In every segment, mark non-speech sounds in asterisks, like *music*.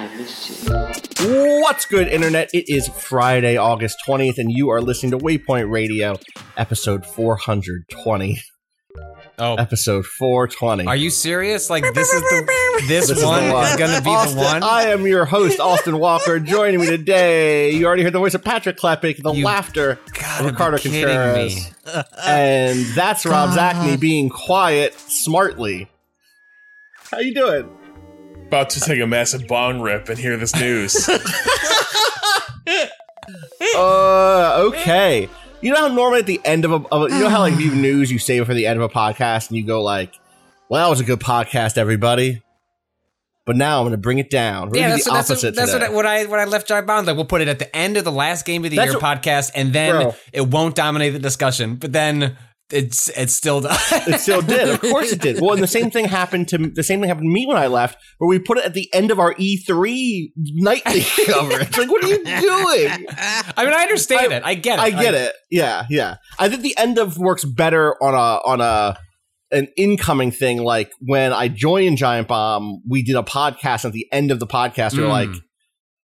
What's good, Internet? It is Friday, August 20th, and you are listening to Waypoint Radio, episode 420. Oh, Episode 420. are you serious? Like this is the *laughs* this, This one is, gonna be Austin, the one. I am your host, Austin Walker. Joining me today, you already heard the voice of Patrick Klepek, the You laughter of Ricardo Contreras, and that's Rob Zacny being quiet smartly. How you doing? About to take a massive bong rip and hear this news. *laughs* Uh, okay. You know how normally at the end of a, of a you know how like you news you save it for the end of a podcast and you go like, "Well, that was a good podcast, everybody." But now I'm going to bring it down. We're Yeah, that's, the what, that's, opposite what, that's today. what, I, what I what I left Giant Bomb Like we'll put it at the end of the last game of the That's year what- podcast, and then Bro. it won't dominate the discussion. But then it's it's still does It still did. Of course it did. Well, and the same thing happened to the same thing happened to me when I left, where we put it at the end of our E3 nightly *laughs* coverage. Like, what are you doing? I mean, I understand it. I get it. I get it. Yeah, yeah. I think the end of works better on a on a an incoming thing. Like when I joined Giant Bomb, we did a podcast. At the end of the podcast, we were Mm. like,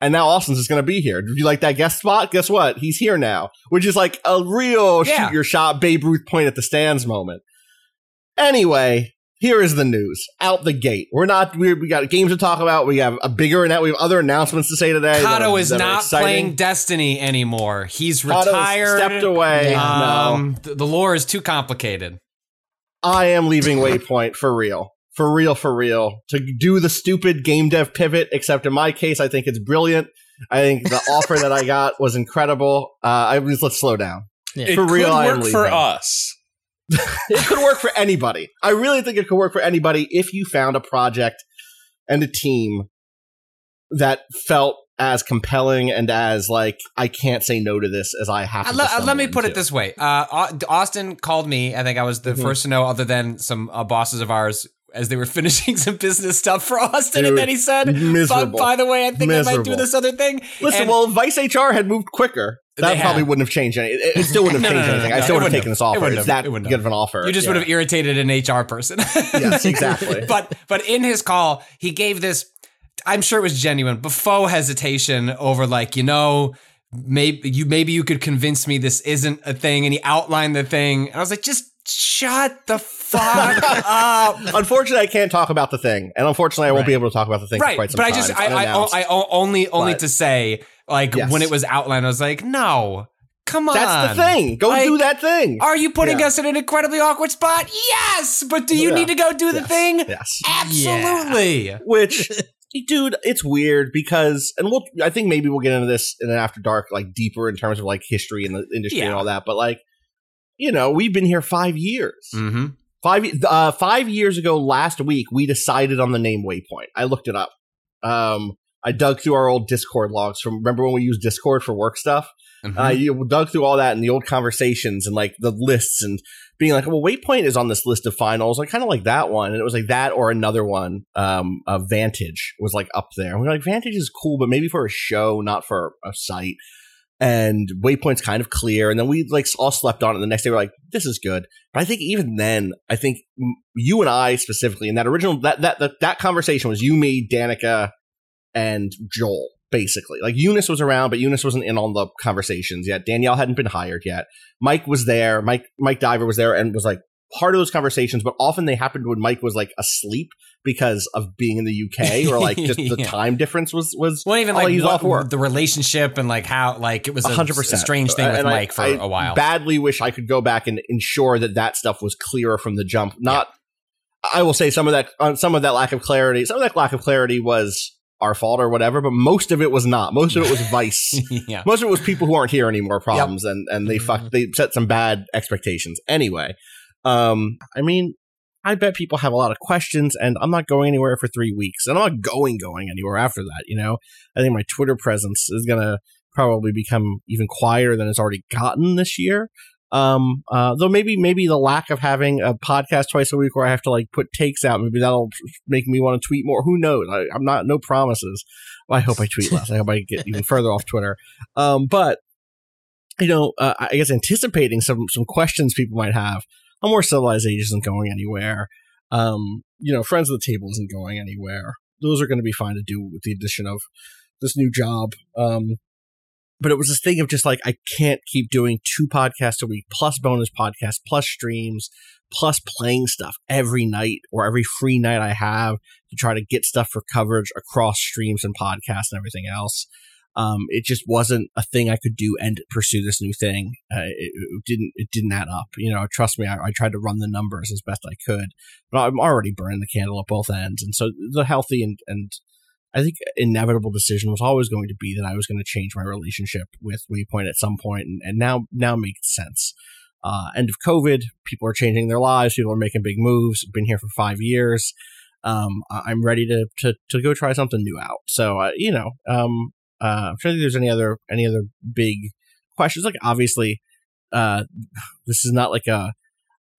and now Austin's is going to be here. Did you like that guest spot? Guess what? He's here now, which is like a real Yeah. shoot your shot, Babe Ruth point at the stands moment. Anyway. Here is the news out the gate. We're not. we we got games to talk about. We have a bigger. And we have other announcements to say today. Cado is not playing Destiny anymore. He's retired. stepped away. No. Um, th- the lore is too complicated. I am leaving Waypoint for real. For real, for real. To do the stupid game dev pivot, except in my case, I think it's brilliant. I think the *laughs* offer that I got was incredible. Uh, I was, let's slow down. it For real, could I am work for us. *laughs* It could work for anybody. I really think it could work for anybody if you found a project and a team that felt as compelling and as like I can't say no to this as I have Uh, to. le- uh, let me put it this way. Uh, Austin called me. I think I was the Mhm. first to know, other than some uh, bosses of ours, as they were *laughs* finishing some business stuff for Austin. Dude, and then he said, "But miserable. by the way, I think I might do this other thing." Listen, And- well, Vice HR had moved quicker, that probably have. wouldn't have changed anything. It, it still wouldn't have No, changed no, no, anything. I still would have taken this have. It offer. wouldn't It's that It good of an offer. you just Yeah. would have irritated an HR person. Yes, *laughs* exactly. but but in his call, he gave this. I'm sure it was genuine, but faux hesitation over like you know. Maybe you maybe you could convince me this isn't a thing, and he outlined the thing, and I was like, just shut the fuck *laughs* up. Unfortunately, I can't talk about the thing, and unfortunately, I won't Right. be able to talk about the thing for right quite some but i just I, I. I, only only But- to say like Yes. when it was outlined i was like no come on That's the thing. Go Like, do that thing. are you putting Yeah. us in an incredibly awkward spot yes but do you Yeah. need to go do the Yes. thing Yes. absolutely Which, dude, it's weird because, and we'll. I think maybe we'll get into this in an after dark, like deeper in terms of like history and the industry and all that. But like, you know, we've been here five years. mm-hmm. Five uh, five years ago, last week, we decided on the name Waypoint. I looked it up. Um, I dug through our old Discord logs from. Remember when we used Discord for work stuff? Mm-hmm. Uh, you dug through all that and the old conversations and like the lists and being like, well, Waypoint is on this list of finals. I kind of like that one, and it was like that or another one. Um, uh, Vantage was like up there. And we're like, Vantage is cool, but maybe for a show, not for a site. And Waypoint's kind of clear. And then we like all slept on it. The next day we're like, this is good. But I think even then, I think you and I specifically in that original that that that, that conversation was you, me, Danica, and Joel. Basically, like Eunice was around, but Eunice wasn't in on the conversations yet. Danielle hadn't been hired yet. Mike was there. Mike Mike Diver was there and was like, part of those conversations, but often they happened when Mike was like asleep because of being in the UK or like *laughs* just the Yeah. time difference was was Well, even all like he's off work. the relationship and like how like it was a, hundred a percent strange thing with And I- Mike for I a while. Badly wish I could go back and ensure that that stuff was clearer from the jump. Not, I will say some of that, uh, some of that lack of clarity, some of that lack of clarity was our fault or whatever, but most of it was not. Most of it was vice. *laughs* yeah. most of it was people who aren't here anymore problems, and and they fuck Mhm. they set some bad expectations. Anyway, um, I mean. I bet people have a lot of questions, and I'm not going anywhere for three weeks, and I'm not going going anywhere after that. You know, I think my Twitter presence is gonna probably become even quieter than it's already gotten this year. Um, uh, though maybe maybe the lack of having a podcast twice a week where I have to like put takes out, maybe that'll make me want to tweet more. Who knows? I, I'm not no promises. I hope I tweet less. I hope I get even further off Twitter. Um, but you know, uh, I guess anticipating some some questions people might have. A more civilized age isn't going anywhere. Um, you know, friends of the table isn't going anywhere. Those are going to be fine to do with the addition of this new job. Um, but it was this thing of just like I can't keep doing two podcasts a week plus bonus podcasts plus streams plus playing stuff every night or every free night I have to try to get stuff for coverage across streams and podcasts and everything else. Um, it just wasn't a thing I could do and pursue this new thing. Uh, it, it didn't. It didn't add up. You know, trust me. I, I tried to run the numbers as best I could, but I'm already burning the candle at both ends. And so the healthy and and I think inevitable decision was always going to be that I was going to change my relationship with Waypoint at some point, and, and now now makes sense. Uh, end of COVID, people are changing their lives. People are making big moves. Been here for five years. Um, I'm ready to, to to go try something new out. So uh, you know, um, uh, I'm trying to think there's any other any other big questions. Like obviously, uh, this is not like a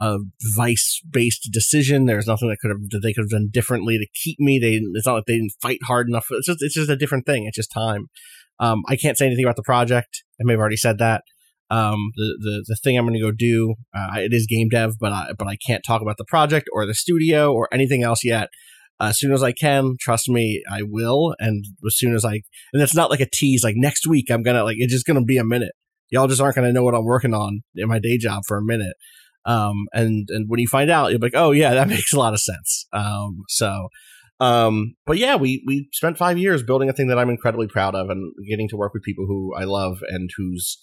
a vice based decision. There's nothing that could have that they could have done differently to keep me. They it's not like they didn't fight hard enough. It's just it's just a different thing. It's just time. Um, I can't say anything about the project. I may have already said that. Um, the the the thing I'm going to go do uh, it is game dev, but I but I can't talk about the project or the studio or anything else yet. As soon as I can, trust me, I will. And as soon as I and it's not like a tease. Like next week, I'm gonna like it's just gonna be a minute. Y'all just aren't gonna know what I'm working on in my day job for a minute. Um, and and when you find out, you'll be like, oh yeah, that *laughs* makes a lot of sense. Um, so, um, but yeah, we we spent five years building a thing that I'm incredibly proud of, and getting to work with people who I love and whose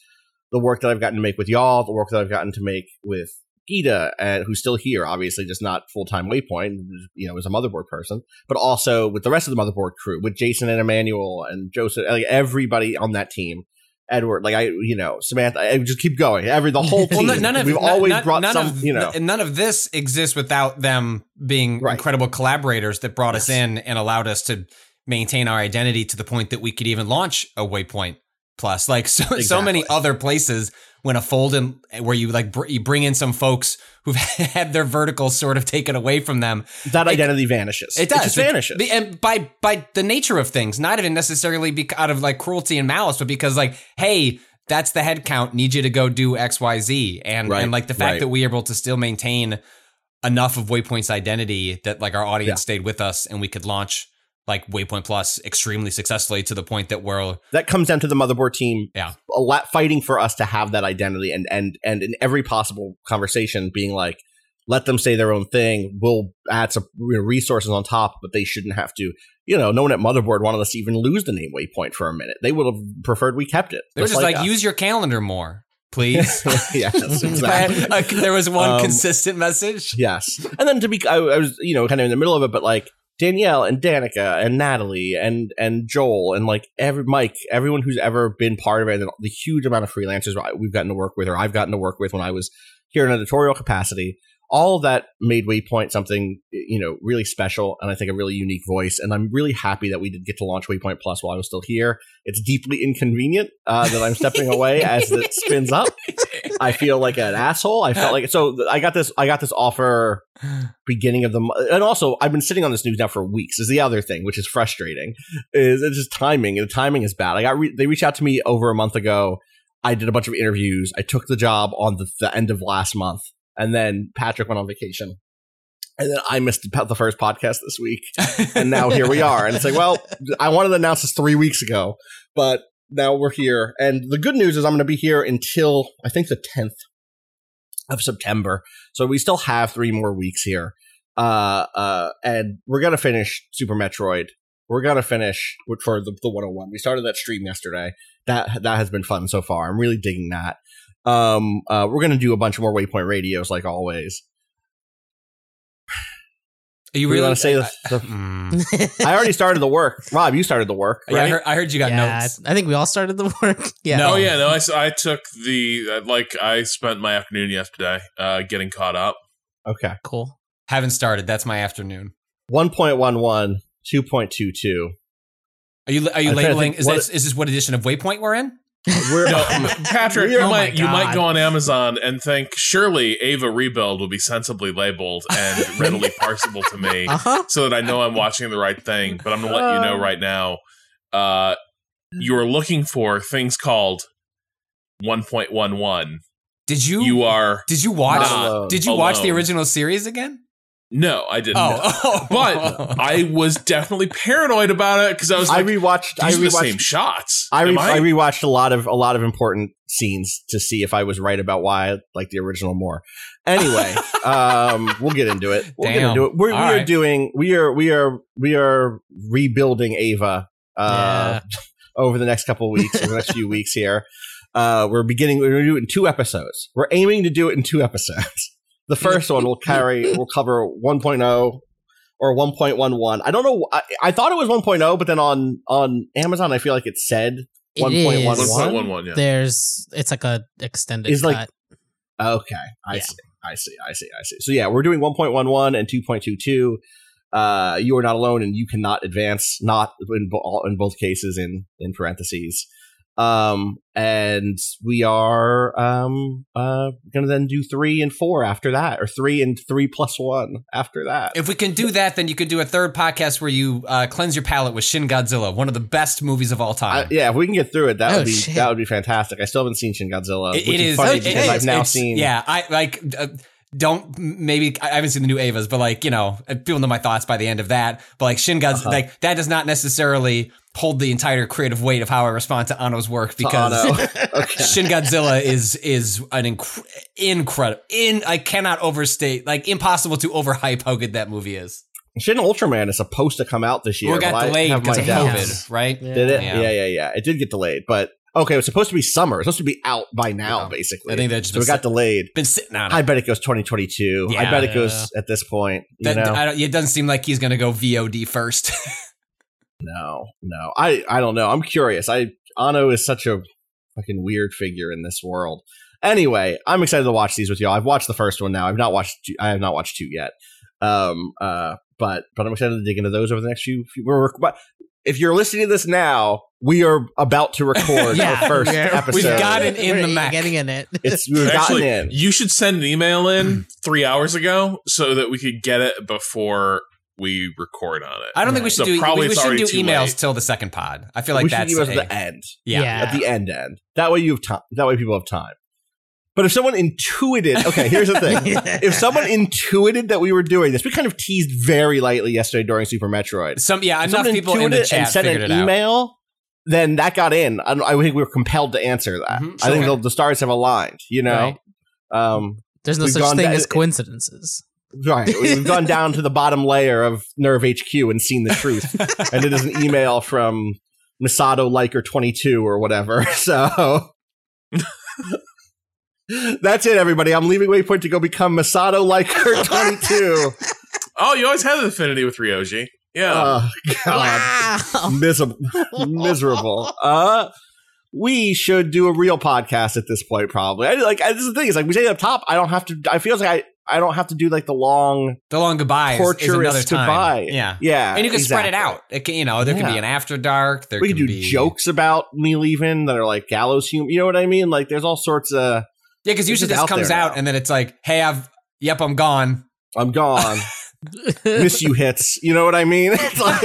the work that I've gotten to make with y'all, the work that I've gotten to make with Gita, and uh, who's still here, obviously just not full time Waypoint, you know, as a motherboard person, but also with the rest of the motherboard crew, with Jason and Emmanuel and Joseph, like everybody on that team. Edward, like I, you know, Samantha, I just keep going. Every the whole *laughs* Well, team. n- none of We've none- always none- brought none some, of, you know. n- none of this exists without them being Right. incredible collaborators that brought us in and allowed us to maintain our identity to the point that we could even launch a Waypoint Plus. Like so, *laughs* so many other places when a fold in where you like br- you bring in some folks who've *laughs* had their verticals sort of taken away from them. that it- identity vanishes. It does just vanishes. Be- and by by the nature of things, not even necessarily be- out of like cruelty and malice, but because like, hey, that's the head count. Need you to go do X, Y, Z, and Right, and like the fact right. that we are able to still maintain enough of Waypoint's identity that like our audience Yeah. stayed with us and we could launch like Waypoint Plus extremely successfully to the point that we're that comes down to the motherboard team Yeah. a lot fighting for us to have that identity and and and in every possible conversation being like let them say their own thing we'll add some resources on top but they shouldn't have to you know no one at motherboard wanted us to even lose the name waypoint for a minute they would have preferred we kept it they're just like, us. use your calendar more, *laughs* please. *laughs* yes *laughs* exactly there was one Um, consistent message. Yes. And then to be, I, I was, you know, kind of in the middle of it, but like Danielle and Danica and Natalie and and Joel and like every Mike, everyone who's ever been part of it, and the huge amount of freelancers we've gotten to work with, or I've gotten to work with when I was here in editorial capacity. All that made Waypoint something, you know, really special and I think a really unique voice. And I'm really happy that we did get to launch Waypoint Plus while I was still here. It's deeply inconvenient uh, that I'm stepping away *laughs* as it spins up. I feel like an asshole. I felt like so. I got this. I got this offer beginning of the mo- and also I've been sitting on this news now for weeks. Is the other thing, which is frustrating, is it's just timing. The timing is bad. I got re- they reached out to me over a month ago. I did a bunch of interviews. I took the job on the, the end of last month, and then Patrick went on vacation. And then I missed the first podcast this week, and now here we are. And it's like, well, I wanted to announce this three weeks ago, but now we're here. And the good news is I'm going to be here until I think the 10th. of September. So we still have three more weeks here. Uh, uh, and we're gonna finish Super Metroid. We're gonna finish with- for the, the 101. We started that stream yesterday. That that has been fun so far. I'm really digging that. Um, uh, we're gonna do a bunch more Waypoint radios like always. Are you really want to say the, the- *laughs* Mm. *laughs* I already started the work. Rob, you started the work, Yeah, I heard, I heard you got yeah, notes. I think we all started the *laughs* work. Yeah. No. Oh yeah, no, I took the uh, like I spent my afternoon yesterday uh, getting caught up. Okay. Cool. Haven't started. That's my afternoon. 1.11, 2.22. Are you are you I'm labeling? think Is what- this is this what edition of Waypoint we're in? We're, No, *laughs* Patrick, you Oh might you might go on Amazon and think surely Eva Rebuild will be sensibly labeled and *laughs* readily parsable to me, Uh huh. so that I know I'm watching the right thing. But I'm gonna let you know right now, uh, you're looking for things called 1.11. Did you You are did you watch did you watch the original series again? No, I didn't. Oh, *laughs* But I was definitely paranoid about it because I was I like, rewatched. I these are the same rewatched. shots. I, re- Am I rewatched a lot of a lot of important scenes to see if I was right about why I like the original more. Anyway, *laughs* um, we'll get into it. We'll get into it. We're we are right. doing. We are. We are. We are rebuilding Eva uh, *laughs* over the next couple of weeks, over the next few weeks here. Uh, we're beginning. We're going to do it in two episodes. We're aiming to do it in two episodes. The first one will carry. *clears throat* will cover 1.0 or 1.11. I don't know. I, I thought it was 1.0, but then on on Amazon, I feel like it said It 1.11. yeah. There's it's like a extended Is like- cut. Okay, I Yeah. see. I see. I see. I see. So yeah, we're doing 1.11 and 2.22. Uh, you are not alone, and you cannot advance. Not in, bo- in both cases. In in parentheses. Um, and we are um uh gonna then do three and four after that, or three and three plus one after that. If we can do that, then you could do a third podcast where you uh, cleanse your palate with Shin Godzilla, one of the best movies of all I, time. yeah, if we can get through it, that Oh, would be shit. that would be fantastic. I still haven't seen Shin Godzilla, It- which it is is funny it- because it- I've now seen. Yeah, I like. Uh, don't maybe I haven't seen the new Evas, but like you know, people know my thoughts by the end of that. But like Shin Godzilla, Uh-huh. like that does not necessarily hold the entire creative weight of how I respond to Anno's work because *laughs* okay. Shin Godzilla is is an inc- incredible. In I cannot overstate, like impossible to overhype how good that movie is. Shin Ultraman is supposed to come out this year. Well, it got delayed because of. COVID, right? Yeah. Did it? Yeah. Yeah. yeah, yeah, It did get delayed, but okay, it was supposed to be summer. It's supposed to be out by now, Yeah. basically. I think that just so it got delayed. been sitting on it. I bet it goes 2022. I Yeah. bet it goes at this point. You That, know? I don't, it doesn't seem like he's going to go VOD first. *laughs* no, no. I, I don't know. I'm curious. I Anno is such a fucking weird figure in this world. Anyway, I'm excited to watch these with y'all. I've watched the first one now. I've not watched. Two, I have not watched two yet. Um. Uh. But but I'm excited to dig into those over the next few. few we're, but if you're listening to this now, we are about to record *laughs* Yeah, our first we're- episode. We've got it in We're the Mac. Getting in it. It's *laughs* we've gotten Actually, in. you should send an email in hmm. three hours ago so that we could get it before we record on it. I don't think we should So do. probably we, we shouldn't do emails late. till the second pod. I feel like we that's give us a- the end. yeah. Yeah. At the end, end. That way you have time. That way people have time. But if someone intuited, okay, here's the thing. *laughs* if someone intuited that we were doing this, we kind of teased very lightly yesterday during Super Metroid. Some yeah, If enough people in the chat and sent figured an it out. email, then that got in. I, I think we were compelled to answer that. Mhm, I think the, the stars have aligned. You know, um, There's no such thing down- as coincidences. right? We've gone down to the bottom layer of NERV HQ and seen the truth. *laughs* and it is an email from Misato Liker twenty two or whatever. *laughs* So that's it, everybody. I'm leaving Waypoint to go become Misato like her *laughs* twenty two. Oh, you always had an affinity with Ryoji. Yeah. oh *laughs* God, Wow. miserable, *laughs* miserable. Uh, we should do a real podcast at this point, probably. I, like this is the thing. Is like we say it up top. I don't have to. I feel like I. I don't have to do like the long The long goodbye is, is torturous another time. goodbye. Yeah. yeah, And you can spread it out. It can, you know, there can be an after dark. There we can can do be jokes about me leaving that are like gallows humor. You know what I mean? Like there's all sorts of Yeah, because It's usually just this out comes out now. and then it's like, hey, I've yep, I'm gone. I'm gone. *laughs* Miss you hits. You know what I mean? *laughs* It's like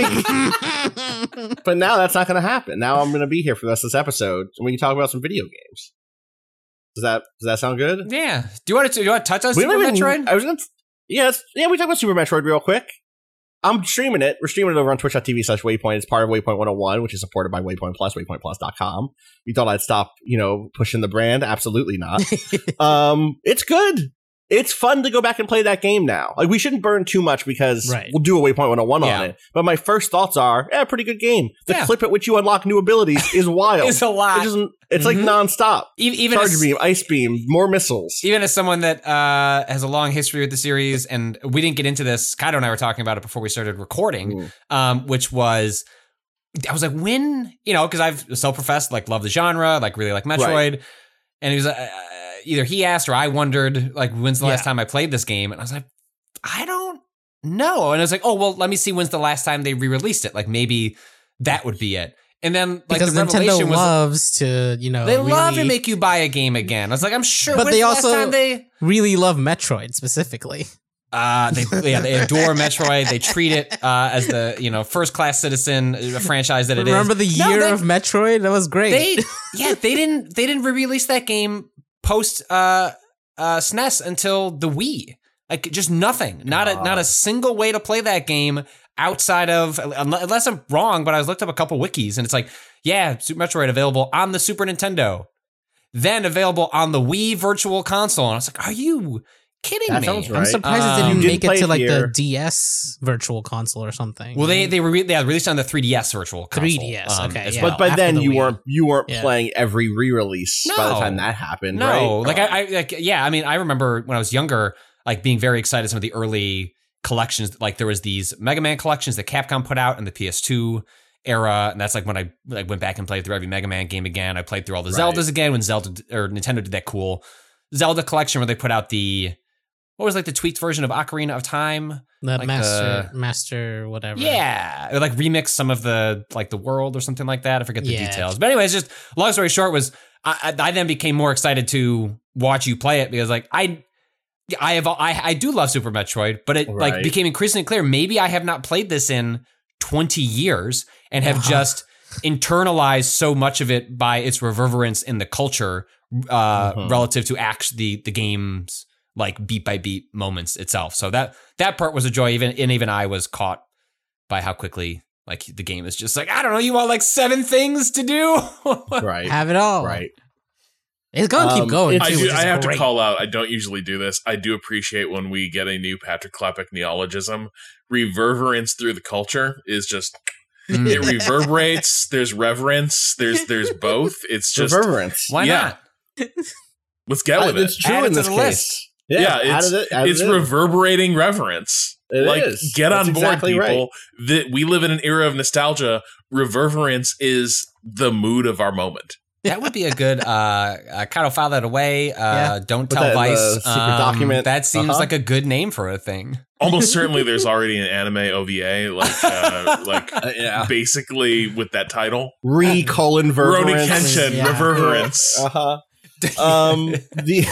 *laughs* But now that's not gonna happen. Now I'm gonna be here for the rest of this episode and we can talk about some video games. Does that does that sound good? Yeah. Do you want to do you want to touch on We Super even- Metroid? I was gonna yeah, let's- yeah, we talk about Super Metroid real quick. I'm streaming it. We're streaming it over on twitch.tv slash waypoint. It's part of Waypoint 101, which is supported by Waypoint Plus, waypointplus.com. You thought I'd stop, you know, pushing the brand? Absolutely not. *laughs* um, it's good. It's fun to go back and play that game now. Like we shouldn't burn too much because Right. we'll do a Waypoint 101 Yeah. on it. But my first thoughts are, yeah, pretty good game. The Yeah. clip at which you unlock new abilities is wild. *laughs* It's a it lot. doesn't, it's like Mhm. nonstop. E- even Charge as, beam, ice beam, more missiles. even as someone that uh, has a long history with the series, and we didn't get into this. Cado and I were talking about it before we started recording, Mm. um, which was I was like, when you know, because I've self-professed like love the genre, like really like Metroid, and he was uh, either he asked or I wondered like, when's the last time I played this game, and I was like, I don't know, and I was like, oh well, let me see when's the last time they re-released it, like maybe that would be it, and then like because the Nintendo revelation was. loves to, you know, they love to make you buy a game again. I was like, I'm sure. But they the also- they really love Metroid specifically. Uh, they yeah they *laughs* adore Metroid. They treat it uh, as the you know first class citizen uh, franchise that it is. Remember the No, year they- of Metroid? That was great. They *laughs* yeah they didn't they didn't re-release that game post uh uh SNES until the Wii. Like just nothing. Not a not a single way to play that game outside of unless I'm wrong, but I was looked up a couple wikis and it's like yeah Super Metroid available on the Super Nintendo, then available on the Wii Virtual Console. And I was like, are you kidding That me? sounds I'm surprised Um, it didn't Didn't make it to like here. the DS Virtual Console or something. Well, they they were re- yeah, released on the 3DS virtual console. 3DS, um, okay, yeah. well. but by after then the you Wii. weren't you weren't Yeah. playing every re-release by the No. time that happened, no, right? like Oh. I, I like yeah, I mean, I remember when I was younger, like being very excited. Some of the early collections, like there was these Mega Man collections that Capcom put out in the PS2 era, and that's like when I like went back and played through every Mega Man game again. I played through all the Right. Zeldas again when Zelda or Nintendo did that cool Zelda collection where they put out the what was like the tweaked version of Ocarina of Time. the like master, the- master, whatever. Yeah, it, like remix some of the like the world or something like that. I forget the Yeah. details. But anyways, just long story short was I, I I then became more excited to watch you play it because like I I have I I do love Super Metroid, but it like became increasingly clear maybe I have not played this in 20 years and have Uh-huh. just internalized so much of it by its reverberance in the culture uh Mhm. relative to act the the game's like beat by beat moments itself. So that that part was a joy even and even I was caught by how quickly like the game is just like I don't know you want like seven things to do *laughs* right, Have it all. right. It's gonna Um, keep going. it's- I do. I have great. to call out. I don't usually do this. I do appreciate when we get a new Patrick Klepek neologism. Reverberance through the culture is just Mm. it reverberates. There's reverence. There's there's both. It's just Reverberance. Why Yeah. not? let's get Uh, with it. it's true Add it in to this the case. list. Yeah, Yeah, it's added it, added it's it reverberating reverence. It like is. get That's on board, exactly right. people. That we live in an era of nostalgia. Reverberance is the mood of our moment. That would be a good uh, uh kind of file that away. Uh Yeah. don't Put tell that Vice. secret Um, document. That seems Uh-huh. like a good name for a thing. Almost *laughs* certainly, there's already an anime OVA, like uh, *laughs* like Uh, yeah. basically with that title. Re colon Rurouni. Kenshin, Yeah. Reverberance. Uh huh. Um. *laughs* The.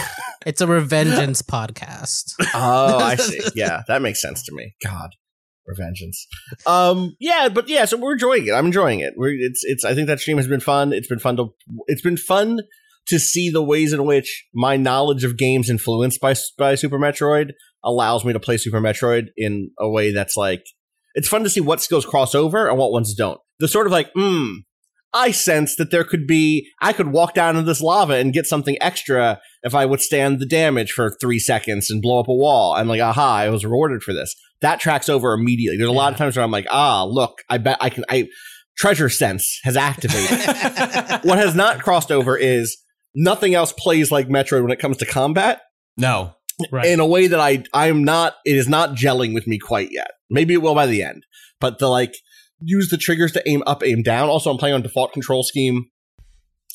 It's a revengeance podcast. Oh, I *laughs* see. Yeah, that makes sense to me. God, revengeance. Um. Yeah, but yeah. So we're enjoying it. I'm enjoying it. We're. It's. It's. I think that stream has been fun. It's been fun to. It's been fun to see the ways in which my knowledge of games influenced by by Super Metroid allows me to play Super Metroid in a way that's like. It's fun to see what skills cross over and what ones don't. The sort of like, hmm. I sense that there could be, I could walk down into this lava and get something extra if I withstand the damage for three seconds and blow up a wall. I'm like, aha, I was rewarded for this. That tracks over immediately. There's a lot of times where I'm like, ah, look, I bet I can, I, treasure sense has activated. *laughs* what has not crossed over is nothing else plays like Metroid when it comes to combat No. Right. in a way that I, I'm not, it is not gelling with me quite yet. Maybe it will by the end, but the like, use the triggers to aim up, aim down. Also, I'm playing on default control scheme.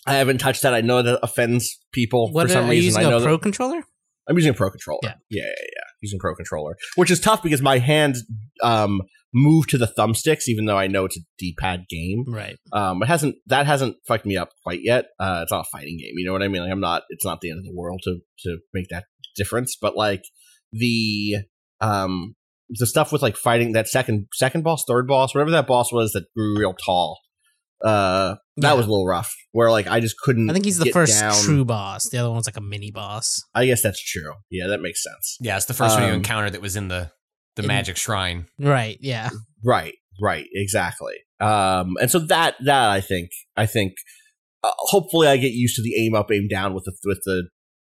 I haven't touched that. I know that offends people what for some are you reason. using I know a that- pro controller? I'm using a pro controller. Yeah. yeah, yeah, yeah. Using pro controller, which is tough because my hands um, move to the thumbsticks, even though I know it's a D-pad game. Right. Um, it hasn't that hasn't fucked me up quite yet. Uh, it's not a fighting game, you know what I mean? Like I'm not. It's not the end of the world to to make that difference, but like the um the stuff with like fighting that second second boss, third boss, whatever that boss was that grew real tall. Uh, that Yeah. was a little rough. Where like I just couldn't. I think he's the first down. true boss. The other one's like a mini boss. I guess that's true. Yeah, that makes sense. Yeah, it's the first one you encounter that was in the the In- magic shrine. Right. Yeah. Right, right, exactly. Um, and so that that I think I think uh, hopefully I get used to the aim up, aim down with the with the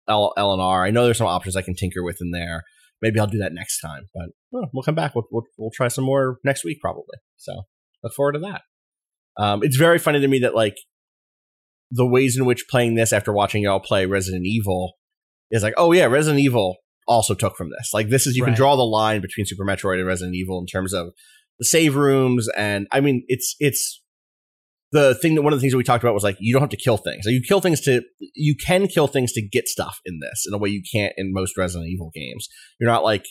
L, L and R. I know there's some options I can tinker with in there. Maybe I'll do that next time, but well, we'll come back. We'll, we'll we'll try some more next week probably. So look forward to that. Um, it's very funny to me that like the ways in which playing this after watching y'all play Resident Evil is like, oh yeah, Resident Evil also took from this. Like this is you can draw the line between Super Metroid and Resident Evil in terms of the save rooms and I mean it's it's the thing that one of the things that we talked about was like you don't have to kill things. Like, you kill things to you can kill things to get stuff in this in a way you can't in most Resident Evil games. You're not like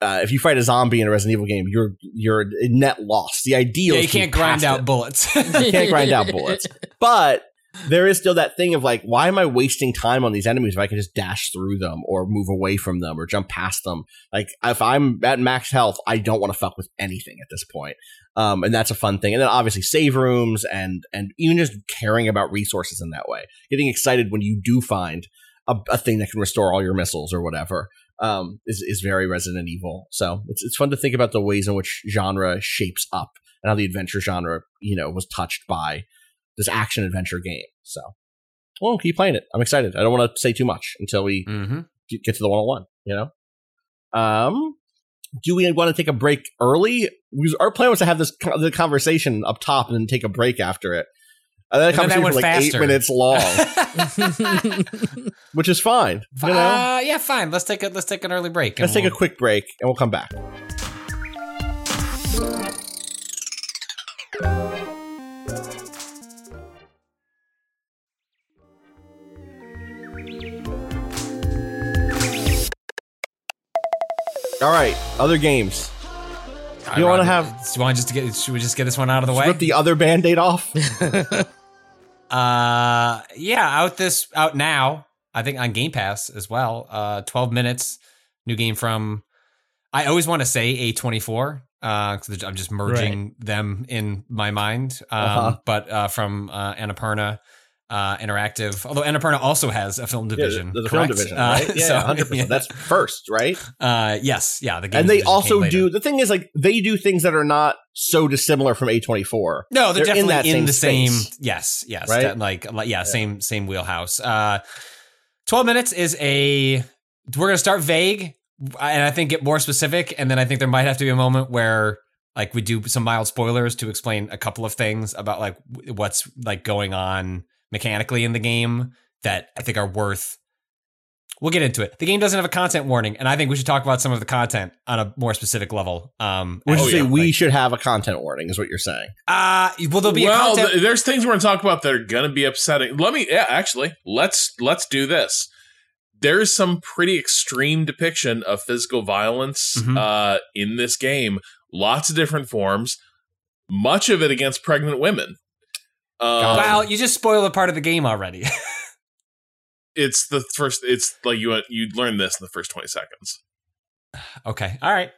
uh, if you fight a zombie in a Resident Evil game, you're you're net loss. The ideal Yeah, is you can't grind out it. bullets. You can't grind out bullets. *laughs* But there is still that thing of like, why am I wasting time on these enemies if I can just dash through them or move away from them or jump past them? Like, if I'm at max health, I don't want to fuck with anything at this point. Um, and that's a fun thing. And then obviously save rooms and and even just caring about resources in that way, getting excited when you do find a, a thing that can restore all your missiles or whatever. Um, is is very Resident Evil. So it's it's fun to think about the ways in which genre shapes up and how the adventure genre, you know, was touched by this action adventure game. So, well, keep playing it. I'm excited. I don't want to say too much until we hmm get get to the 101. You know, um, do we want to take a break early? Because our plan was to have this co- the conversation up top and then take a break after it. And that And then that conversation was like faster. eight minutes long, *laughs* *laughs* which is fine. You know? uh, yeah, fine. Let's take a let's take an early break. Let's take a quick break and we'll come back. All right, other games. You wanna have- Do you want just to get? Should we just get this one out of the way? Rip the other band-aid off. *laughs* Uh, yeah, out this out now. I think on Game Pass as well. Uh, twelve minutes, new game from. I always want to say A24 because I'm just merging them in my mind. Um, Uh-huh. But uh, from uh, Annapurna uh, Interactive, although Annapurna also has a film division, the, the film division, Uh, right? *laughs* Yeah, so, hundred percent. yeah. That's first, right? uh, yes, yeah. The game and they also do the thing is like they do things that are not so dissimilar from A24. No, they're, They're in definitely that in, same the same. Yes, yes, Right? that- like, like yeah, same same wheelhouse. Uh, Twelve minutes is a. We're gonna start vague, and I think get more specific, and then I think there might have to be a moment where like we do some mild spoilers to explain a couple of things about like what's like going on mechanically in the game that I think are worth. We'll get into it. The game doesn't have a content warning, and I think we should talk about some of the content on a more specific level. Um, Which and, is say yeah, we like- should have a content warning, is what you're saying. uh, well, there'll be a well, content. th- there's things we're going to talk about that are going to be upsetting. Let me, yeah, actually, let's let's do this. There's some pretty extreme depiction of physical violence Mhm. uh, in this game. Lots of different forms. Much of it against pregnant women. Um, Wow, you just spoiled a part of the game already. *laughs* it's the first. It's like you you learn this in the first twenty seconds. okay, all right.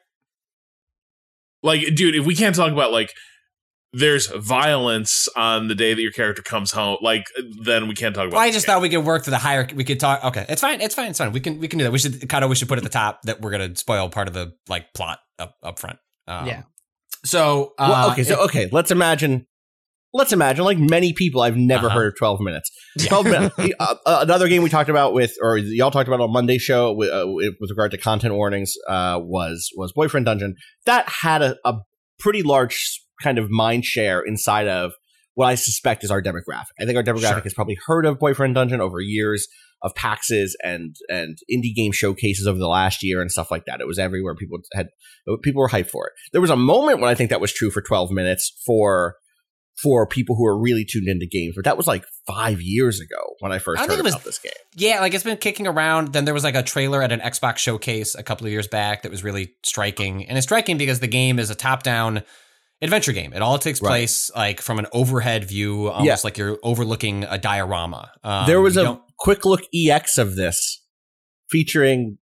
Like, dude, if we can't talk about like. There's violence on the day that your character comes home. Like, then we can't talk about. Well, I just game. thought we could work to the higher. We could talk. Okay, it's fine. It's fine. It's fine. We can we can do that. We should kind of we should put at the top that we're gonna spoil part of the like plot up up front. Um, Yeah. So uh, well, okay, so it- okay, let's imagine. Let's imagine, like many people, I've never Uh-huh. heard of 12 minutes. 12 minutes. *laughs* uh, uh, another game we talked about with, or y'all talked about on Monday show with, uh, with with regard to content warnings, uh, was was Boyfriend Dungeon. That had a, a pretty large kind of mind share inside of what I suspect is our demographic. I think our demographic Sure. has probably heard of Boyfriend Dungeon over years of PAXs and and indie game showcases over the last year and stuff like that. It was everywhere. People had people were hyped for it. There was a moment when I think that was true for 12 minutes for for people who are really tuned into games, but that was like five years ago when I first I heard think it was- about this game. yeah, like it's been kicking around. Then there was like a trailer at an Xbox showcase a couple of years back that was really striking, and it's striking because the game is a top down adventure game. It all takes Right. place like from an overhead view, almost Yeah. like you're overlooking a diorama. Um, there was a quick look EX of this featuring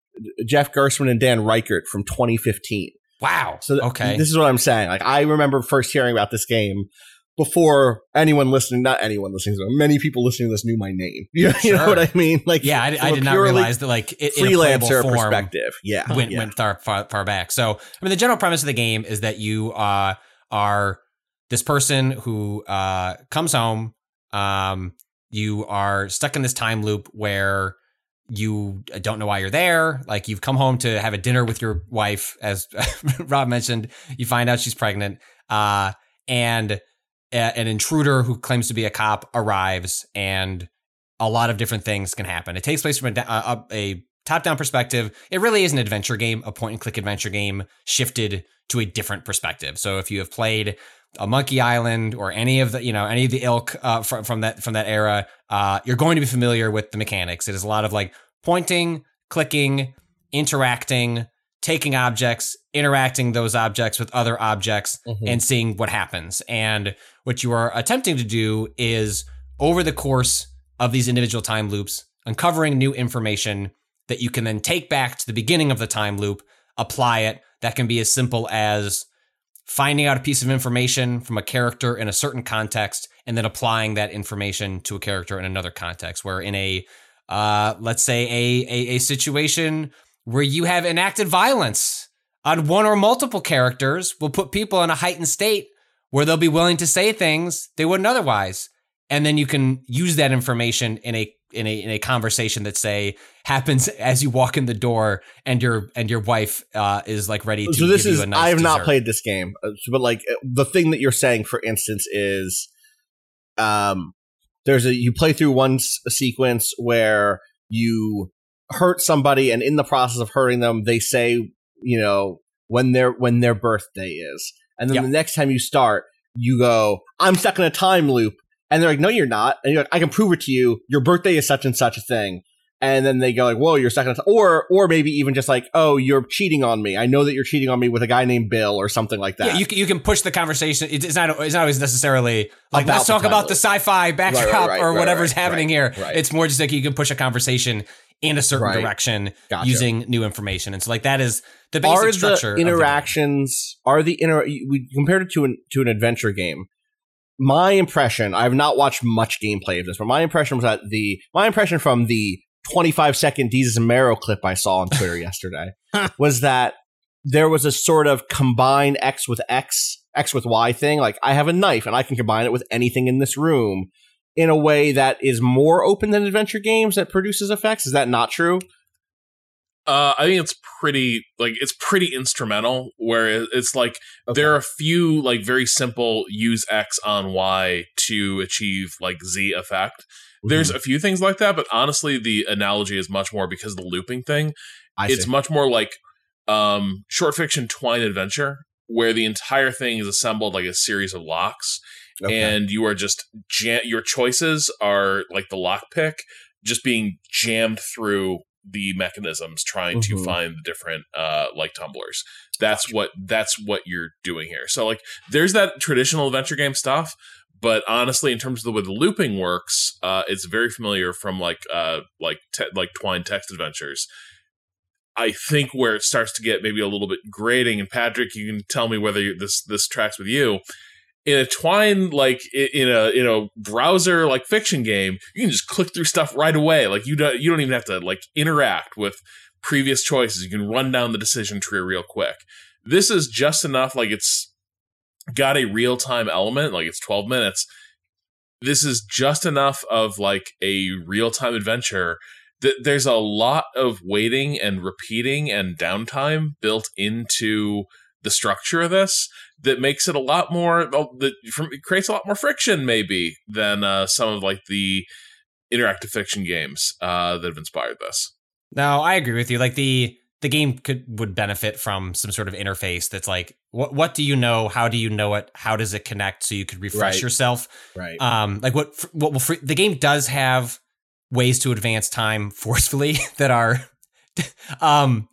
Jeff Gerstmann and Dan Ryckert from 2015. wow. So th- okay, this is what I'm saying. Like I remember first hearing about this game before anyone listening, not anyone listening, but many people listening to this knew my name. You, *laughs* you know what I mean? Like, Yeah, I, I did not realize that like it, freelancer form perspective. Yeah, went yeah. went far, far far back. So I mean, the general premise of the game is that you uh, are this person who uh, comes home. Um, you are stuck in this time loop where you don't know why you're there. Like you've come home to have a dinner with your wife, as *laughs* Rob mentioned. You find out she's pregnant, uh, and an intruder who claims to be a cop arrives, and a lot of different things can happen. It takes place from a, a, a top-down perspective. It really is an adventure game, a point-and-click adventure game shifted to a different perspective. So if you have played a Monkey Island or any of the you know any of the ilk uh, from from that from that era, uh, you're going to be familiar with the mechanics. It is a lot of like pointing, clicking, interacting, taking objects, interacting those objects with other objects, Mhm. and seeing what happens. And what you are attempting to do is over the course of these individual time loops, uncovering new information that you can then take back to the beginning of the time loop, apply it. That can be as simple as finding out a piece of information from a character in a certain context and then applying that information to a character in another context where in a uh, let's say a, a a situation where you have enacted violence on one or multiple characters will put people in a heightened state where they'll be willing to say things they wouldn't otherwise. And then you can use that information in a in a in a conversation that say happens *laughs* as you walk in the door and your and your wife uh, is like ready to so this is you a nice I have not played this game, uh, but like the thing that you're saying, for instance, is um, there's a you play through one s- sequence where you hurt somebody, and in the process of hurting them, they say, you know, when their when their birthday is, and then Yep. the next time you start, you go, I'm stuck in a time loop, and they're like, No, you're not, and you're like, I can prove it to you. Your birthday is such and such a thing. And then they go like, "Whoa, you're stuck in a t-, or or maybe even just like, oh, you're cheating on me. I know that you're cheating on me with a guy named Bill or something like that." Yeah, you can, you can push the conversation. It's not it's not always necessarily like About let's talk about loop. the sci-fi backdrop right, right, or right, whatever's right, happening here. It's more just like you can push a conversation in a certain Right. direction Gotcha. using new information, and so like that is the basic are structure. of the the interactions are the inter we compared it to an to an adventure game my impression i have not watched much gameplay of this but my impression was that the my impression from the 25 second jesus and Mero clip i saw on twitter *laughs* yesterday was that there was a sort of combine x with x x with y thing like i have a knife and i can combine it with anything in this room in a way that is more open than adventure games that produces effects is that not true Uh, I think it's pretty like it's pretty instrumental. Where it's like Okay. there are a few like very simple use X on Y to achieve like Z effect. There's Mm-hmm. a few things like that, but honestly, the analogy is much more because of the looping thing. I it's see. much more like um short fiction twine adventure, where the entire thing is assembled like a series of locks, Okay. and you are just jam- your choices are like the lockpick, just being jammed through the mechanisms trying to Mhm. find the different uh like tumblers that's what that's what you're doing here so like there's that traditional adventure game stuff but honestly in terms of the way the looping works uh it's very familiar from like uh like te- like twine text adventures I think where it starts to get maybe a little bit grating, and Patrick, you can tell me whether this this tracks with you. In a Twine like in a in a browser like fiction game, you can just click through stuff right away. Like you don't you don't even have to like interact with previous choices. You can run down the decision tree real quick. This is just enough. Like it's got a real time element. Like it's twelve minutes. This is just enough of like a real time adventure that there's a lot of waiting and repeating and downtime built into the structure of this that makes it a lot more well, that creates a lot more friction maybe than uh, some of like the interactive fiction games uh, that have inspired this. No, I agree with you. Like the the game could would benefit from some sort of interface that's like what what do you know? How do you know it? How does it connect? So you could refresh Right. yourself. right Um, like what what will free, the game does have ways to advance time *laughs* forcefully that are, *laughs* um,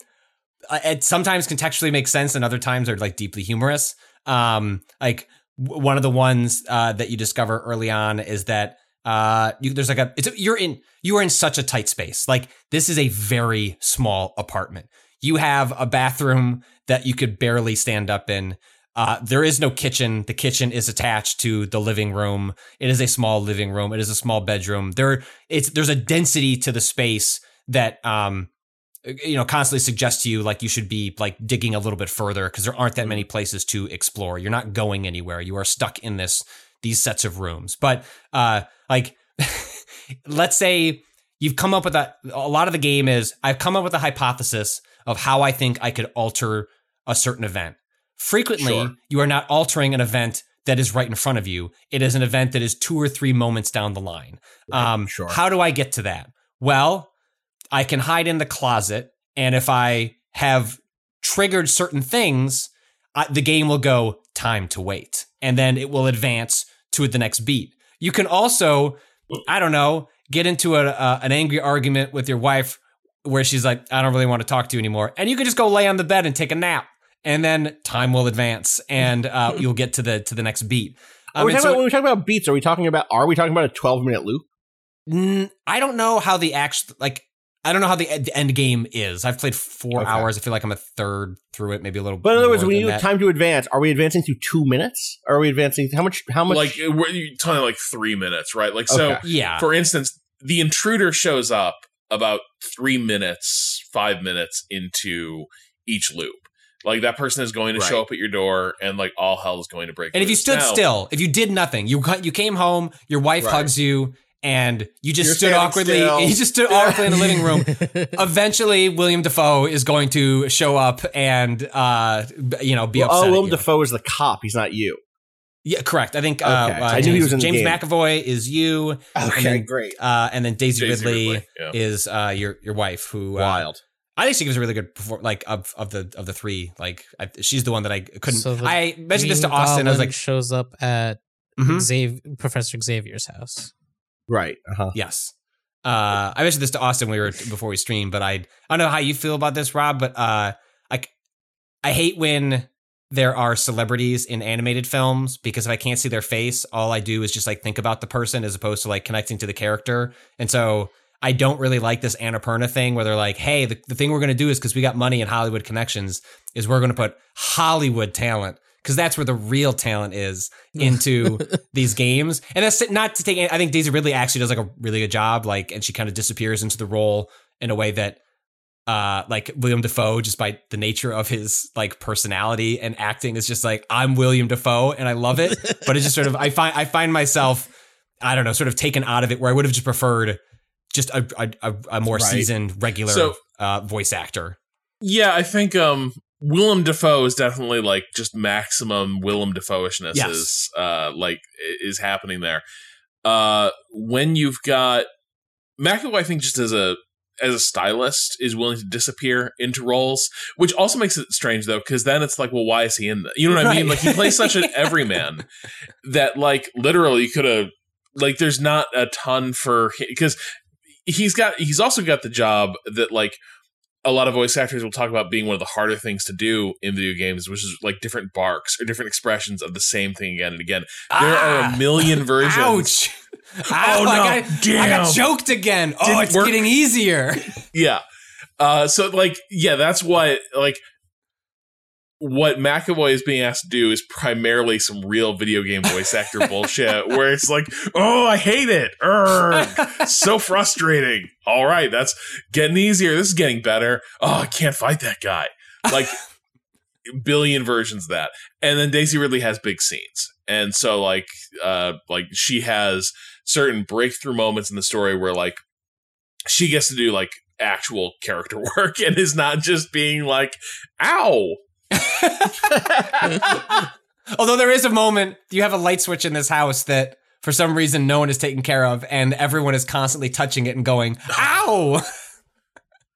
uh, it sometimes contextually makes sense and other times are like deeply humorous. Um, like w- one of the ones uh, that you discover early on is that uh, you, there's like a it's a, you're in you are in such a tight space. Like this is a very small apartment. You have a bathroom that you could barely stand up in. Uh, there is no kitchen. The kitchen is attached to the living room. It is a small living room. It is a small bedroom. There, it's there's a density to the space that um, you know, constantly suggests to you like you should be like digging a little bit further because there aren't that many places to explore. You're not going anywhere. You are stuck in this these sets of rooms. But uh, like, *laughs* let's say you've come up with a a lot of the game is I've come up with a hypothesis of how I think I could alter a certain event. Frequently, Sure. you are not altering an event that is right in front of you. It is an event that is two or three moments down the line. Um, sure. How do I get to that? Well, I can hide in the closet, and if I have triggered certain things, I, the game will go time to wait, and then it will advance to the next beat. You can also, I don't know, get into a, a an angry argument with your wife where she's like, "I don't really want to talk to you anymore," and you can just go lay on the bed and take a nap, and then time will advance, and uh, *laughs* you'll get to the to the next beat. Um, we and talking so- about, when we talk about beats, are we talking about are we talking about a twelve minute loop? I don't know how the actual like. I don't know how the, ed- the end game is. I've played four Okay. hours. I feel like I'm a third through it, maybe a little. Bit. But in other words, we when than you do that. time to advance, are we advancing through two minutes? Or are we advancing how much? How much? like we're you talking like three minutes, right? Like so. Okay. yeah, For instance, the intruder shows up about three minutes, five minutes into each loop. Like that person is going to show up at your door, and like all hell is going to break. and if you stood Now- still, if you did nothing, you cut- you came home, your wife Right. hugs you, and you just You're stood awkwardly. *laughs* still. You just stood awkwardly in the living room. *laughs* Eventually, William Dafoe is going to show up and uh, you know be Well, upset. oh, at Willem you. Dafoe is the cop. He's not you. Yeah, correct. I think uh, Okay. uh, I knew he James, was in the James. McAvoy is you, Okay, great. uh, and then Daisy, Daisy Ridley, Ridley, yeah. is uh, your your wife who uh, Wild. I think she gives a really good perform like of of the of the three. Like I, she's the one that I couldn't. So the I mentioned this to Green Austin. I was Goblin like, shows up at mhm, Xav- Professor Xavier's house. Right. Uh-huh. yes. Uh, I mentioned this to Austin we were before we streamed, but I I don't know how you feel about this, Rob. But uh, I I hate when there are celebrities in animated films because if I can't see their face, all I do is just like think about the person as opposed to like connecting to the character. And so I don't really like this Annapurna thing where they're like, hey, the, the thing we're going to do is because we got money and Hollywood connections, is we're going to put Hollywood talent because that's where the real talent is *laughs* into these games. And that's not to take, I think Daisy Ridley actually does like a really good job. Like, and she kind of disappears into the role in a way that uh like William Dafoe just by the nature of his like personality and acting is just like I'm William Dafoe and I love it *laughs* but it's just sort of I find I find myself I don't know sort of taken out of it where I would have just preferred just a a, a, more Right. seasoned regular So- uh voice actor Yeah, I think um Willem Dafoe is definitely like just maximum Willem Dafoe-ishness Yes. is uh like is happening there. Uh when you've got McAvoy, I think just as a as a stylist is willing to disappear into roles, which also makes it strange though, because then it's like, well, why is he in that? You know what I mean? Like he plays such an *laughs* everyman that like literally you could have like there's not a ton for because he's got he's also got the job that like a lot of voice actors will talk about being one of the harder things to do in video games, which is like different barks or different expressions of the same thing again and again. There are Ah! a million *laughs* versions. ouch *laughs* Oh, Ow, no. I got, I Damn. got choked again oh Didn't it's work. getting easier *laughs* Yeah. Uh, so like, yeah, that's what like what McAvoy is being asked to do is primarily some real video game voice actor *laughs* bullshit where it's like, oh, I hate it. Urgh. so *laughs* frustrating. All right, that's getting easier. This is getting better. Oh, I can't fight that guy. Like *laughs* billion versions of that. And then Daisy Ridley has big scenes. And so like uh like she has certain breakthrough moments in the story where like she gets to do like actual character work and is not just being like, ow. *laughs* Although there is a moment, you have a light switch in this house that for some reason no one is taking care of, and everyone is constantly touching it and going, "Ow!" *laughs*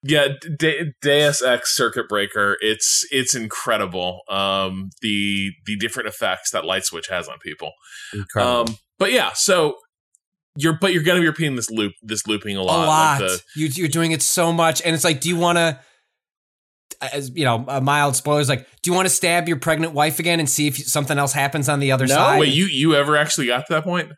Yeah, De- Deus Ex Circuit Breaker. It's it's incredible. Um, the the different effects that light switch has on people. Incredible. Um, but yeah, so you're but you're gonna be repeating this loop, this looping a lot. A lot. lot. Like the, you, you're doing it so much, and it's like, do you want to? As you know, a mild spoilers. Like, do you want to stab your pregnant wife again and see if something else happens on the other No. side? wait, you you ever actually got to that point?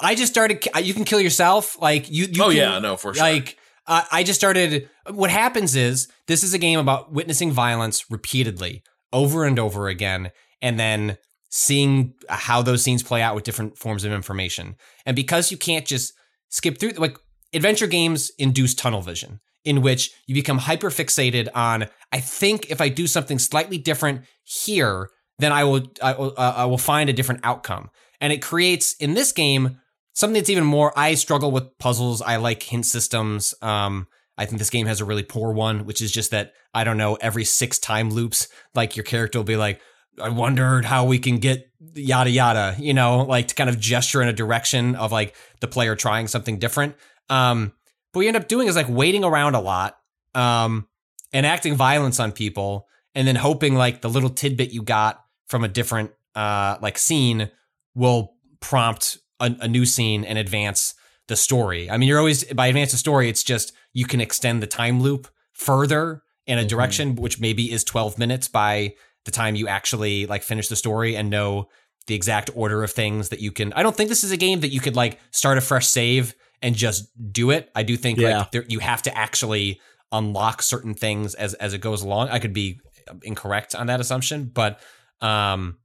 I just started. You can kill yourself. Like you. you oh can- yeah, no, for sure. Like uh, I just started. What happens is this is a game about witnessing violence repeatedly, over and over again, and then seeing how those scenes play out with different forms of information. And because you can't just skip through like adventure games induce tunnel vision in which you become hyper fixated on I think if I do something slightly different here, then I will I will, uh, I will find a different outcome. And it creates in this game something that's even more I struggle with puzzles. I like hint systems. Um I think this game has a really poor one, which is just that I don't know every six time loops, like your character will be like, I wondered how we can get yada yada, you know, like to kind of gesture in a direction of like the player trying something different. Um, but what you end up doing is like waiting around a lot, um, and acting violence on people, and then hoping like the little tidbit you got from a different uh like scene will prompt a, a new scene and advance the story. I mean, you're always by advance the story, it's just you can extend the time loop further in a direction, which maybe is 12 minutes by the time you actually like finish the story and know the exact order of things that you can. I don't think this is a game that you could like start a fresh save and just do it. I do think Yeah. like there, you have to actually unlock certain things as as it goes along. I could be incorrect on that assumption, but um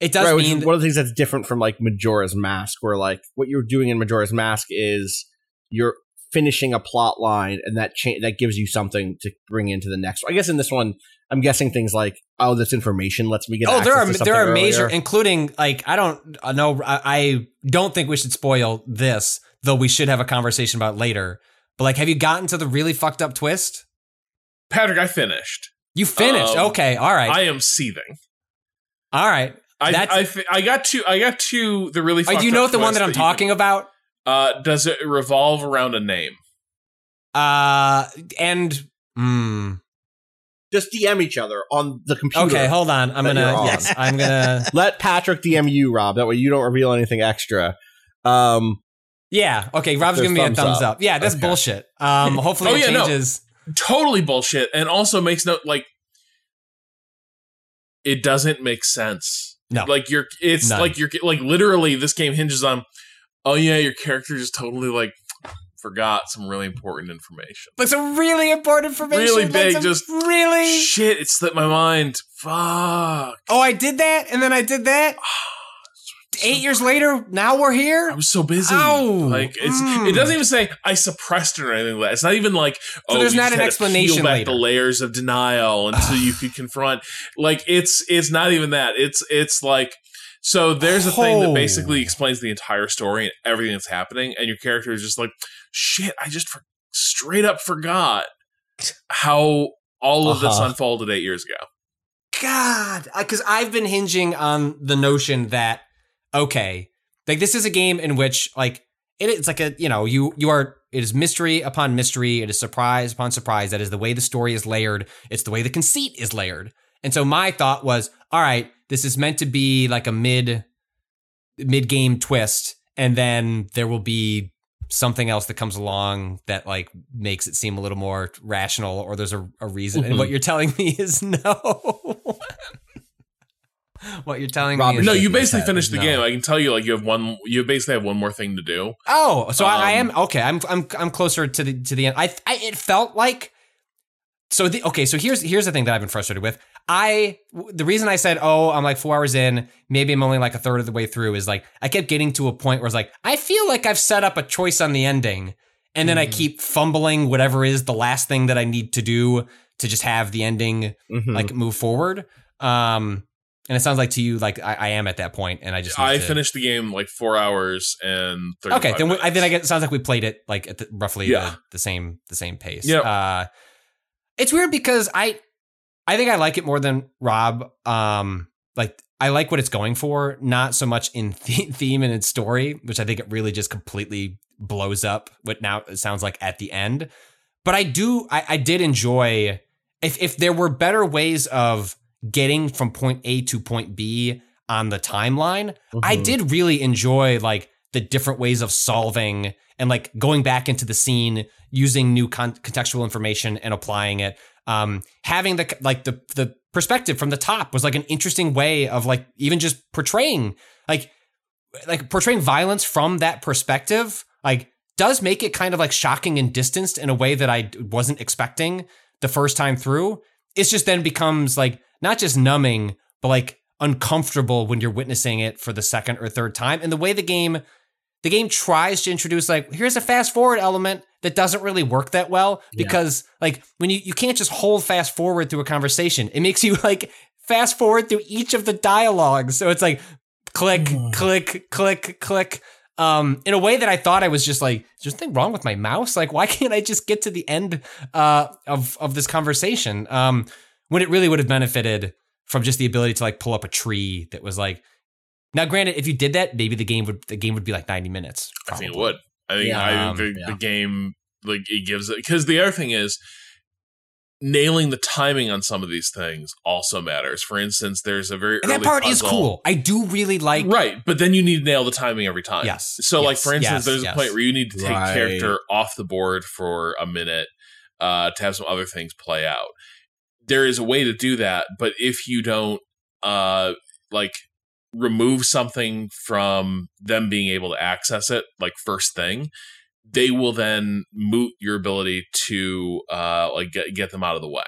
it does right, mean one of the things that's different from like Majora's Mask, where like what you're doing in Majora's Mask is you're finishing a plot line, and that cha- that gives you something to bring into the next. one. I guess in this one, I'm guessing things like, oh, this information lets me get. Oh, there are there are something major, including like I don't know I, I don't think we should spoil this, though we should have a conversation about later. But like, have you gotten to the really fucked up twist? Patrick, I finished. You finished? Um, okay, all right, I am seething. all right. I That's- I, fi- I got to I got to the really. Fucked do you know up the one that I'm you talking about? uh, does it revolve around a name? Uh, and hmm. just DM each other on the computer. Okay, hold on. I'm gonna. you're on. Yes, I'm gonna. *laughs* Let Patrick DM you, Rob. That way you don't reveal anything extra. Um, Yeah. Okay. Rob's There's giving me a thumbs thumbs up. up. Yeah, that's Okay. bullshit. Um, *laughs* hopefully Oh, it yeah, no. changes. Totally bullshit, and also makes no like. It doesn't make sense. No. like you're. It's None. like you're like literally. This game hinges on. Oh yeah, your character just totally like forgot some really important information. But some really important information. Really big, some just- really. Shit, it slipped my mind. Fuck. Oh, I did that, and then I did that. *sighs* *sighs* Eight years later, now we're here. I here. was so busy. Ow. Like it's Mm. it doesn't even say I suppressed it or anything like that. It's not even like oh there's you not just an had explanation peel back later. the layers of denial until you *sighs* could confront like it's it's not even that. It's it's like so there's a thing that Oh. basically explains the entire story and everything that's happening and your character is just like shit, I just for- straight up forgot how all of this Uh-huh. unfolded 8 years ago. God, because I've been hinging on the notion that okay, like this is a game in which like it is like a you know you you are it is mystery upon mystery, it is surprise upon surprise. That is the way the story is layered. It's the way the conceit is layered. And so my thought was, all right, this is meant to be like a mid mid game twist, and then there will be something else that comes along that like makes it seem a little more rational or there's a, a reason and Mhm. what you're telling *laughs* me is no *laughs* what you're telling Rob me No, you basically head. finished the No. game. I can tell you like you have one you basically have one more thing to do. oh so I, I am Um, okay i'm i'm i'm closer to the to the end i, I it felt like so the okay so here's here's the thing that i've been frustrated with i the reason i said oh i'm like four hours in maybe i'm only like a third of the way through is like i kept getting to a point where it's like i feel like i've set up a choice on the ending and then i Mhm. keep fumbling whatever is the last thing that i need to do to just have the ending mhm. like move forward um and it sounds like to you like i, I am at that point and i just I to- finished the game like four hours and 35 okay then we, i then i get it sounds like we played it like at the, roughly Yeah. the, the same the same pace Yep. uh it's weird because i i think i like it more than rob um like i like what it's going for not so much in *laughs* the- theme and its story which i think it really just completely blows up what now it sounds like at the end but i do i, I did enjoy if if there were better ways of getting from point a to point b on the timeline I Mhm. did really enjoy like the different ways of solving and like going back into the scene using new con- contextual information and applying it. Um, having the like the the perspective from the top was like an interesting way of like even just portraying like like portraying violence from that perspective. Like does make it kind of like shocking and distanced in a way that I wasn't expecting the first time through. It's just then becomes like not just numbing, but like uncomfortable when you're witnessing it for the second or third time. And the way the game the game tries to introduce like here's a fast forward element that doesn't really work that well Yeah. because like when you you can't just hold fast forward through a conversation. It makes you *laughs* like fast forward through each of the dialogues. So it's like click, click, click, click. Um, in a way that I thought I was just like, is there something wrong with my mouse? Like, why *laughs* can't I just get to the end uh, of of this conversation? Um, when it really would have benefited from just the ability to like pull up a tree that was like. Now, granted, if you did that, maybe the game would the game would be like ninety minutes. I think it would. I think Yeah, I um, the, yeah. the game like it gives it because the other thing is nailing the timing on some of these things also matters. For instance, there's a very And that early part is cool. I do really like. right? But then you need to nail the timing every time. Yes, So, like for instance, yes, there's yes. a point where you need to take Right. character off the board for a minute uh, to have some other things play out. There is a way to do that, but if you don't uh, like remove something from them being able to access it, like first thing, they will then moot your ability to uh, like get, get them out of the way.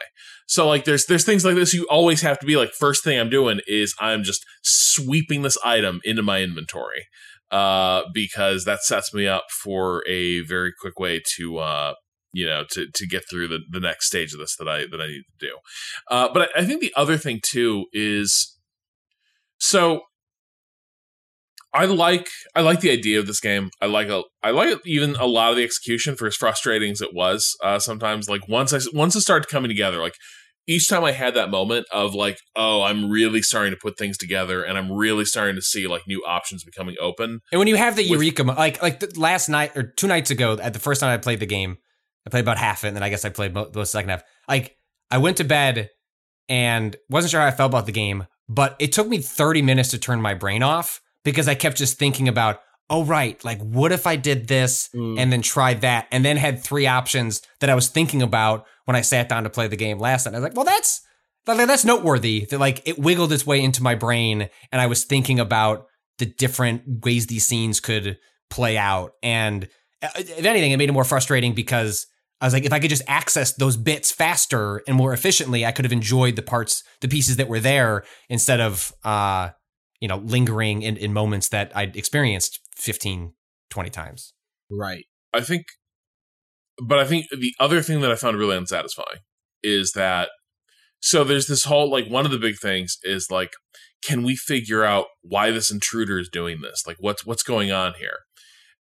So like there's there's things like this you always have to be like first thing I'm doing is I'm just sweeping this item into my inventory uh because that sets me up for a very quick way to uh you know to to get through the, the next stage of this that I that I need to do. Uh but I, I think the other thing too is so I like I like the idea of this game. I like a I like even a lot of the execution for as frustrating as it was. Uh, sometimes like once I once it started coming together, like each time I had that moment of like, oh, I'm really starting to put things together, and I'm really starting to see like new options becoming open. And when you have the With- eureka, like like the last night or two nights ago, at the first time I played the game, I played about half it, and then I guess I played the second half. Like I went to bed and wasn't sure how I felt about the game, but it took me 30 minutes to turn my brain off because I kept just thinking about, oh right, like what if I did this Mm. and then tried that, and then had three options that I was thinking about when I sat down to play the game last night. I was like, well, that's that's noteworthy that like it wiggled its way into my brain, and I was thinking about the different ways these scenes could play out. And uh, if anything, it made it more frustrating because I was like, if I could just access those bits faster and more efficiently, I could have enjoyed the parts, the pieces that were there instead of, uh, you know, lingering in, in moments that I'd experienced 15, 20 times. Right. I think, but I think the other thing that I found really unsatisfying is that so there's this whole like one of the big things is like, can we figure out why this intruder is doing this? Like, what's what's going on here?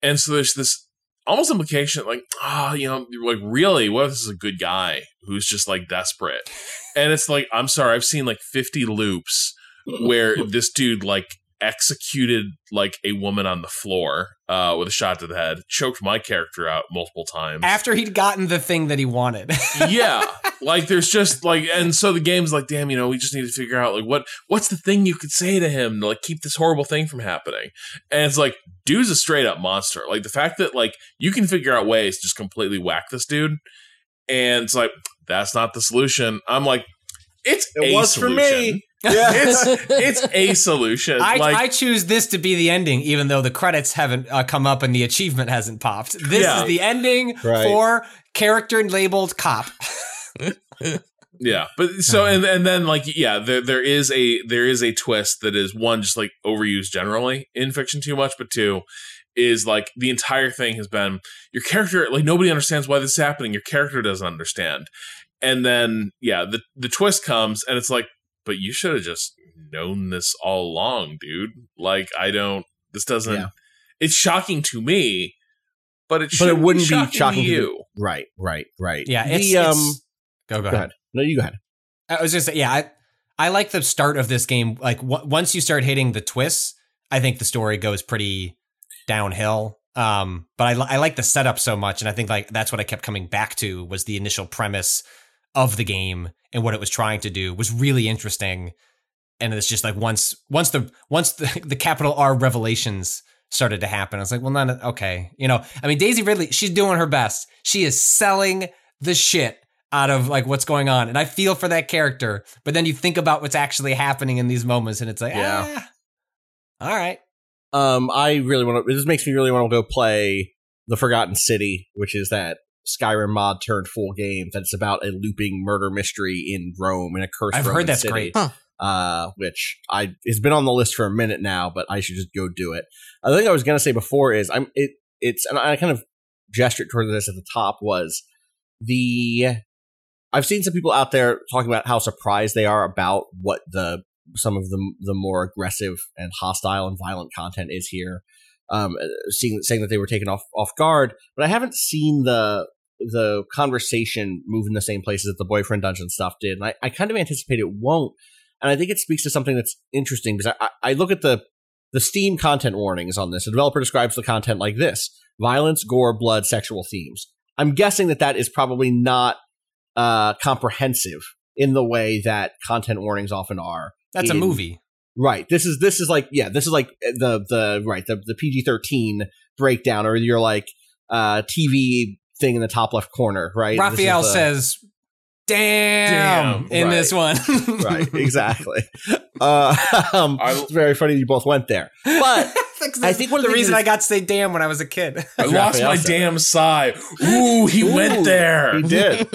And so there's this almost implication like, ah, you know, like really, what if this is a good guy who's just like desperate? And it's like, I'm sorry, I've seen like 50 loops where *laughs* this dude like executed like a woman on the floor uh, with a shot to the head, choked my character out multiple times. After he'd gotten the thing that he wanted. *laughs* yeah, like there's just like, and so the game's like, damn, you know, we just need to figure out like what what's the thing you could say to him to like keep this horrible thing from happening. And it's like, dude's a straight up monster. Like the fact that like you can figure out ways to just completely whack this dude, and it's like that's not the solution. I'm like, it's It a was for solution. Me. *laughs* it's *laughs* it's a solution. I, like, I choose this to be the ending, even though the credits haven't uh, come up and the achievement hasn't popped. This Yeah. is the ending Right. for character labeled cop. *laughs* Yeah, but so and and then like yeah, there there is a there is a twist that is one just like overused generally in fiction too much, but two is like the entire thing has been your character like nobody understands why this is happening. Your character doesn't understand, and then yeah, the the twist comes and it's like, but you should have just known this all along, dude. Like I don't. This doesn't. Yeah. It's shocking to me, but it But it shouldn't wouldn't be shocking, shocking to to you. Right. Right. Right. Yeah, The, um. it's- go, go go ahead. ahead. No, you go ahead. I was just saying, yeah, I, I like the start of this game. Like w- once you start hitting the twists, I think the story goes pretty downhill. Um, but I, I like the setup so much, and I think like that's what I kept coming back to was the initial premise of the game and what it was trying to do was really interesting. And it's just like once once the once the, *laughs* the capital R revelations started to happen, I was like, well, none of, okay, you know, I mean, Daisy Ridley, she's doing her best. She is selling the shit out of like what's going on, and I feel for that character. But then you think about what's actually happening in these moments, and it's like, Yeah. ah, all right, Um, I really want to. This makes me really want to go play the Forgotten City, which is that Skyrim mod turned full game. That's about a looping murder mystery in Rome in a cursed. I've Roman heard that's city. great. Huh. uh, which I has been on the list for a minute now, but I should just go do it. The thing I was gonna say before is I'm it it's and I kind of gestured toward this at the top was the I've seen some people out there talking about how surprised they are about what the some of the the more aggressive and hostile and violent content is here. Um, seeing saying that they were taken off off guard, but I haven't seen the the conversation move in the same places that the boyfriend dungeon stuff did, and I, I kind of anticipate it won't. And I think it speaks to something that's interesting because I, I look at the the Steam content warnings on this. The developer describes the content like this: violence, gore, blood, sexual themes. I'm guessing that that is probably not uh, comprehensive in the way that content warnings often are. That's a movie. Right. This is this is like yeah, this is like the the right the the PG thirteen breakdown or your like uh TV thing in the top left corner. Right. Raphael the- says, "Damn!" Damn, in right. this one. *laughs* right *laughs* exactly. uh, *laughs* um, it's very funny you both went there, but I think one of the the reason I got to say "damn" when I was a kid. I lost my damn sigh. Ooh, he Ooh, went there. He did.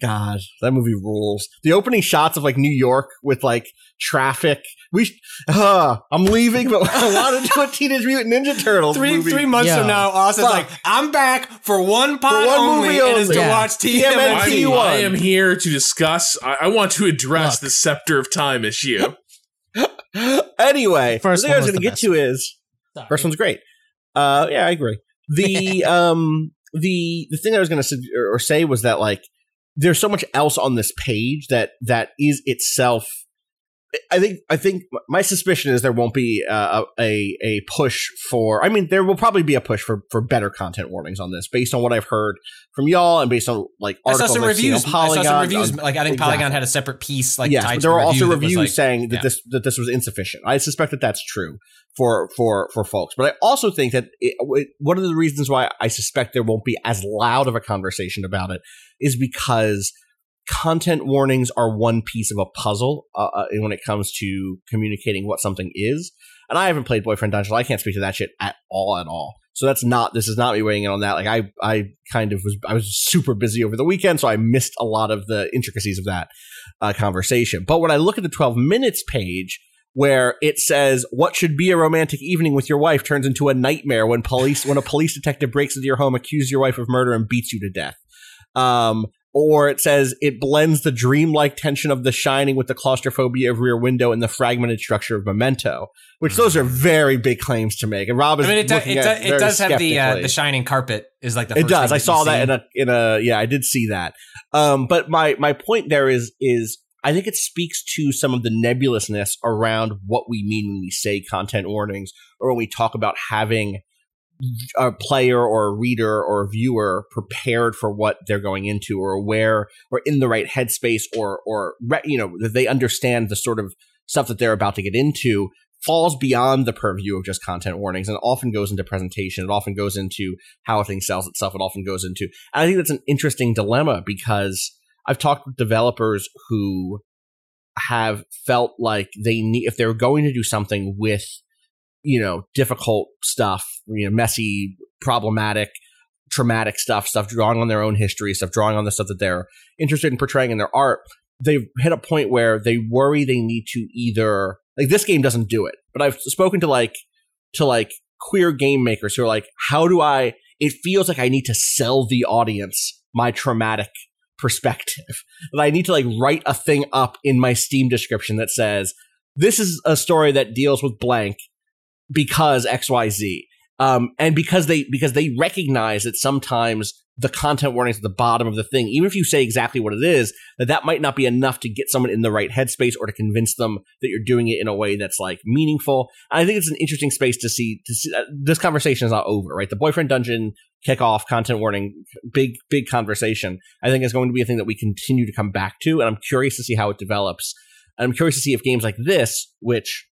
God, that movie rules. The opening shots of like New York with like traffic. We, sh- uh, I'm leaving, but I want to do a Teenage Mutant Ninja Turtles three movie. three months Yo. from now, Austin's Fuck. like, "I'm back for one pod one only, movie and it's only. to Yeah. watch TMNT. TMNT." one. I, I am here to discuss. I, I want to address Look. the Scepter of Time issue. *laughs* anyway, First the thing I was was going to get best. to is first one's great. Uh, yeah, I agree. The *laughs* um the the thing I was going to or say was that like there's so much else on this page that that is itself. I think I think my suspicion is there won't be uh, a a push for. I mean, there will probably be a push for for better content warnings on this, based on what I've heard from y'all and based on like articles I saw some I've seen on reviews. I Polygon. saw some reviews. on- like I think exactly. Polygon had a separate piece. Like yes, there were also review that was, reviews like- saying that yeah. this that this was insufficient. I suspect that that's true for for for folks, but I also think that it, it- one of the reasons why I suspect there won't be as loud of a conversation about it is because content warnings are one piece of a puzzle uh, uh, when it comes to communicating what something is. And I haven't played Boyfriend Dungeon. I can't speak to that shit at all, at all. So that's not. This is not me weighing in on that. Like I, I kind of was. I was super busy over the weekend, so I missed a lot of the intricacies of that uh, conversation. But when I look at the 12 minutes page where it says what should be a romantic evening with your wife turns into a nightmare when police when a police detective breaks into your home, accuses your wife of murder, and beats you to death. Um, or it says it blends the dreamlike tension of The Shining with the claustrophobia of Rear Window and the fragmented structure of Memento. Which those are very big claims to make. And Rob is I mean, it, do, it, do, it does have the uh, the shining carpet is like the It does. I saw that see. in a in a yeah, I did see that. Um, but my my point there is is I think it speaks to some of the nebulousness around what we mean when we say content warnings or when we talk about having a player or a reader or a viewer prepared for what they're going into or aware or in the right headspace or or you know that they understand the sort of stuff that they're about to get into falls beyond the purview of just content warnings and often goes into presentation. It often goes into how a thing sells itself. It often goes into, and I think that's an interesting dilemma because I've talked with developers who have felt like they need, if they're going to do something with, you know, difficult stuff, you know, messy, problematic, traumatic stuff, stuff drawing on their own history, stuff drawing on the stuff that they're interested in portraying in their art, they've hit a point where they worry they need to either like this game doesn't do it but i've spoken to like to like queer game makers who are like how do i it feels like i need to sell the audience my traumatic perspective. *laughs* That i need to like write a thing up in my steam description that says this is a story that deals with blank because xyz um, and because they because they recognize that sometimes the content warnings at the bottom of the thing, even if you say exactly what it is, that that might not be enough to get someone in the right headspace or to convince them that you're doing it in a way that's like meaningful. And I think it's an interesting space to see. To see uh, this conversation is not over, right? The boyfriend dungeon kickoff content warning, big big conversation. I think is going to be a thing that we continue to come back to, and I'm curious to see how it develops. And I'm curious to see if games like this, which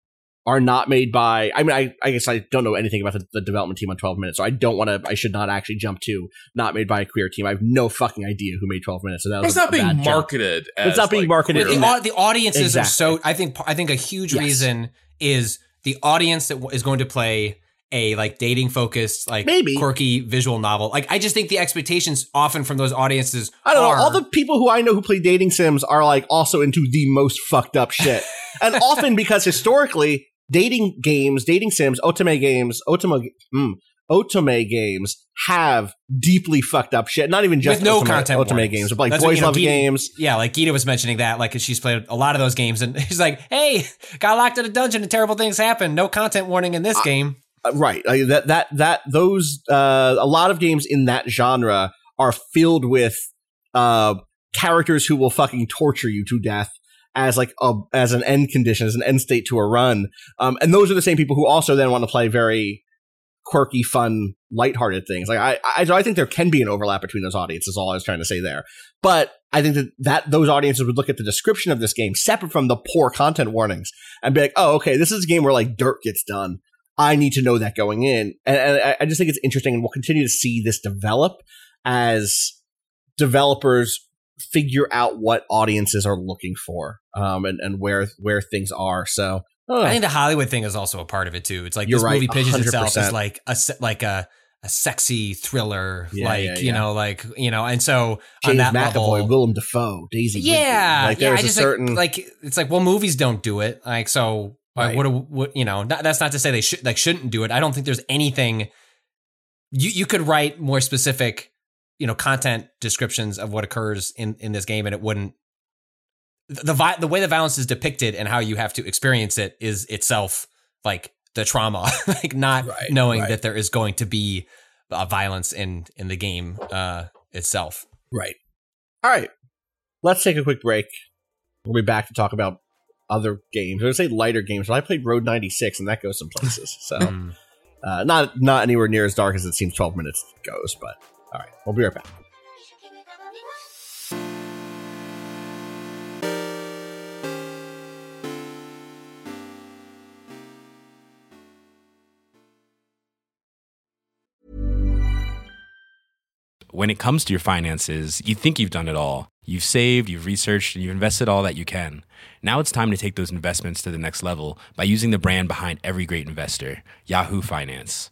are not made by I mean I, I guess I don't know anything about the, the development team on 12 minutes so I don't want to I should not actually jump to not made by a queer team I have no fucking idea who made 12 minutes so that was It's a- not a being bad jump. marketed. As, It's not being marketed the, that- the audiences Exactly. are so. I think. I think a huge Yes. reason is the audience that w- is going to play a like dating focused, like Maybe. quirky visual novel. Like I just think the expectations often from those audiences. I don't are, know all the people who I know who play dating sims are like also into the most fucked up shit *laughs* and often because historically dating games, dating sims, otome games, otome, mm, otome games have deeply fucked up shit. Not even just With no otome, content otome warnings. games, but like That's what, boys you know, love Gita- games. Yeah, like Gita was mentioning that, like she's played a lot of those games, and *laughs* she's like, "Hey, got locked in a dungeon and terrible things happen. No content warning in this game." Uh, right uh, that that that those uh a lot of games in that genre are filled with uh characters who will fucking torture you to death as like a as an end condition as an end state to a run. Um and those are the same people who also then want to play very quirky fun lighthearted things. Like i i, I think there can be an overlap between those audiences all i was trying to say there. But i think that that those audiences would look at the description of this game separate from the poor content warnings and be like oh okay this is a game where like dirt gets done. I need to know that going in. And, and I just think it's interesting, and we'll continue to see this develop as developers figure out what audiences are looking for um, and, and where where things are. So oh, I think the Hollywood thing is also a part of it too. It's like this right, movie pitches itself 100%. as like a like a a sexy thriller, Yeah, like yeah, you know, like you know, and so on James that McAvoy, level, Willem Dafoe, Daisy. Ridley. yeah, like yeah. there's a certain like, like it's like well, movies don't do it, like so. Right. what, what you know? Not, that's not to say they should like shouldn't do it. I don't think there's anything. You you could write more specific, you know, content descriptions of what occurs in in this game, and it wouldn't. The vi- the way the violence is depicted and how you have to experience it is itself like the trauma, *laughs* like not Right, knowing right. that there is going to be uh, violence in in the game uh, itself. right. All right, let's take a quick break. We'll be back to talk about other games. I would say lighter games, but I played Road 96, and that goes some places. So. *laughs* Mm. Uh, not not anywhere near as dark as it seems 12 minutes goes, but all right, we'll be right back. When it comes to your finances, you think you've done it all. You've saved, you've researched, and you've invested all that you can. Now it's time to take those investments to the next level by using the brand behind every great investor, Yahoo Finance.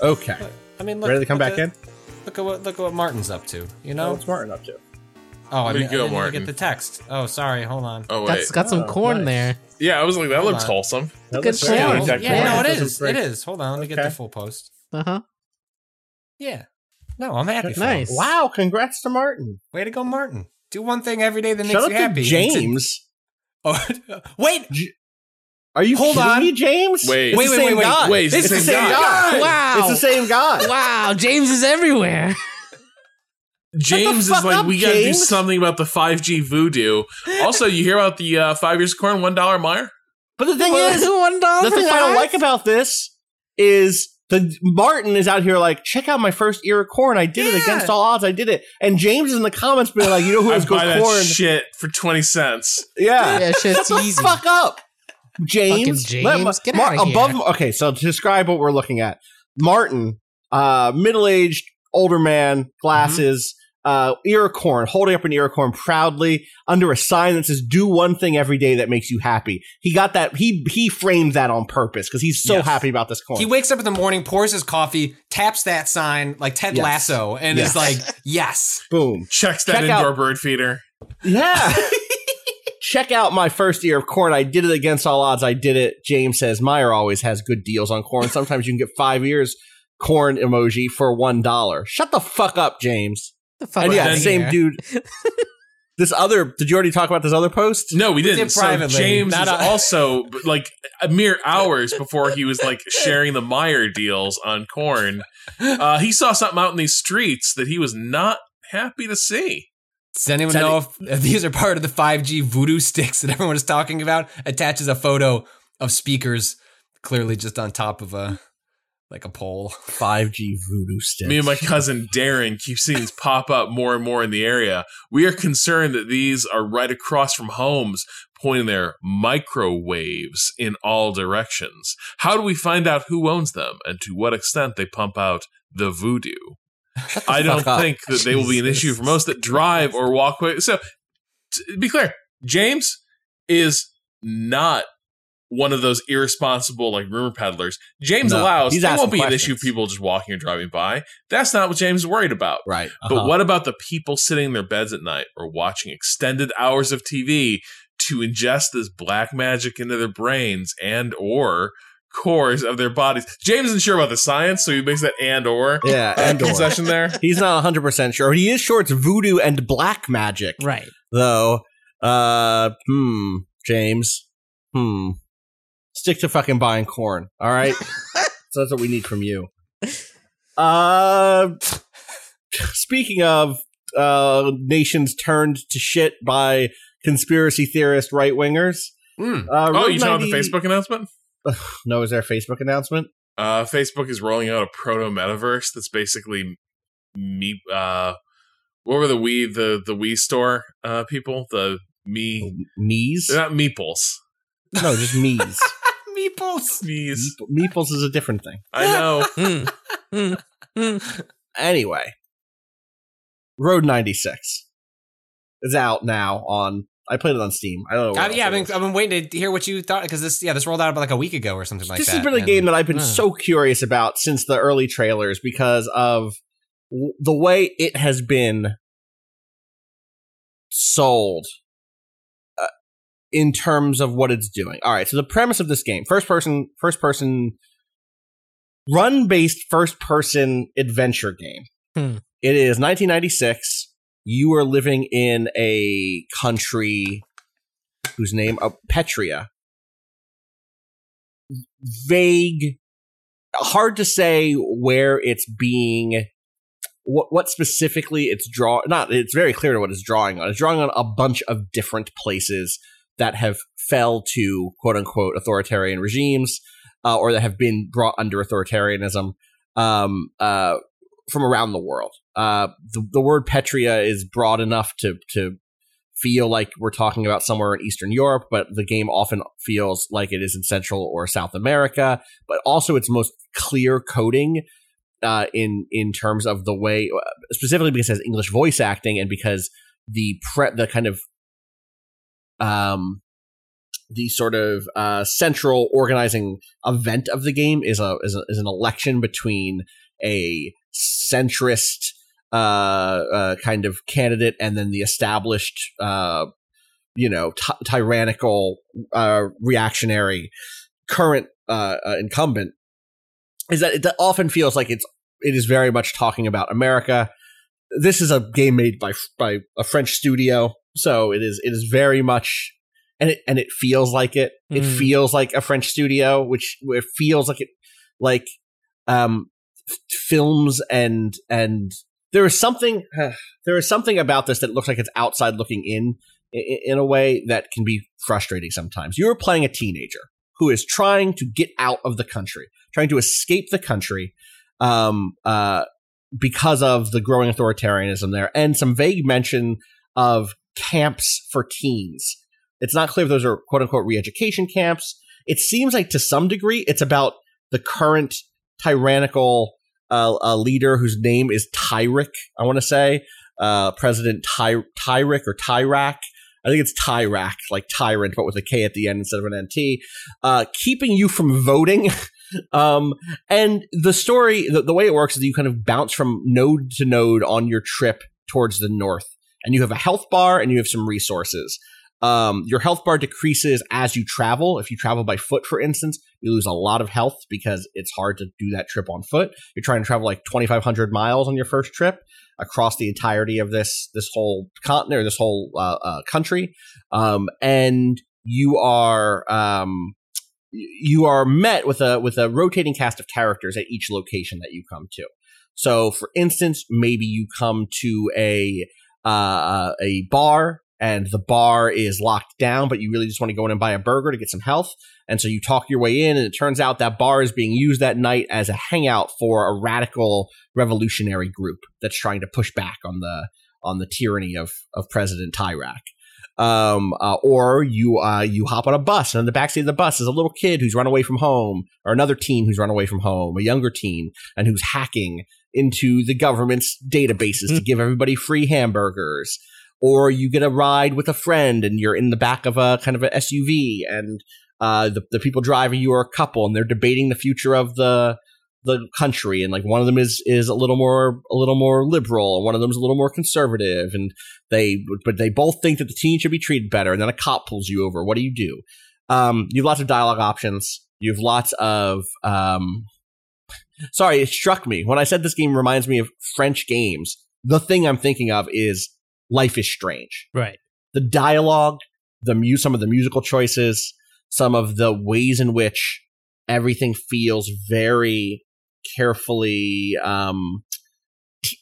Okay, I mean, ready to come look back at, in? Look at what look at what Martin's up to. You know? What's Martin up to? Oh, I, There mean, go, I didn't Martin. get the text. Oh, sorry. Hold on. Oh wait, Got, got some Oh, corn nice. there. yeah, I was like, that Hold looks on. wholesome. That Good looks very corn. good. That yeah, no, corn. it Doesn't is. break. It is. Hold on. Let me get the full post. Uh huh. Yeah. No, I'm happy. For him. Nice. Wow, congrats to Martin. Way to go, Martin. Do one thing every day that makes Shut up you happy. James. *laughs* Oh, wait. Are you Hold kidding on. me, James? Wait. Wait, wait, wait, wait. guy. Wait, it's the same guy. Wow. It's the same guy. Wow, James is everywhere. *laughs* James is like, up, we gotta do something about the 5G voodoo. Also, you hear about the uh, five years of corn, one dollar Meijer? But the thing is, *laughs* one dollar. the thing I don't like about this is the Martin is out here like, check out my first ear of corn. I did it against all odds. I did it. And James is in the comments being like, you know who *laughs* I has buy good that corn? shit for 20 cents. Yeah. Yeah, shit's Shut the easy. fuck up, James. Fucking Let- get Mar- outta here. above. Okay, so to describe what we're looking at, Martin, uh, middle-aged, older man, glasses, uh, ear of corn, holding up an ear corn proudly under a sign that says "Do one thing every day that makes you happy." He got that. He he framed that on purpose because he's so Yes. happy about this corn. He wakes up in the morning, pours his coffee, taps that sign like Ted Yes. Lasso, and Yes. is like, "Yes." Boom. Checks that Check indoor out- bird feeder. Yeah. *laughs* Check out my first ear of corn. I did it against all odds. I did it. James says Meijer always has good deals on corn. Sometimes you can get five ears corn emoji for one dollar. Shut the fuck up, James. The fuck And yeah, the same here. dude. *laughs* this other. Did you already talk about this other post? No, we didn't. did So privately, James not is a- also *laughs* like a mere hours before he was like sharing the Meijer deals on corn. Uh, he saw something out in these streets that he was not happy to see. Does anyone Tell know if, if these are part of the 5G voodoo sticks that *laughs* everyone is talking about? Attaches a photo of speakers clearly just on top of a like a pole. 5G voodoo sticks. Me and my cousin Darren keep seeing these pop up more and more in the area. We are concerned that these are right across from homes, pointing their microwaves in all directions. How do we find out who owns them and to what extent they pump out the voodoo? I don't up. think that they will be an issue for most that drive or walk away. So, to be clear, James is not one of those irresponsible like rumor peddlers. James No, allows there won't be an issue of people just walking or driving by. That's not what James is worried about. Right. But uh-huh. what about the people sitting in their beds at night or watching extended hours of TV to ingest this black magic into their brains and or cores of their bodies? James isn't sure about the science, so he makes that and or Yeah, uh, and or. concession there. *laughs* He's not 100% sure. He is sure it's voodoo and black magic, Right. though. Uh, hmm, James. Hmm. Stick to fucking buying corn, all right? *laughs* so that's what we need from you. Uh, speaking of uh, nations turned to shit by conspiracy theorist right wingers. Mm. Uh, Oh, you talking about 90 the Facebook announcement? *sighs* No, is there a Facebook announcement? Uh, Facebook is rolling out a proto metaverse that's basically me. Uh, what were the we the the Wii store uh, people? The me. Miis? They're not meeples. No, just Miis. *laughs* Meeples. Miis. Meeples is a different thing. I know. *laughs* Mm. Mm. Mm. Anyway, Road 96 is out now on. I played it on Steam. I don't know. Uh, yeah, I've been, I've been waiting to hear what you thought because this, yeah, this rolled out about like a week ago or something like this that. has been a game that I've been uh. so curious about since the early trailers because of w- the way it has been sold uh, in terms of what it's doing. All right, so the premise of this game, first person, first person, run based first person adventure game. Hmm. It is 1996. You are living in a country whose name, uh, Petria. Vague, hard to say where it's being what what specifically it's draw not it's very clear to what it's drawing on. It's drawing on a bunch of different places that have fell to quote unquote authoritarian regimes uh, or that have been brought under authoritarianism um, uh, from around the world. Uh, the, the word Petria is broad enough to to feel like we're talking about somewhere in Eastern Europe, but the game often feels like it is in Central or South America. But also, its most clear coding uh, in in terms of the way, specifically because it has English voice acting and because the pre- the kind of um the sort of uh, central organizing event of the game is a, is a is an election between a centrist uh, uh, kind of candidate and then the established uh, you know ty- tyrannical uh, reactionary current uh, uh, incumbent is that it often feels like it's it is very much talking about America. This is a game made by by a French studio, so it is it is very much and it and it feels like it. It Mhm. feels like a French studio, which it feels like it like um films and and there is something *sighs* there is something about this that looks like it's outside looking in i- in a way that can be frustrating sometimes. You're playing a teenager who is trying to get out of the country, trying to escape the country um, uh, because of the growing authoritarianism there, and some vague mention of camps for teens. It's not clear if those are quote unquote re education camps. It seems like to some degree it's about the current tyrannical uh, uh, leader whose name is Tyrick, I want to say. Uh, President Ty- Tyrick or Tyrak. I think it's Tyrak, like tyrant, but with a K at the end instead of an NT, uh, keeping you from voting. *laughs* um, and the story, the, the way it works is that you kind of bounce from node to node on your trip towards the north. And you have a health bar and you have some resources. Um, your health bar decreases as you travel. If you travel by foot, for instance, you lose a lot of health because it's hard to do that trip on foot. You're trying to travel like 2,500 miles on your first trip across the entirety of this this whole continent or this whole uh, uh, country, um, and you are um, you are met with a with a rotating cast of characters at each location that you come to. So, for instance, maybe you come to a uh, a bar and the bar is locked down, but you really just want to go in and buy a burger to get some health. And so you talk your way in, and it turns out that bar is being used that night as a hangout for a radical revolutionary group that's trying to push back on the on the tyranny of of President Tyrak. Um, uh, or you uh, you hop on a bus, and in the backseat of the bus is a little kid who's run away from home, or another teen who's run away from home, a younger teen, and who's hacking into the government's databases to give everybody free hamburgers. Or you get a ride with a friend, and you're in the back of a kind of a SUV, and uh, the the people driving you are a couple, and they're debating the future of the the country and like one of them is is a little more a little more liberal and one of them is a little more conservative and they but they both think that the teen should be treated better and then a cop pulls you over. What do you do? Um you have lots of dialogue options. You have lots of um sorry it struck me. When i said this game reminds me of french games the thing i'm thinking of is life is strange Right. the dialogue, the mu- some of the musical choices, some of the ways in which everything feels very carefully. Um, t-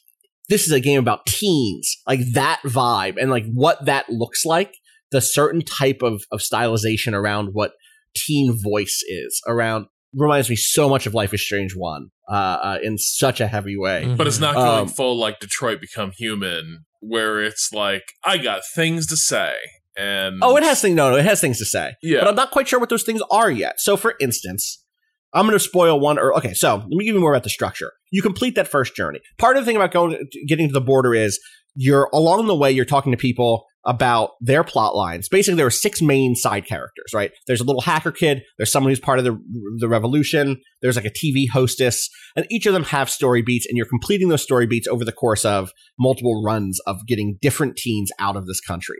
this is a game about teens, like that vibe, and like what that looks like. The certain type of of stylization around what teen voice is around reminds me so much of Life is Strange One, uh, uh in such a heavy way. Mhm. But it's not going Um, full like Detroit Become Human, where it's like I got things to say, and Oh, it has things. No, no, it has things to say. yeah. but I'm not quite sure what those things are yet. So, for instance, I'm going to spoil one. Or okay, so let me give you more about the structure. You complete that first journey. Part of the thing about going getting to the border is you're along the way. You're talking to people about their plot lines. Basically, there are six main side characters. Right? There's a little hacker kid. There's someone who's part of the the revolution. There's like a TV hostess, and each of them have story beats. And you're completing those story beats over the course of multiple runs of getting different teens out of this country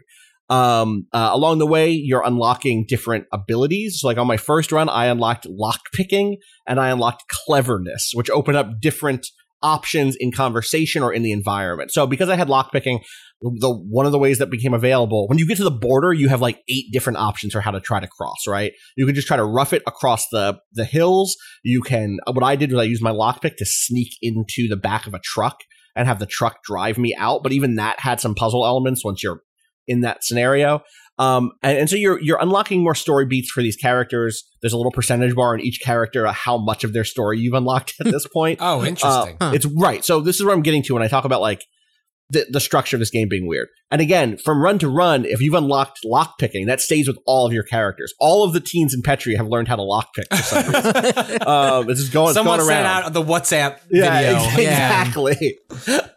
um uh, along the way you're unlocking different abilities so like on my first run i unlocked lock picking and i unlocked cleverness which open up different options in conversation or in the environment so because i had lock picking the one of the ways that became available when you get to the border you have like eight different options for how to try to cross right you can just try to rough it across the the hills you can what i did was i used my lockpick to sneak into the back of a truck and have the truck drive me out but even that had some puzzle elements once you're in that scenario. Um, and, and so you're you're unlocking more story beats for these characters. There's a little percentage bar in each character, uh, how much of their story you've unlocked at this *laughs* point. Oh, interesting. Uh, It's right. So this is where I'm getting to when I talk about like the, the structure of this game being weird. And again, from run to run, if you've unlocked lock picking, that stays with all of your characters. All of the teens in Petria have learned how to lock pick for some reason. *laughs* um, going, Someone going sent around. out the WhatsApp Yeah, video. ex- exactly.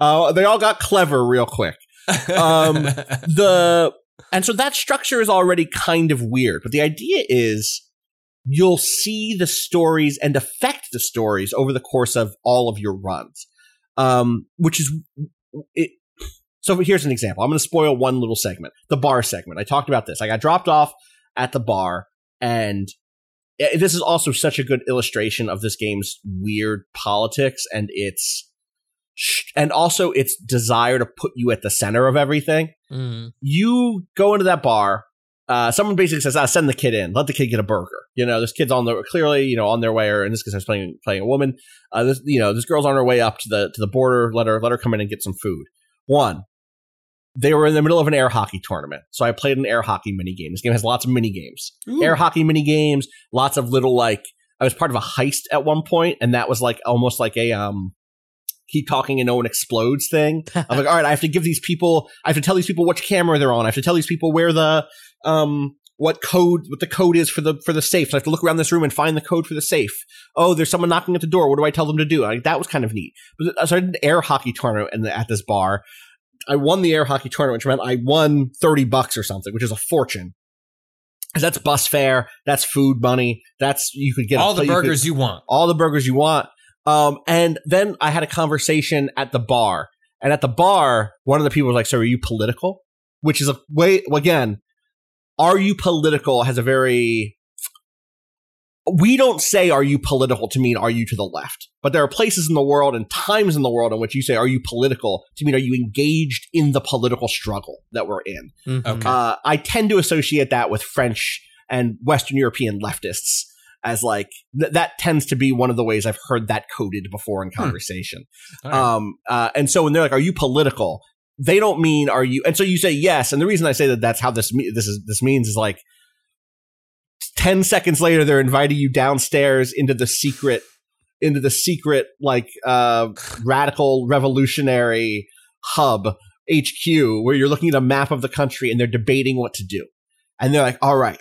uh, they all got clever real quick. Um, *laughs* the and so that structure is already kind of weird but the idea is you'll see the stories and affect the stories over the course of all of your runs um which is it so here's an example i'm going to spoil one little segment the bar segment i talked about this i got dropped off at the bar and this is also such a good illustration of this game's weird politics and its and also its desire to put you at the center of everything Mm. you go into that bar. Uh, someone basically says, ah, "Send the kid in. Let the kid get a burger." You know, this kid's on the clearly, you know, on their way, or in this case, I was playing playing a woman. Uh, this, you know, this girl's on her way up to the to the border. Let her let her come in and get some food. One, they were in the middle of an air hockey tournament, so I played an air hockey mini game. This game has lots of mini games, air hockey mini games, lots of little like. I was part of a heist at one point, and that was like almost like a um keep talking and no one explodes thing. I'm like, *laughs* all right, I have to give these people, I have to tell these people which camera they're on. I have to tell these people where the, um, what code, what the code is for the for the safe. So I have to look around this room and find the code for the safe. Oh, there's someone knocking at the door. What do I tell them to do? Like that was kind of neat. But so I did an air hockey tournament in the, at this bar. I won the air hockey tournament, which meant I won thirty bucks or something, which is a fortune. 'Cause that's bus fare, that's food money, that's you could get All the pla- you could- burgers you want. all the burgers you want. Um, and then I had a conversation at the bar, and at the bar, one of the people was like, "So are you political?" Which is a way again. Are you political? Has a very we don't say are you political to mean are you to the left but there are places in the world and times in the world in which you say are you political to mean are you engaged in the political struggle that we're in Mhm. Okay. uh, I tend to associate that with French and Western European leftists as like th- that tends to be one of the ways I've heard that coded before in conversation. All right. Um, uh, and so when they're like, "Are you political?" they don't mean are you and so you say yes and the reason i say that that's how this me- this is this means is like 10 seconds later they're inviting you downstairs into the secret into the secret like uh radical revolutionary hub hq where you're looking at a map of the country and they're debating what to do. And they're like all right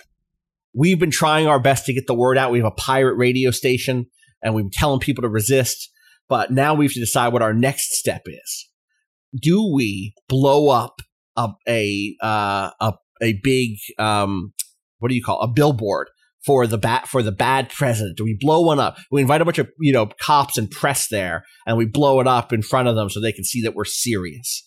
we've been trying our best to get the word out. We have a pirate radio station and we've been telling people to resist but now we have to decide what our next step is. Do we blow up a a uh, a a big um what do you call it? a billboard for the bat for the bad president? Do we blow one up? We invite a bunch of you know cops and press there, and we blow it up in front of them so they can see that we're serious.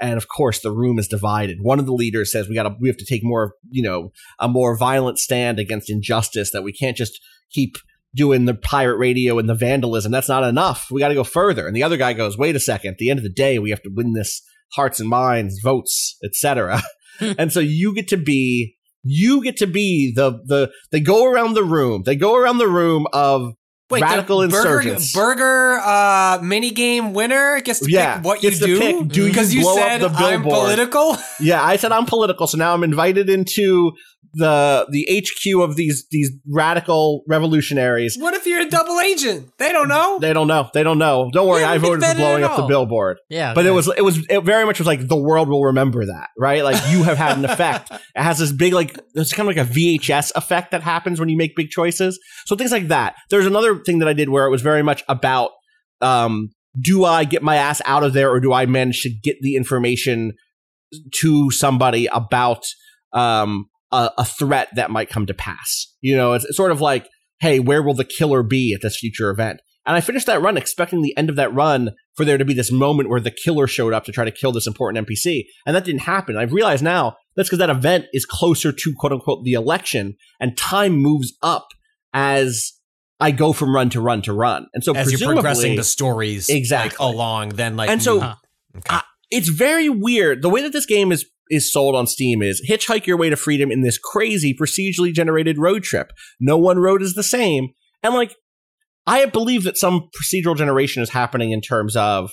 And of course, the room is divided. One of the leaders says we got to we have to take more you know a more violent stand against injustice. That we can't just keep doing the pirate radio and the vandalism. That's not enough. We got to go further. And the other guy goes, wait a second. At the end of the day, we have to win this hearts and minds, votes, etc. Hmm. *laughs* and so you get to be you get to be the the they go around the room. They go around the room of Wait, radical the burger, insurgents. burger uh, mini game winner gets to Yeah, pick what you do do you because you, blow up said the I'm billboard? political. yeah, I said I'm political, so now I'm invited into the the HQ of these these radical revolutionaries. What if you're a double agent? They don't know. They don't know. They don't know. Don't worry, Yeah, I we can voted for blowing at up the billboard. Yeah, But it was it was it very much was like the world will remember that, right? Like you have had an effect. *laughs* It has this big like it's kind of like a VHS effect that happens when you make big choices. So things like that. There's another thing that I did where it was very much about um do I get my ass out of there or do I manage to get the information to somebody about um a, a threat that might come to pass? You know, it's, it's sort of like, hey, where will the killer be at this future event? And I finished that run expecting the end of that run for there to be this moment where the killer showed up to try to kill this important NPC. And that didn't happen. I've realized now that's because that event is closer to quote unquote the election and time moves up as I go from run to run to run. And so As you're progressing the stories Exactly. like, along, then like And so- Huh. Okay. I- it's very weird. The way that this game is is sold on Steam is hitchhike your way to freedom in this crazy procedurally generated road trip. No one road is the same. And like I believe that some procedural generation is happening in terms of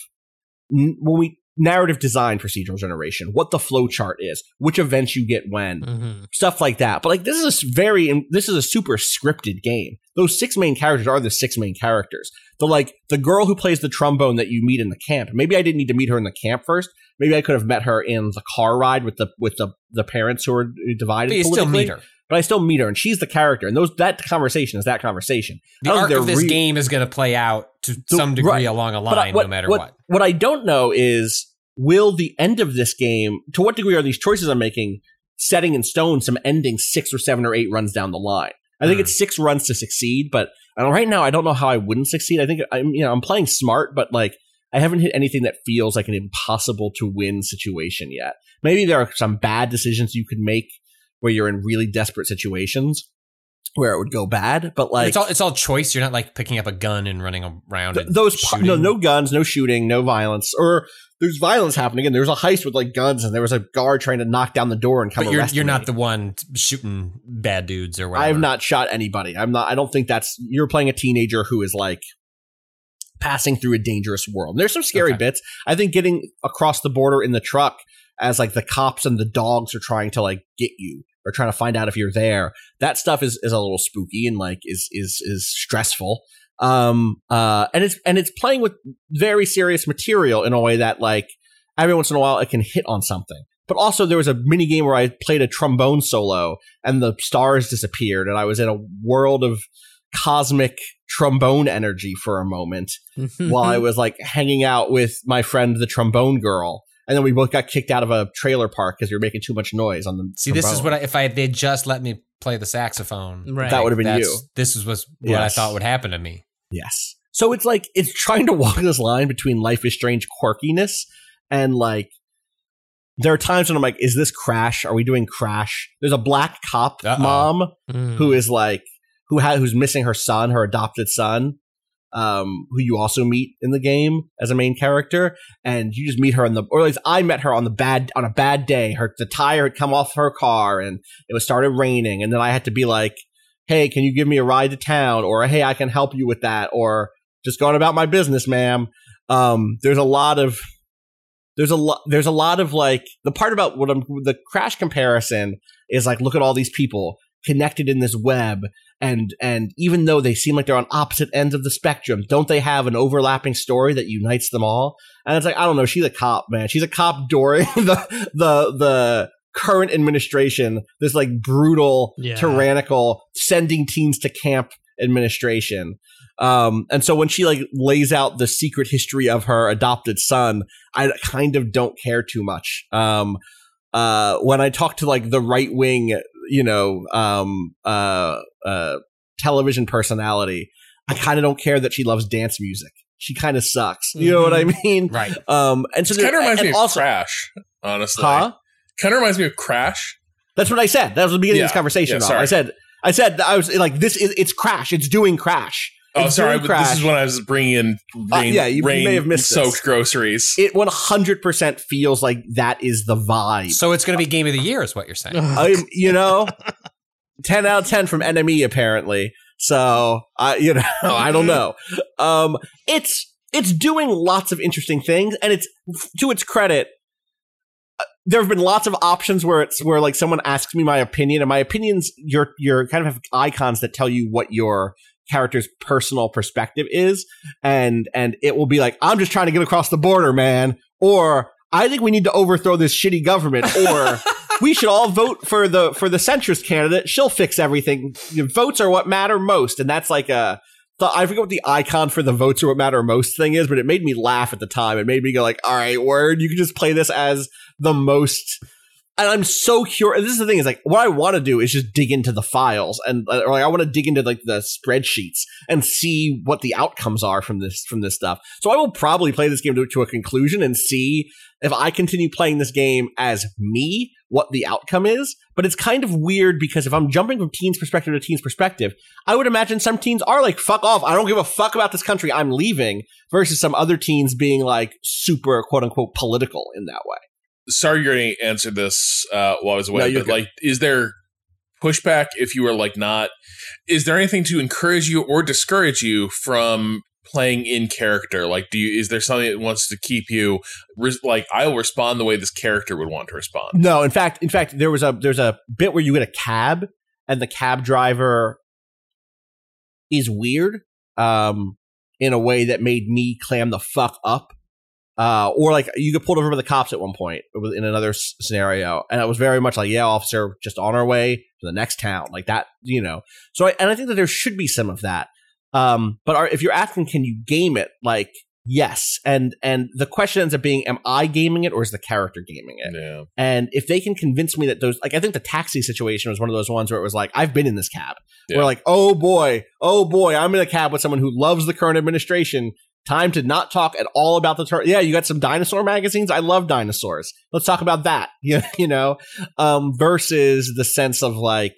n- when we narrative design procedural generation, what the flow chart is, which events you get when, Mhm. stuff like that. But like this is a very this is a super scripted game. Those six main characters are the six main characters. The like the girl who plays the trombone that you meet in the camp. Maybe I didn't need to meet her in the camp first. Maybe I could have met her in the car ride with the with the the parents who are divided. but you still meet her. But I still meet her, and she's the character. And those that conversation is that conversation. The arc of this re- game is going to play out to The- some degree right. along a But I- line, no matter what. What I don't know is will the end of this game, to what degree are these choices I'm making setting in stone some ending six or seven or eight runs down the line? I think Hmm. it's six runs to succeed, but right now I don't know how I wouldn't succeed. I think I'm you know I'm playing smart, but like I haven't hit anything that feels like an impossible to win situation yet. Maybe there are some bad decisions you could make where you're in really desperate situations where it would go bad, but like it's all it's all choice. You're not like picking up a gun and running around. Th- and those no no guns, no shooting, no violence, or there's violence happening, and there's a heist with like guns, and there was a guard trying to knock down the door and come But you're you're me. not the one shooting bad dudes or whatever. I have not shot anybody. I'm not. I don't think that's. You're playing a teenager who is like passing through a dangerous world. And There's some scary Okay. bits. I think getting across the border in the truck as like the cops and the dogs are trying to like get you or trying to find out if you're there. That stuff is is a little spooky and like is is is stressful. Um uh and it's and it's playing with very serious material in a way that like every once in a while it can hit on something. But also there was a mini game where I played a trombone solo and the stars disappeared and I was in a world of cosmic trombone energy for a moment *laughs* while I was like hanging out with my friend the trombone girl. And then we both got kicked out of a trailer park because you were making too much noise on the. See, this is what I, if I they just let me play the saxophone. Right. That would have been that's- you. This is what I thought would happen to me. Yes. So it's like it's trying to walk this line between life is strange quirkiness and like there are times when I'm like, is this Crash? Are we doing Crash? There's a black cop Uh-oh. mom Mhm. who is like who ha- who's missing her son, her adopted son, um, who you also meet in the game as a main character, and you just meet her on the or at least I met her on the bad on a bad day. Her the tire had come off her car and it was started raining, and then I had to be like, "Hey, can you give me a ride to town?" or "Hey, I can help you with that," or just going about my business, ma'am. Um, there's a lot of there's a lot there's a lot of like the part about what I'm the crash comparison is like look at all these people connected in this web and and even though they seem like they're on opposite ends of the spectrum don't they have an overlapping story that unites them all and it's like i don't know she's a cop man she's a cop during *laughs* the the the current administration this like brutal Yeah. tyrannical sending teens to camp administration. Um and so when she like lays out the secret history of her adopted son i kind of don't care too much. Um uh when i talk to like the right wing you know um uh uh television personality i kind of don't care that she loves dance music. She kind of sucks. You know what i mean? Right. um and so It kind of reminds and me of also Crash, honestly. huh Kind of reminds me of Crash. that's what i said that was the beginning of this conversation Yeah, sorry. i said i said I was like this is it's crash it's doing crash Oh, It's sorry. crash This is when I was bringing in rain, yeah, you- you may have missed this. soaked groceries. it 100% feels like that is the vibe So it's going to be game of the year, is what you're saying. *laughs* I, you know, 10 out of 10 from NME, apparently. So, I you know, *laughs* I don't know. Um it's it's doing lots of interesting things and it's to its credit uh, there have been lots of options where it's where like someone asks me my opinion and my opinions you're you're kind of have icons that tell you what your character's personal perspective is and and it will be like I'm just trying to get across the border man or I think we need to overthrow this shitty government or *laughs* we should all vote for the for the centrist candidate. She'll fix everything. Votes are what matter most, and that's like a. The, I forget what the icon for the votes or what matter most thing is, but it made me laugh at the time. It made me go like, "All right, word, you can just play this as the most." And I'm so curious. This is the thing: is like what I want to do is just dig into the files, and uh, or like I want to dig into like the spreadsheets and see what the outcomes are from this from this stuff. So I will probably play this game to, to a conclusion and see if I continue playing this game as me, what the outcome is. But it's kind of weird because if I'm jumping from teen's perspective to teen's perspective, I would imagine some teens are like, fuck off. I don't give a fuck about this country. I'm leaving versus some other teens being like super quote unquote political in that way. Sorry, you're going to answer this uh, while I was away, No, but good. like, is there pushback if you are like not? Is there anything to encourage you or discourage you from playing in character? Like, do you? Is there something that wants to keep you? Res- like, I'll respond the way this character would want to respond. No, in fact, in fact, there was a there's a bit where you get a cab and the cab driver is weird, um, in a way that made me clam the fuck up. Uh, or like you get pulled over by the cops at one point in another s- scenario, and it was very much like, yeah, officer, just on our way to the next town, like that, you know. So, I, and I think that there should be some of that. Um, but are, if you're asking, can you game it? Like, yes, and and the question ends up being, am I gaming it or is the character gaming it? Yeah. And if they can convince me that those, like, I think the taxi situation was one of those ones where it was like, I've been in this cab. Yeah. We're like, oh boy, oh boy, I'm in a cab with someone who loves the current administration. Time to not talk at all about the turn. Yeah, you got some dinosaur magazines. I love dinosaurs. Let's talk about that. *laughs* You, you know, um, versus the sense of like,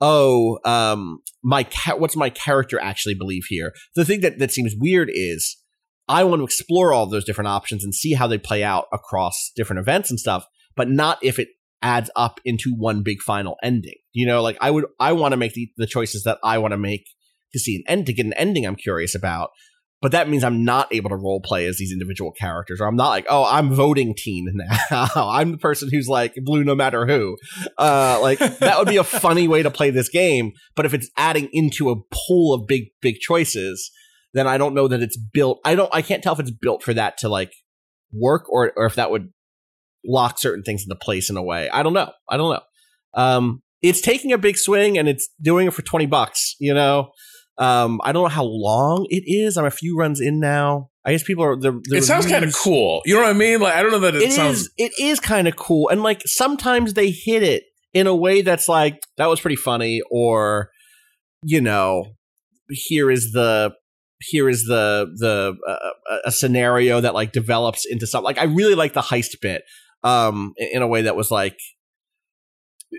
oh, um, my ca- what's my character actually believe here? The thing that that seems weird is I want to explore all those different options and see how they play out across different events and stuff, but not if it adds up into one big final ending. You know, like I would, I want to make the, the choices that I want to make to see an end, to get an ending I'm curious about. But that means I'm not able to role play as these individual characters, or I'm not like, oh, I'm voting teen now. *laughs* I'm the person who's like blue no matter who. Uh, like that would be a funny way to play this game. But if it's adding into a pool of big, big choices, then I don't know that it's built. I don't. I can't tell if it's built for that to like work, or or if that would lock certain things into place in a way. I don't know. I don't know. Um, it's taking a big swing and it's doing it for twenty bucks. You know. Um, I don't know how long it is. I'm a few runs in now. I guess people are. The, the it sounds kind of cool. You know what I mean? Like, I don't know that it, It is. sounds. It is kind of cool, and like sometimes they hit it in a way that's like that was pretty funny, or you know, here is the here is the the uh, a scenario that like develops into something. Like I really like the heist bit, um, in in a way that was like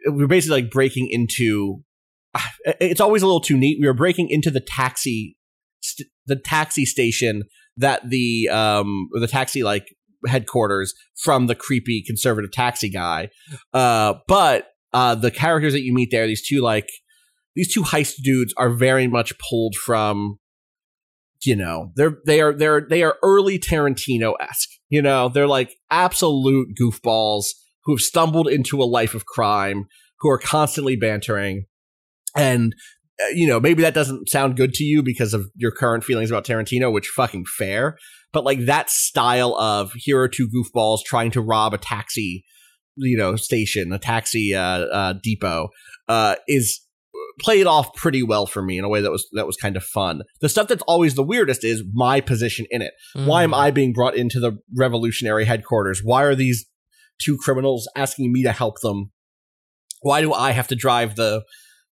we're basically like breaking into. It's always a little too neat. We were breaking into the taxi, st- the taxi station that the um the taxi like headquarters from the creepy conservative taxi guy. Uh, but uh, the characters that you meet there, these two like these two heist dudes, are very much pulled from you know, they're they are they're they are early Tarantino esque. You know, they're like absolute goofballs who have stumbled into a life of crime, who are constantly bantering, and uh, you know maybe that doesn't sound good to you because of your current feelings about Tarantino, which fucking fair. But like that style of here are two goofballs trying to rob a taxi, you know, station, a taxi uh, uh, depot, uh, is played off pretty well for me in a way that was that was kind of fun. The stuff that's always the weirdest is my position in it. Why am Mm. I being brought into the revolutionary headquarters? Why are these two criminals asking me to help them? Why do I have to drive the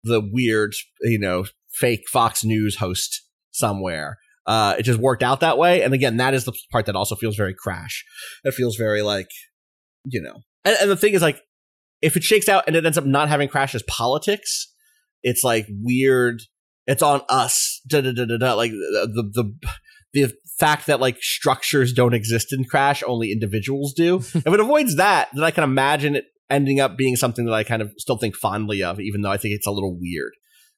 the weird, you know, fake Fox News host somewhere? Uh, it just worked out that way. And again, that is the part that also feels very crash. It feels very like, you know, and, and the thing is like, if it shakes out and it ends up not having crash as politics, it's like weird. It's on us. Da, da, da, da, da. Like the, the the fact that like structures don't exist in Crash, only individuals do. *laughs* if it avoids that, then I can imagine it ending up being something that I kind of still think fondly of, even though I think it's a little weird.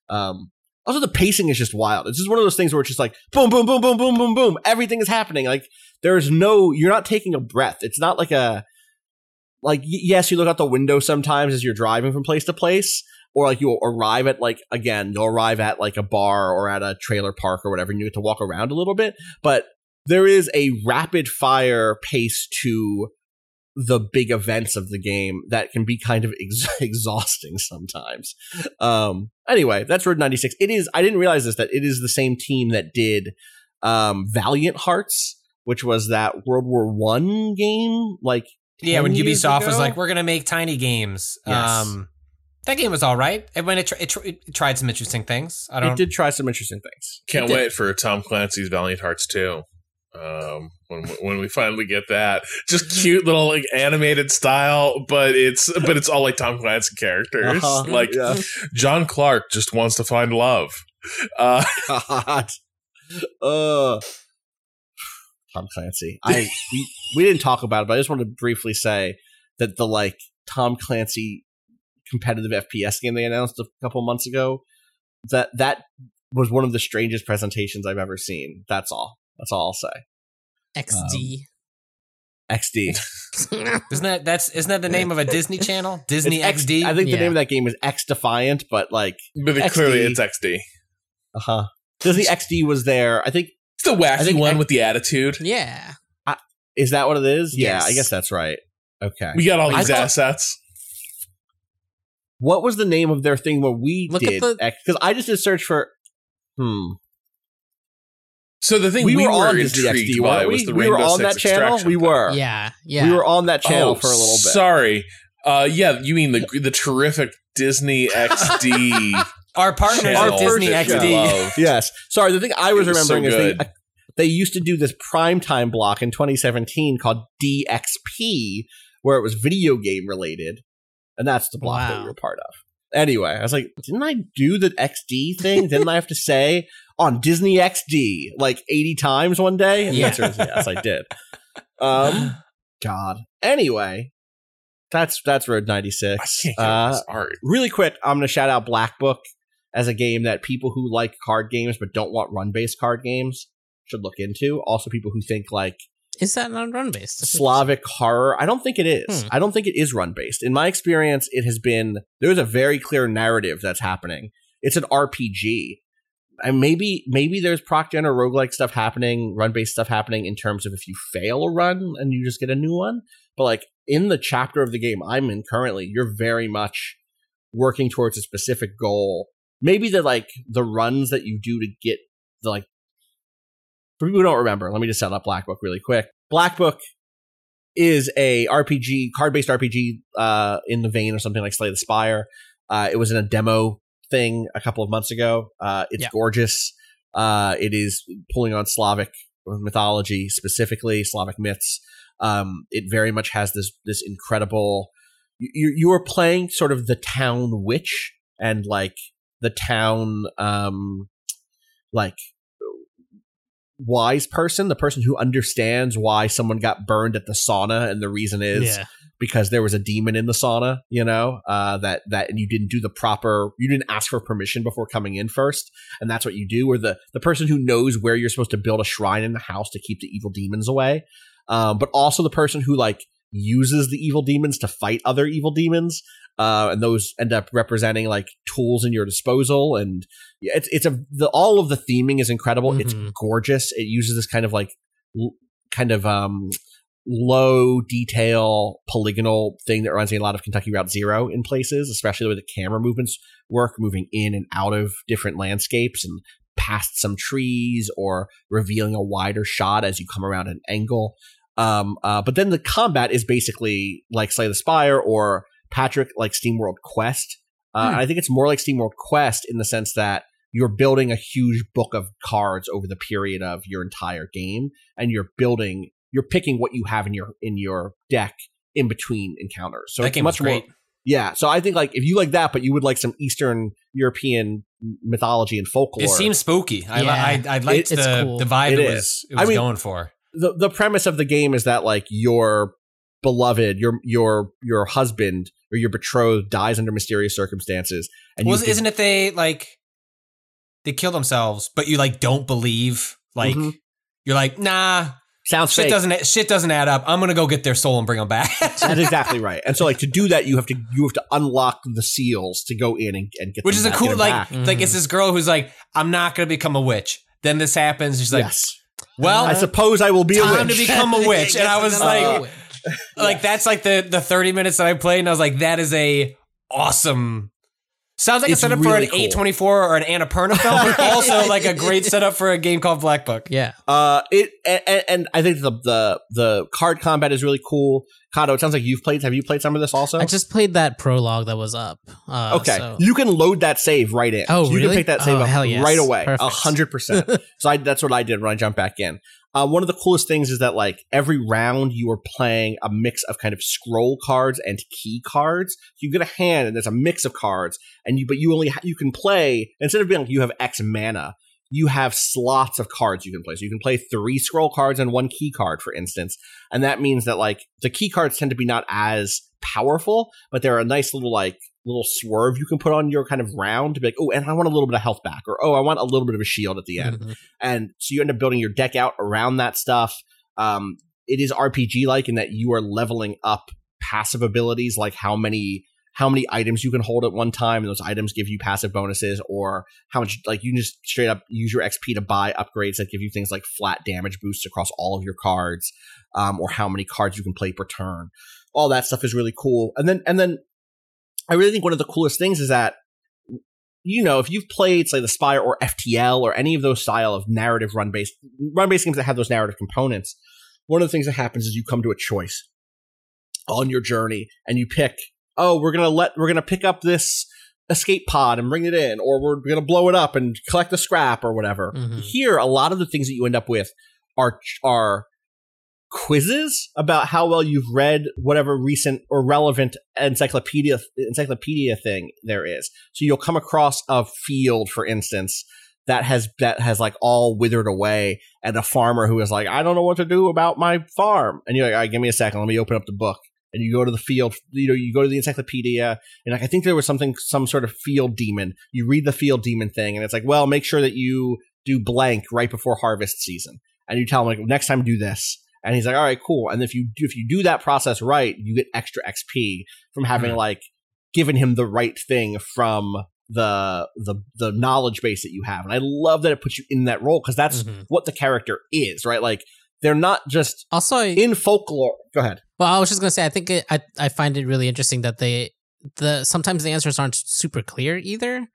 Um, also, the pacing is just wild. It's just one of those things where it's just like boom, boom, boom, boom, boom, boom, boom. Everything is happening. Like there's no, you're not taking a breath. It's not like a, like yes, you look out the window sometimes as you're driving from place to place, or like you'll arrive at like again, you'll arrive at like a bar or at a trailer park or whatever, and you get to walk around a little bit. But there is a rapid fire pace to the big events of the game that can be kind of *laughs* ex- exhausting sometimes. Um, anyway, that's Road 96. It is, I didn't realize this, that it is the same team that did um, Valiant Hearts, which was that World War One game. Like, Yeah, when 10 years Ubisoft was like, "We're gonna make tiny games." Yes. Um, that game was all right. And when it, tr- it, tr- it tried some interesting things, I don't. it did try some interesting things. Can't wait for Tom Clancy's Valiant Hearts 2. Um, when when we finally get that, just cute little like animated style, but it's but it's all like Tom Clancy characters. Uh-huh. Like Yeah. John Clark just wants to find love. Uh, *laughs* God. Uh, Tom Clancy. I we, we didn't talk about it, but I just want to briefly say that the like Tom Clancy competitive FPS game they announced a couple months ago that that was one of the strangest presentations I've ever seen. That's all. That's all I'll say. XD. XD. *laughs* Isn't that that's isn't that the name of a Disney *laughs* channel? Disney X- XD. I think the name of that game is XDefiant, but like but XD. clearly it's XD. uh huh. Disney XD was there. I think It's the I wacky think one X- with the attitude. yeah. is that what it is? Yeah, I guess that's right. Okay. We got all I these thought- assets. What was the name of their thing where we Look at did the- Because I just did search for. Hmm. So the thing We we, were were, on Disney intrigued XD, by weren't was we? the We Rainbow were on Six that channel. Extraction We thing. were. Yeah. Yeah. We were on that channel Oh, for a little bit. Sorry. Uh, yeah, you mean the the terrific Disney *laughs* XD Our partners channel at Disney XD. *laughs* Yes. Sorry. The thing I was It was so remembering is they, they used to do this primetime block in 2017 called DXP, where it was video game related, and that's the block that we were part of. Anyway, I was like, didn't I do the XD thing? didn't I have to say on Disney XD like 80 times one day? And the answer is yes, I did. Um, *gasps* God. Anyway, that's that's Road I 96. can't Uh, this art. really quick, I'm going to shout out Black Book as a game that people who like card games but don't want run based card games should look into. Also, people who think like Is that not run based? Slavic horror. I don't think it is. Hmm. I don't think it is run based. In my experience, it has been there's a very clear narrative that's happening. It's an RPG. And maybe maybe there's proc gen or roguelike stuff happening, run based stuff happening in terms of if you fail a run and you just get a new one. But like in the chapter of the game I'm in currently, you're very much working towards a specific goal. Maybe the like the runs that you do to get the like for people who don't remember, let me just set up Black Book really quick. Black Book is a RPG, card based RPG, uh, in the vein of something like Slay the Spire. Uh, it was in a demo thing a couple of months ago. Uh, it's Yeah. gorgeous. Uh, it is pulling on Slavic mythology, specifically Slavic myths. Um, it very much has this this incredible. You you are playing sort of the town witch and like the town um like wise person, the person who understands why someone got burned at the sauna, and the reason is Yeah. Because there was a demon in the sauna, you know, uh, that that and you didn't do the proper, you didn't ask for permission before coming in first, and that's what you do. Or the the person who knows where you're supposed to build a shrine in the house to keep the evil demons away, um, but also the person who like uses the evil demons to fight other evil demons. Uh, and those end up representing like tools in your disposal, and it's it's a the all of the theming is incredible. It's Mhm. gorgeous. It uses this kind of like l- kind of um low detail polygonal thing that reminds me a lot of Kentucky Route Zero in places, especially the way the camera movements work, moving in and out of different landscapes and past some trees or revealing a wider shot as you come around an angle. Um, uh, but then the combat is basically like Slay the Spire or Patrick like SteamWorld Quest. Uh, Hmm. I think it's more like SteamWorld Quest in the sense that you're building a huge book of cards over the period of your entire game, and you're building, you're picking what you have in your in your deck in between encounters. So that it's game was much more great. yeah, so I think like if you like that, but you would like some Eastern European mythology and folklore. It seems spooky. I, Yeah. I, I liked It's the, cool. the vibe It it, is. was, it I was mean, going for. the the premise of the game is that like your beloved, your your your husband or your betrothed dies under mysterious circumstances, and you isn't it they like they kill themselves, but you like don't believe? Like Mhm. you're like, nah, sounds shit fake. doesn't shit doesn't add up. I'm gonna go get their soul and bring them back. *laughs* That's exactly right. And so like to do that, you have to you have to unlock the seals to go in and, and get Which them is a cool get them like like it's this girl who's like, I'm not gonna become a witch. Then this happens. She's like, yes. well, I suppose I will be a time witch. to become a *laughs* witch. and I was like, *laughs* like that's like the the 30 minutes that I played, and I was like, that is a awesome. Sounds like It's a setup really for cool. an A24 or an Annapurna film, but *laughs* also like a great setup for a game called Black Book. Yeah. Uh, it and, and I think the the the card combat is really cool. Cado, it sounds like you've played. Have you played some of this also? I just played that prologue that was up. Uh, Okay, so- you can load that save right in. Oh, so you really? can pick that save Oh, up hell yes. right away, a hundred percent. *laughs* So I, that's what I did when I jumped back in. Uh, one of the coolest things is that like every round you are playing a mix of kind of scroll cards and key cards. You get a hand and there's a mix of cards, and you but you only ha- you can play instead of being like you have X mana. You have slots of cards you can play. So you can play three scroll cards and one key card, for instance. And that means that like the key cards tend to be not as powerful, but they're a nice little like little swerve you can put on your kind of round to be like, oh, and I want a little bit of health back, or oh, I want a little bit of a shield at the end. Mhm. And so you end up building your deck out around that stuff. Um, it is RPG like in that you are leveling up passive abilities, like how many how many items you can hold at one time, and those items give you passive bonuses, or how much like you can just straight up use your XP to buy upgrades that give you things like flat damage boosts across all of your cards, um, or how many cards you can play per turn. All that stuff is really cool. And then and then I really think one of the coolest things is that you know, if you've played, Slay the Spire or FTL or any of those style of narrative run based run based games that have those narrative components, one of the things that happens is you come to a choice on your journey and you pick, oh, we're gonna let we're gonna pick up this escape pod and bring it in, or we're gonna blow it up and collect the scrap or whatever. Mhm. Here, a lot of the things that you end up with are are quizzes about how well you've read whatever recent or relevant encyclopedia encyclopedia thing there is. So you'll come across a field, for instance, that has that has like all withered away, and a farmer who is like, I don't know what to do about my farm, and you're like, all right, give me a second, let me open up the book. And you go to the field, you know, you go to the encyclopedia, and like I think there was something, some sort of field demon. You read the field demon thing, and it's like, well, make sure that you do blank right before harvest season, and you tell him like, next time do this, and he's like, all right, cool. And if you do, if you do that process right, you get extra XP from having like given him the right thing from the the the knowledge base that you have. And I love that it puts you in that role because that's Mhm. what the character is, right? Like they're not just Also, in folklore. Go ahead. well, I was just gonna say, I think it, I I find it really interesting that they the sometimes the answers aren't super clear either.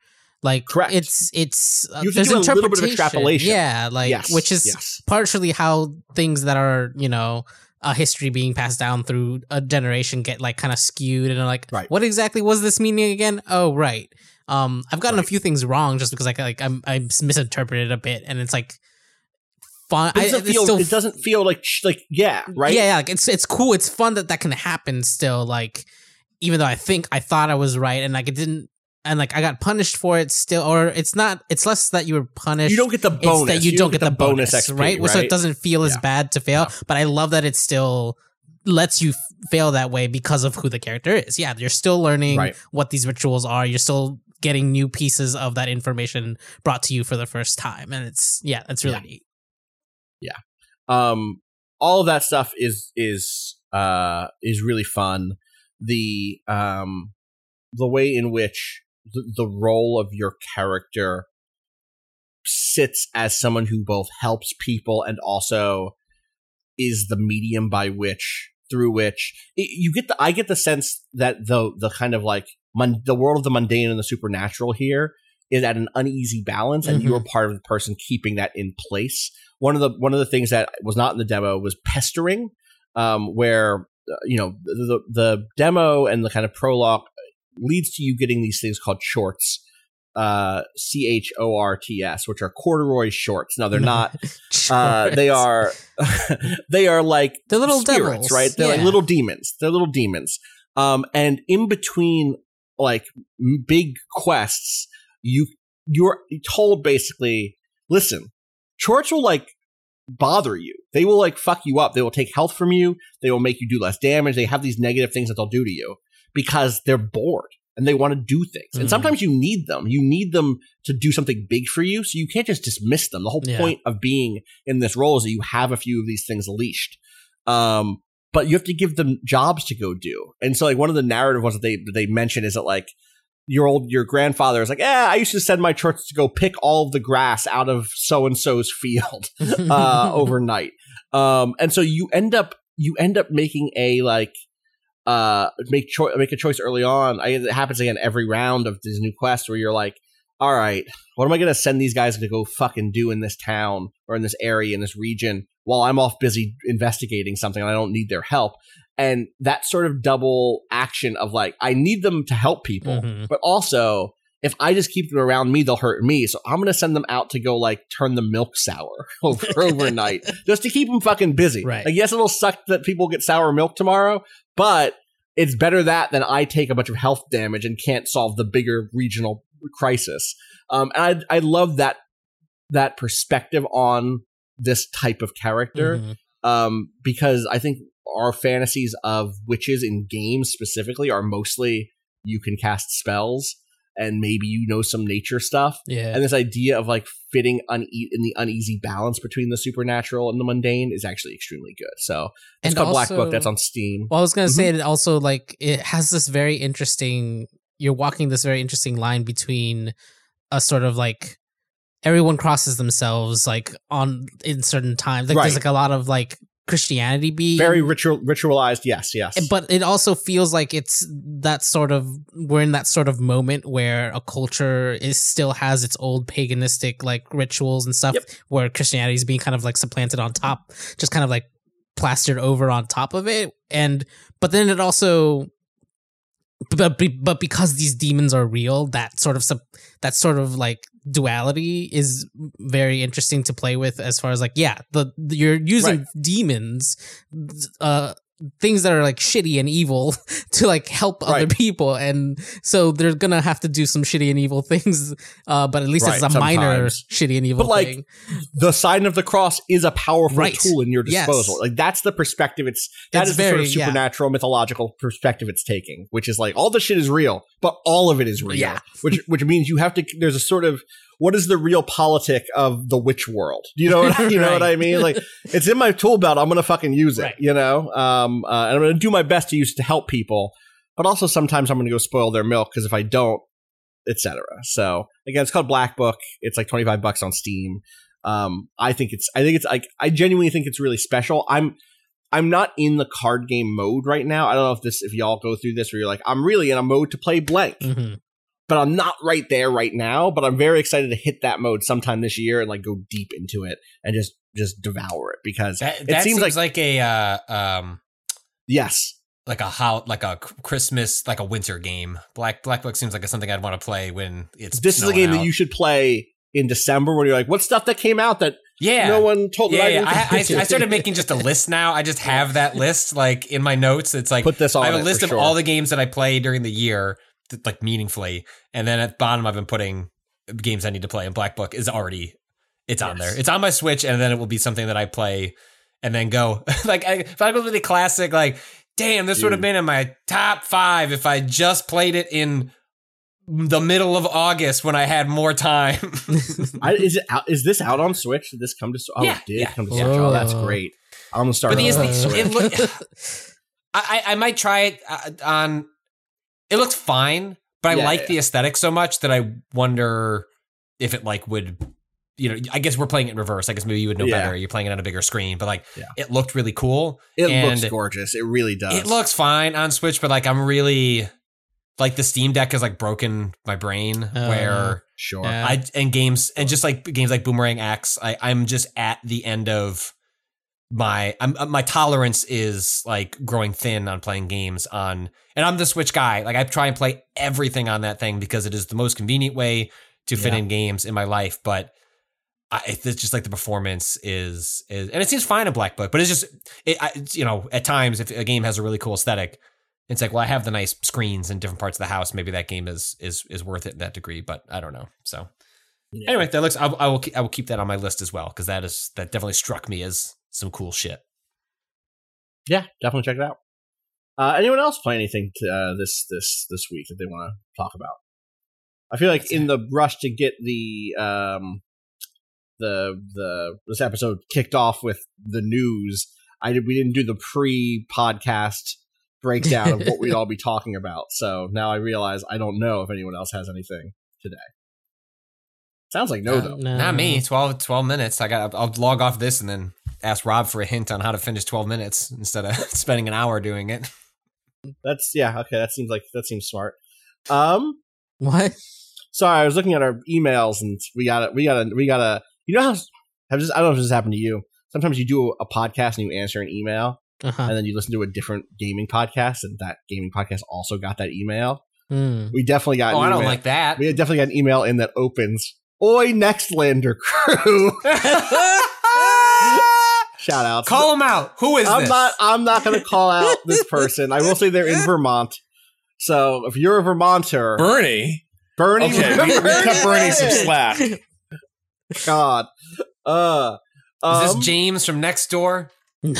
Like, Correct. It's it's uh, You there's do a little bit of interpretation. extrapolation. Yeah, like yes, which is yes. partially how things that are you know a history being passed down through a generation get like kind of skewed and like Right. what exactly was this meaning again oh right um i've gotten a few things wrong just because like like i'm i misinterpreted a bit and it's like fun it doesn't it's feel. still it doesn't feel like like yeah, right? yeah, yeah, like it's it's cool. It's fun that that can happen still. Like even though I think I thought I was right and like it didn't, and like I got punished for it still, or it's not. It's less that you were punished. You don't get the it's bonus. that you, don't, get, the bonus, XP, right? So it doesn't feel as Yeah. bad to fail. But I love that it still lets you f- fail that way because of who the character is. Yeah, you're still learning Right. what these rituals are. You're still getting new pieces of that information brought to you for the first time, and it's yeah, that's really Yeah. neat. Yeah, um all of that stuff is is uh is really fun the um the way in which the, the role of your character sits as someone who both helps people and also is the medium by which through which it, you get the i get the sense that the the kind of like mon, the world of the mundane and the supernatural here is at an uneasy balance and Mhm. you're part of the person keeping that in place one of the one of the things that was not in the demo was pestering um where uh, you know the the demo and the kind of prologue leads to you getting these things called chorts uh c h o r t s which are corduroy shorts. No, they're not *laughs* uh they are *laughs* they are like They're little spirits devils, right they're like little demons. They're little demons. Um and in between like big quests you you're told basically listen chorts will like bother you. They will like fuck you up. They will take health from you. They will make you do less damage. They have these negative things that they'll do to you because they're bored and they want to do things and Mhm. sometimes you need them you need them to do something big for you so you can't just dismiss them the whole Yeah. point of being in this role is that you have a few of these things leashed um but you have to give them jobs to go do and so like one of the narrative ones that they that they mention is that like your old your grandfather is like, yeah, I used to send my chorts to go pick all the grass out of so and so's *laughs* field uh, *laughs* overnight. Um, and so you end up you end up making a like uh make cho- make a choice early on. I, it happens again every round of these new quests where you're like, all right, what am I gonna send these guys to go fucking do in this town or in this area in this region while I'm off busy investigating something and I don't need their help. And that sort of double action of like, I need them to help people, Mhm. but also if I just keep them around me, they'll hurt me. So I'm gonna send them out to go like turn the milk sour *laughs* over *laughs* overnight just to keep them fucking busy. Right. Like, yes, it'll suck that people get sour milk tomorrow, but it's better that than I take a bunch of health damage and can't solve the bigger regional crisis. Um, and I I love that that perspective on this type of character Mhm. um, because I think our fantasies of witches in games specifically are mostly you can cast spells and maybe you know some nature stuff. Yeah. And this idea of like fitting une- in the uneasy balance between the supernatural and the mundane is actually extremely good. So it's called Black Book. That's on Steam. Well, I was gonna say Mm-hmm. it also like it has this very interesting. You're walking this very interesting line between a sort of like everyone crosses themselves like on in certain times. Like there's like a lot of like Christianity be Very ritual, ritualized. Yes, yes. but it also feels like it's that sort of we're in that sort of moment where a culture is still has its old paganistic like rituals and stuff Yep. where Christianity is being kind of like supplanted on top just kind of like plastered over on top of it and but then it also but but because these demons are real that sort of sub, that sort of like duality is very interesting to play with as far as like yeah the, the- you're using Right. demons uh things that are like shitty and evil *laughs* to like help other people and so they're gonna have to do some shitty and evil *laughs* things uh but at least Right, it's a minor shitty and evil But, like, thing the sign of the cross is a powerful Right. tool in your Yes. disposal. Like that's the perspective. It's that is It's the sort very- of yeah. supernatural, mythological perspective it's taking, which is like all the shit is real, but all of it is real. Yeah. which *laughs* which means you have to. There's a sort of what is the real politic of the witch world? You know what *laughs* you know what I mean? Like it's in my tool belt. I'm gonna fucking use it. Right. You know, um, uh, and I'm gonna do my best to use it to help people, but also sometimes I'm gonna go spoil their milk because if I don't, etc. So again, it's called Black Book. It's like 25 bucks on Steam. Um, I think it's I think it's like I genuinely think it's really special. I'm I'm not in the card game mode right now. I don't know if this if y'all go through this where you're like I'm really in a mode to play blank, Mhm. But I'm not right there right now. But I'm very excited to hit that mode sometime this year and like go deep into it and just just devour it because That, it that seems seems, like, like, a uh, um yes, like a how like a Christmas like a winter game. Black Black Book seems like a something I'd want to play when it's this is a game out. that you should play in December when you're like, what stuff that came out that yeah no one told yeah, I yeah. I, I, I started *laughs* making just a list now. I just have that list like in my notes. It's like put this on. I have a list of sure. all the games that I play during the year, like meaningfully, and then at the bottom I've been putting games I need to play. And Black Book is already it's on there. It's on my Switch, and then it will be something that I play and then go *laughs* like I, if I go with the classic like damn this would have been in my top five if I just played it in the middle of August when I had more time. *laughs* I, is it out? Is this out on Switch? Did this come to? Oh, Yeah, it did yeah, come to. Switch. Oh, that's great. I'm gonna start. But the on the- it look- *laughs* I, I I might try it uh, on. It looks fine, but I Yeah, like yeah. the aesthetic so much that I wonder if it like would. You know, I guess we're playing it in reverse. I guess maybe you would know Yeah. better. You're playing it on a bigger screen, but like Yeah. it looked really cool. it and looks gorgeous. It really does. It looks fine on Switch, but like I'm really like the Steam Deck has like broken my brain Oh. where sure. I and games and just like games like Boomerang X, I, I'm just at the end of my I'm, uh, my tolerance is like growing thin on playing games on and I'm the Switch guy. Like I try and play everything on that thing because it is the most convenient way to fit Yeah. in games in my life, but I, it's just like the performance is is and it seems fine in Black Book, but it's just it I, it's, you know at times if a game has a really cool aesthetic, it's like well I have the nice screens in different parts of the house. Maybe that game is is is worth it in that degree, but I don't know. So Yeah. anyway, that looks I, I will I will keep that on my list as well because that is that definitely struck me as some cool shit. yeah, definitely check it out. Uh, anyone else play anything to, uh, this this this week that they want to talk about? I feel like in the rush to get the um the the this episode kicked off with the news, I did we didn't do the pre podcast breakdown of what we'd all be *laughs* talking about. So now I realize I don't know if anyone else has anything today. Sounds like no Uh, though. no. Not me. 12, 12 minutes. I got. I'll log off this and then ask Rob for a hint on how to finish twelve minutes instead of *laughs* spending an hour doing it. That's yeah, okay, that seems like that seems smart. Um What? sorry, I was looking at our emails and we got to we got to we got to you know how have this, I don't know if this has happened to you. Sometimes you do a podcast and you answer an email Uh-huh. and then you listen to a different gaming podcast and that gaming podcast also got that email. Hmm. We definitely got Oh, an I don't like that. We definitely got an email in that opens Oi Nextlander crew. *laughs* *laughs* Shout out. Call him out. Who is I'm this? not I'm not going to call out this *laughs* person. I will say they're in Vermont. So if you're a Vermonter, Bernie. Bernie, Okay, we, we cut Bernie some slack. God. Uh, is um, this James from next door *laughs*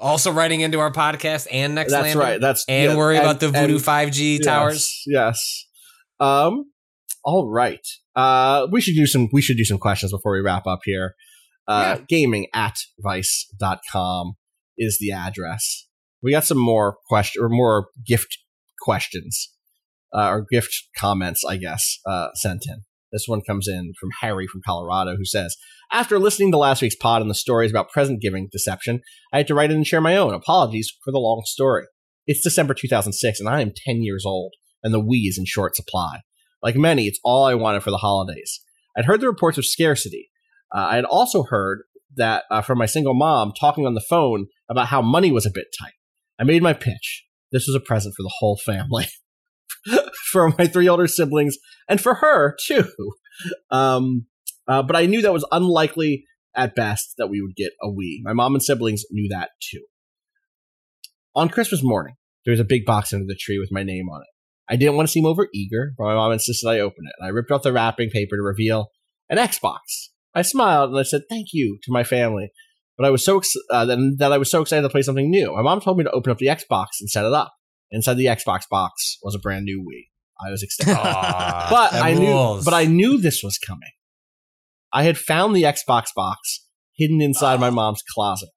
also writing into our podcast and next That's Lander? right. That's and yeah, worry about the Voodoo 5G yes, towers. Yes. Um. All right. Uh, we should do some. We should do some questions before we wrap up here. Uh, gaming at vice.com is the address. We got some more question or more gift questions uh, or gift comments, I guess, uh, sent in. This one comes in from Harry from Colorado, who says, "After listening to last week's pod and the stories about present giving deception, I had to write in and share my own. Apologies for the long story. It's December 2006, and I am 10 years old, and the Wii is in short supply. Like many, it's all I wanted for the holidays. I'd heard the reports of scarcity. Uh, I had also heard that uh, from my single mom talking on the phone about how money was a bit tight. I made my pitch. This was a present for the whole family, *laughs* for my three older siblings, and for her too. Um, uh, but I knew that was unlikely at best that we would get a Wii. My mom and siblings knew that too. On Christmas morning, there was a big box under the tree with my name on it. I didn't want to seem over eager, but my mom insisted I open it, and I ripped off the wrapping paper to reveal an Xbox. I smiled and I said thank you to my family, but I was so ex- uh, that, that I was so excited to play something new. My mom told me to open up the Xbox and set it up. Inside the Xbox box was a brand new Wii. I was ecstatic, Aw, *laughs* but that I knew, rules. but I knew this was coming. I had found the Xbox box hidden inside my mom's closet.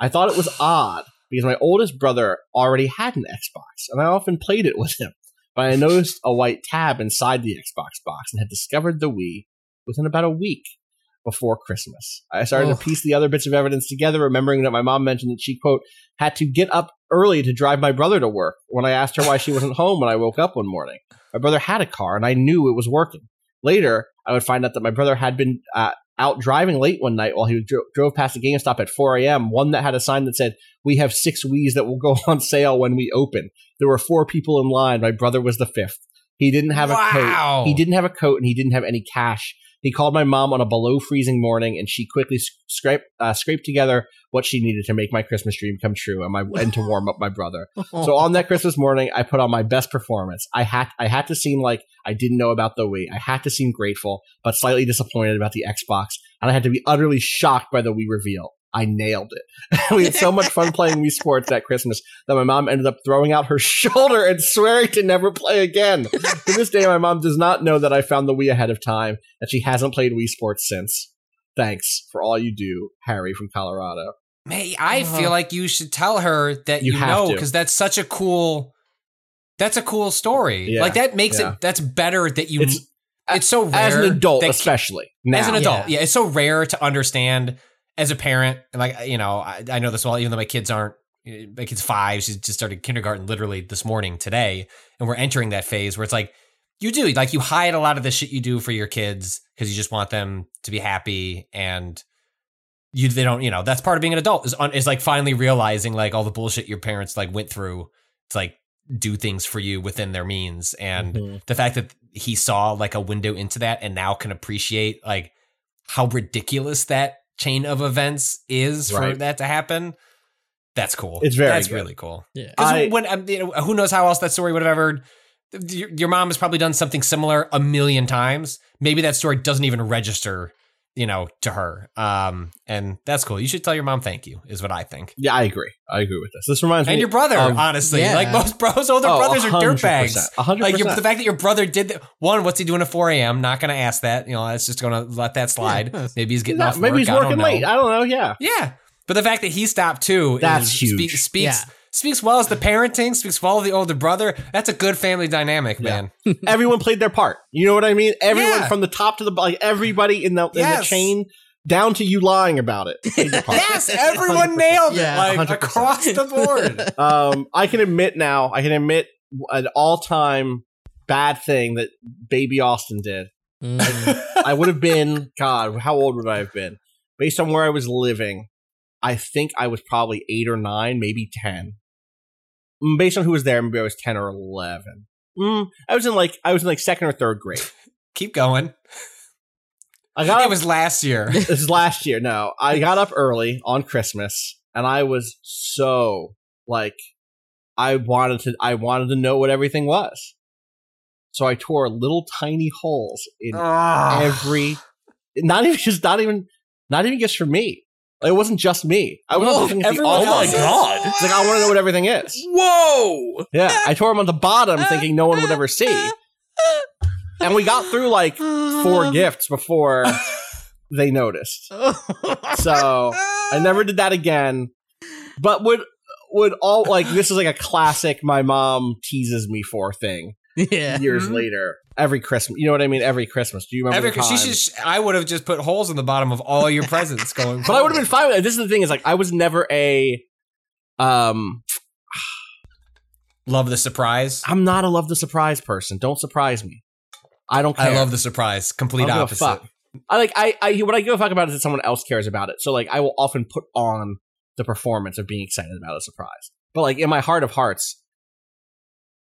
I thought it was odd because my oldest brother already had an Xbox, and I often played it with him. But I noticed a white tab inside the Xbox box and had discovered the Wii within about a week before Christmas. I started Oh. to piece the other bits of evidence together, remembering that my mom mentioned that she, quote, had to get up early to drive my brother to work when I asked her why she wasn't home when I woke up one morning. My brother had a car and I knew it was working. Later, I would find out that my brother had been uh, out driving late one night while he dro- drove past a GameStop at 4 a.m., one that had a sign that said, We have six Wii's that will go *laughs* on sale when we open. There were four people in line. My brother was the fifth. He didn't have a coat. He didn't have a coat and he didn't have any cash. He called my mom on a below freezing morning, and she quickly sc- scraped uh, scraped together what she needed to make my Christmas dream come true, and my *laughs* and to warm up my brother. So *laughs* on that Christmas morning, I put on my best performance. I had I had to seem like I didn't know about the Wii. I had to seem grateful, but slightly disappointed about the Xbox, and I had to be utterly shocked by the Wii reveal. I nailed it. *laughs* we had so much fun playing Wii Sports that Christmas that my mom ended up throwing out her *laughs* shoulder and swearing to never play again. to this day, my mom does not know that I found the Wii ahead of time, and she hasn't played Wii Sports since. Thanks for all you do, Harry from Colorado. May I feel like you should tell her that You you, have know because that's such a cool. That's a cool story. Yeah, like that makes yeah. it. That's better that you. It's- It's, so rare As an adult, especially now. as an adult. Yeah. Yeah. it's so rare to understand as a parent. And like you know, I, I know this well, even though my kids aren't. My kid's five. she just started kindergarten literally this morning today, and we're entering that phase where it's like you do like you hide a lot of the shit you do for your kids because you just want them to be happy and you they don't you know that's part of being an adult is on is like finally realizing like all the bullshit your parents like went through to like do things for you within their means and Mhm. the fact that he saw like a window into that and now can appreciate like how ridiculous that chain of events is for Right. that to happen that's cool It's very that's good. really cool Yeah. 'Cause I- when you know, who knows how else that story would have ever your, your mom has probably done something similar a million times maybe that story doesn't even register you know to her um and that's cool you should tell your mom thank you is what i think Yeah, I agree. I agree with this. This reminds me and your brother of- honestly yeah. like most bros older Oh, brothers are 100%, dirtbags 100%. like your, the fact that your brother did that one what's he doing at 4 a.m not gonna ask that you know that's just gonna let that slide Yeah. maybe he's getting Not- off maybe work, he's working know. late. I don't know. Yeah. Yeah, but the fact that he stopped too That's is, huge. Speak, speaks Yeah. Speaks well as the parenting, speaks well of the older brother. That's a good family dynamic, Yeah. man. *laughs* Everyone played their part. You know what I mean? Everyone Yeah. from the top to the like everybody in the in the chain down to you lying about it. played their part. yes, everyone *laughs* nailed it, Yeah, like 100%. across the board. *laughs* um, I can admit now, I can admit an all-time bad thing that Baby Austin did. Mm. I would have been, God, how old would I have been? Based on where I was living, I think I was probably eight or nine, maybe ten. Mm, Based on who was there, maybe I was ten or eleven. Mm, I was in like I was in like second or third grade. *laughs* Keep going. I got It up, was last year. *laughs* this is last year. No, I *laughs* got up early on Christmas, and I was so like I wanted to. I wanted to know what everything was. So I tore little tiny holes in every. Not even just not even not even just for me. It wasn't just me. I was Whoa, looking at the Oh my god! It's like I want to know what everything is. Whoa! Yeah, I tore them on the bottom, thinking no one would ever see. And we got through like four *laughs* gifts before they noticed. So I never did that again. But would would all like this is like a classic my mom teases me for thing yeah. years Mhm. later. Every Christmas. You know what I mean? Every Christmas. Do you remember Every, the she should, I would have just put holes in the bottom of all your presents *laughs* going. But I would have been fine with it. This is the thing is like I was never a um love the surprise. I'm not a love the surprise person. Don't surprise me. I don't care. I love the surprise. Complete I don't give a opposite. fuck. I like I, I what I give a fuck about is that someone else cares about it. So like I will often put on the performance of being excited about a surprise. But like in my heart of hearts,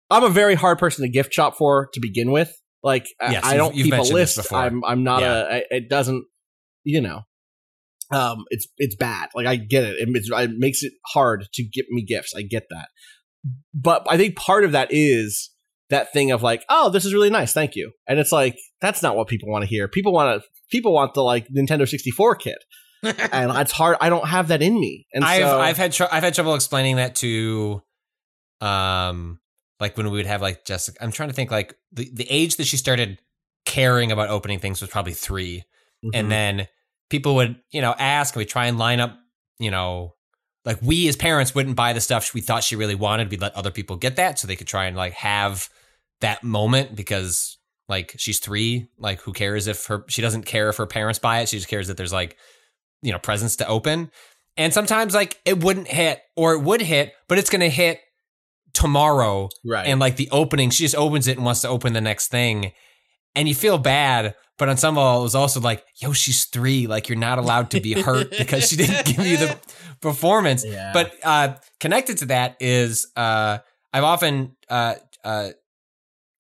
I'm a very hard person to gift shop for to begin with. Like I- Yes, I you've- don't keep a list. I'm I'm not Yeah. a. I- It doesn't. You know. Um, it's it's bad. Like I get it. It, it's- it makes it hard to get me gifts. I get that. But I think part of that is that thing of like, oh, this is really nice, thank you. And it's like that's not what people want to hear. People want to people want the like Nintendo 64 kit. *laughs* and it's hard. I don't have that in me. And I've so I've had tr- I've had trouble explaining that to, um, like when we would have like Jessica. I'm trying to think like the the age that she started caring about opening things was probably 3 Mhm. and then people would you know ask, and we try and line up, you know. Like we as parents wouldn't buy the stuff we thought she really wanted. We'd let other people get that so they could try and like have that moment because like she's three. Like who cares if her she doesn't care if her parents buy it. She just cares that there's like you know presents to open. And sometimes like it wouldn't hit or it would hit, but it's going to hit tomorrow right. and like the opening she just opens it and wants to open the next thing and you feel bad but on some level it was also like yo she's three like you're not allowed to be hurt *laughs* because she didn't give you the performance Yeah. but uh connected to that is uh i've often uh uh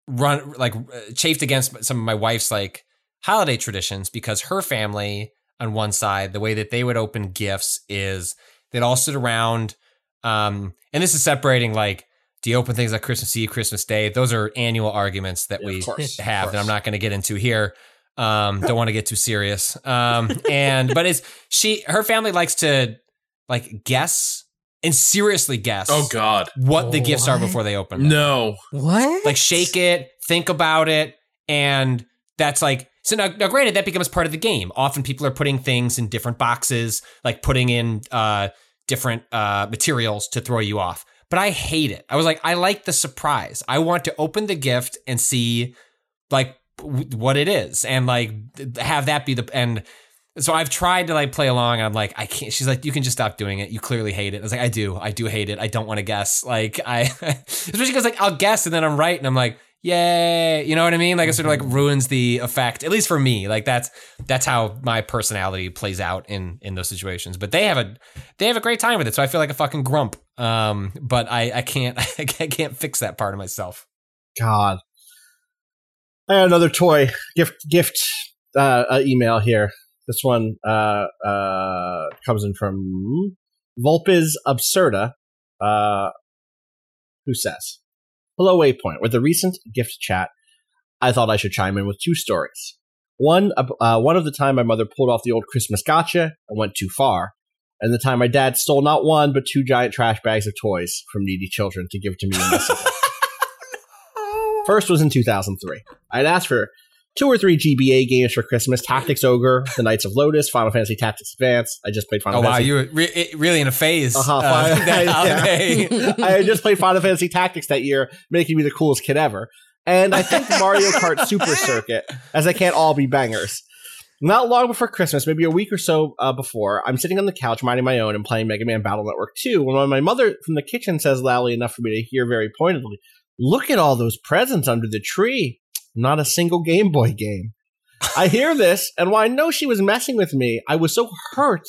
run like uh, chafed against some of my wife's like holiday traditions because her family on one side the way that they would open gifts is they'd all sit around um and this is separating like do you open things like christmas eve christmas day those are annual arguments that Yeah, we course, have that i'm not going to get into here Um, don't want to get too serious. Um, *laughs* and but it's she her family likes to like guess and seriously guess Oh God, what the gifts are before they open. them. no. What? Like shake it, think about it, and that's like so now, now granted that becomes part of the game. Often people are putting things in different boxes, like putting in uh different uh materials to throw you off. But I hate it. I was like, I like the surprise. I want to open the gift and see like w- what it is and like have that be the and so I've tried to like play along and I'm like I can't she's like you can just stop doing it. You clearly hate it. I was like I do. I do hate it. I don't want to guess. Like I *laughs* especially because like I'll guess and then I'm right and I'm like yay. You know what I mean? Like it sort of like mm-hmm. ruins the effect at least for me. Like that's that's how my personality plays out in in those situations. But they have a they have a great time with it so I feel like a fucking grump um but I I can't *laughs* I can't fix that part of myself God. I got another toy gift gift uh, email here. This one uh, uh, comes in from Vulpes Absurda, uh, who says, "Hello, Waypoint. With the recent gift chat, I thought I should chime in with two stories. One, uh, one of the time my mother pulled off the old Christmas gotcha and went too far, and the time my dad stole not one but two giant trash bags of toys from needy children to give to me and my siblings. *laughs* First was in 2003. I'd asked for two or three GBA games for Christmas: Tactics Ogre, The Knights of Lodis, Final Fantasy Tactics Advance. I just played Final oh wow Fantasy. you were re- really in a phase Uh-huh, uh, *laughs* yeah. *laughs* I had just played Final Fantasy Tactics that year, making me the coolest kid ever. And I think Mario Kart Super Circuit, as they can't all be bangers. Not long before Christmas, maybe a week or so uh, before, I'm sitting on the couch minding my own and playing Mega Man Battle Network 2 when my mother from the kitchen says loudly enough for me to hear very pointedly, Look at all those presents under the tree. Not a single Game Boy game. I hear this, and while I know she was messing with me, I was so hurt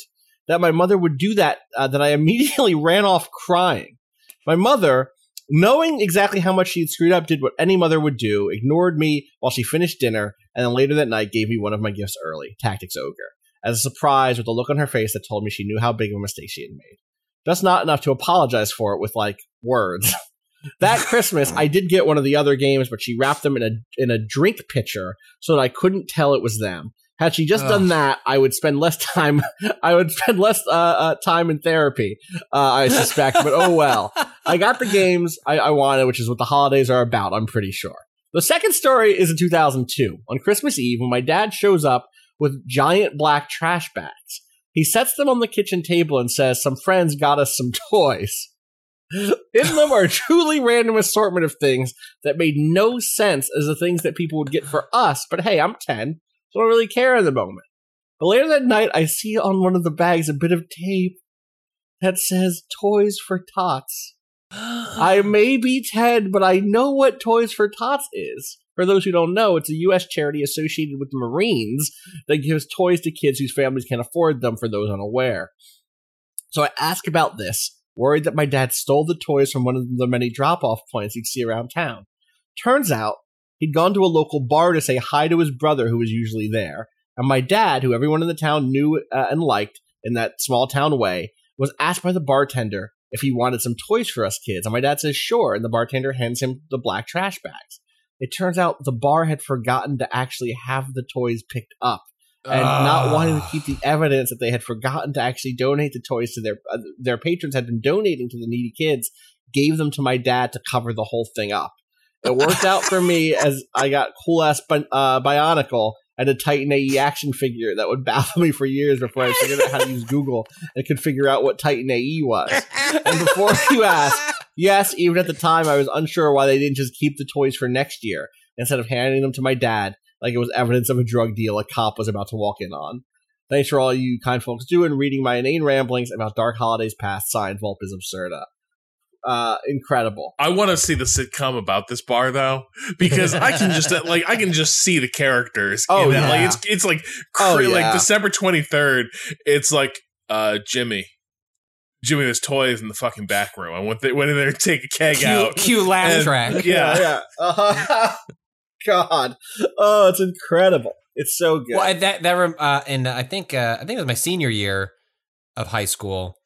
that my mother would do that uh, that I immediately *laughs* ran off crying. My mother, knowing exactly how much she had screwed up, did what any mother would do, ignored me while she finished dinner, and then later that night gave me one of my gifts early, Tactics Ogre, as a surprise with a look on her face that told me she knew how big of a mistake she had made. Just not enough to apologize for it with like words. *laughs* that Christmas, I did get one of the other games, but she wrapped them in a in a drink pitcher so that I couldn't tell it was them. Had she just done that, I would spend less time. *laughs* I would spend less uh, uh, time in therapy. Uh, I suspect, but oh well. I got the games I, I wanted, which is what the holidays are about. I'm pretty sure. The second story is in 2002 on Christmas Eve when my dad shows up with giant black trash bags. He sets them on the kitchen table and says, "Some friends got us some toys." In them are a truly random assortment of things that made no sense as the things that people would get for us. But hey, I'm 10, so I don't really care in the moment. But later that night, I see on one of the bags a bit of tape that says Toys for Tots. *gasps* I may be 10, but I know what Toys for Tots is. For those who don't know, it's a U.S. charity associated with the Marines that gives toys to kids whose families can't afford them for those unaware. So I ask about this, worried that my dad stole the toys from one of the many drop off points he'd see around town. Turns out, he'd gone to a local bar to say hi to his brother who was usually there, and my dad, who everyone in the town knew uh, and liked in that small town way, was asked by the bartender if he wanted some toys for us kids. And my dad says, sure. And the bartender hands him the black trash bags. It turns out the bar had forgotten to actually have the toys picked up. And not wanting to keep the evidence that they had forgotten to actually donate the toys to their uh, their patrons had been donating to the needy kids, gave them to my dad to cover the whole thing up. It worked out for me as I got cool ass uh, Bionicle and a Titan AE action figure that would *laughs* baffle me for years before I figured out how to use Google and could figure out what Titan AE was. And before you ask, yes, even at the time, I was unsure why they didn't just keep the toys for next year instead of handing them to my dad like it was evidence of a drug deal a cop was about to walk in on. Thanks for all you kind folks do in reading my inane ramblings about dark holidays past. Signed, Vulpes Absurda. Uh, incredible. I want to see the sitcom about this bar though, because I can just *laughs* like I can just see the characters. Oh, in that. like yeah. it's it's like Oh, yeah. like December twenty third. It's like uh Jimmy, Jimmy, there's toys in the fucking back room. I went there, went in there to take a keg Cue, out. cue laugh And- track. Yeah. yeah. Uh-huh. *laughs* God. Oh, it's incredible. It's so good. Well, I- that that uh, and I think uh, I think it was my senior year of high school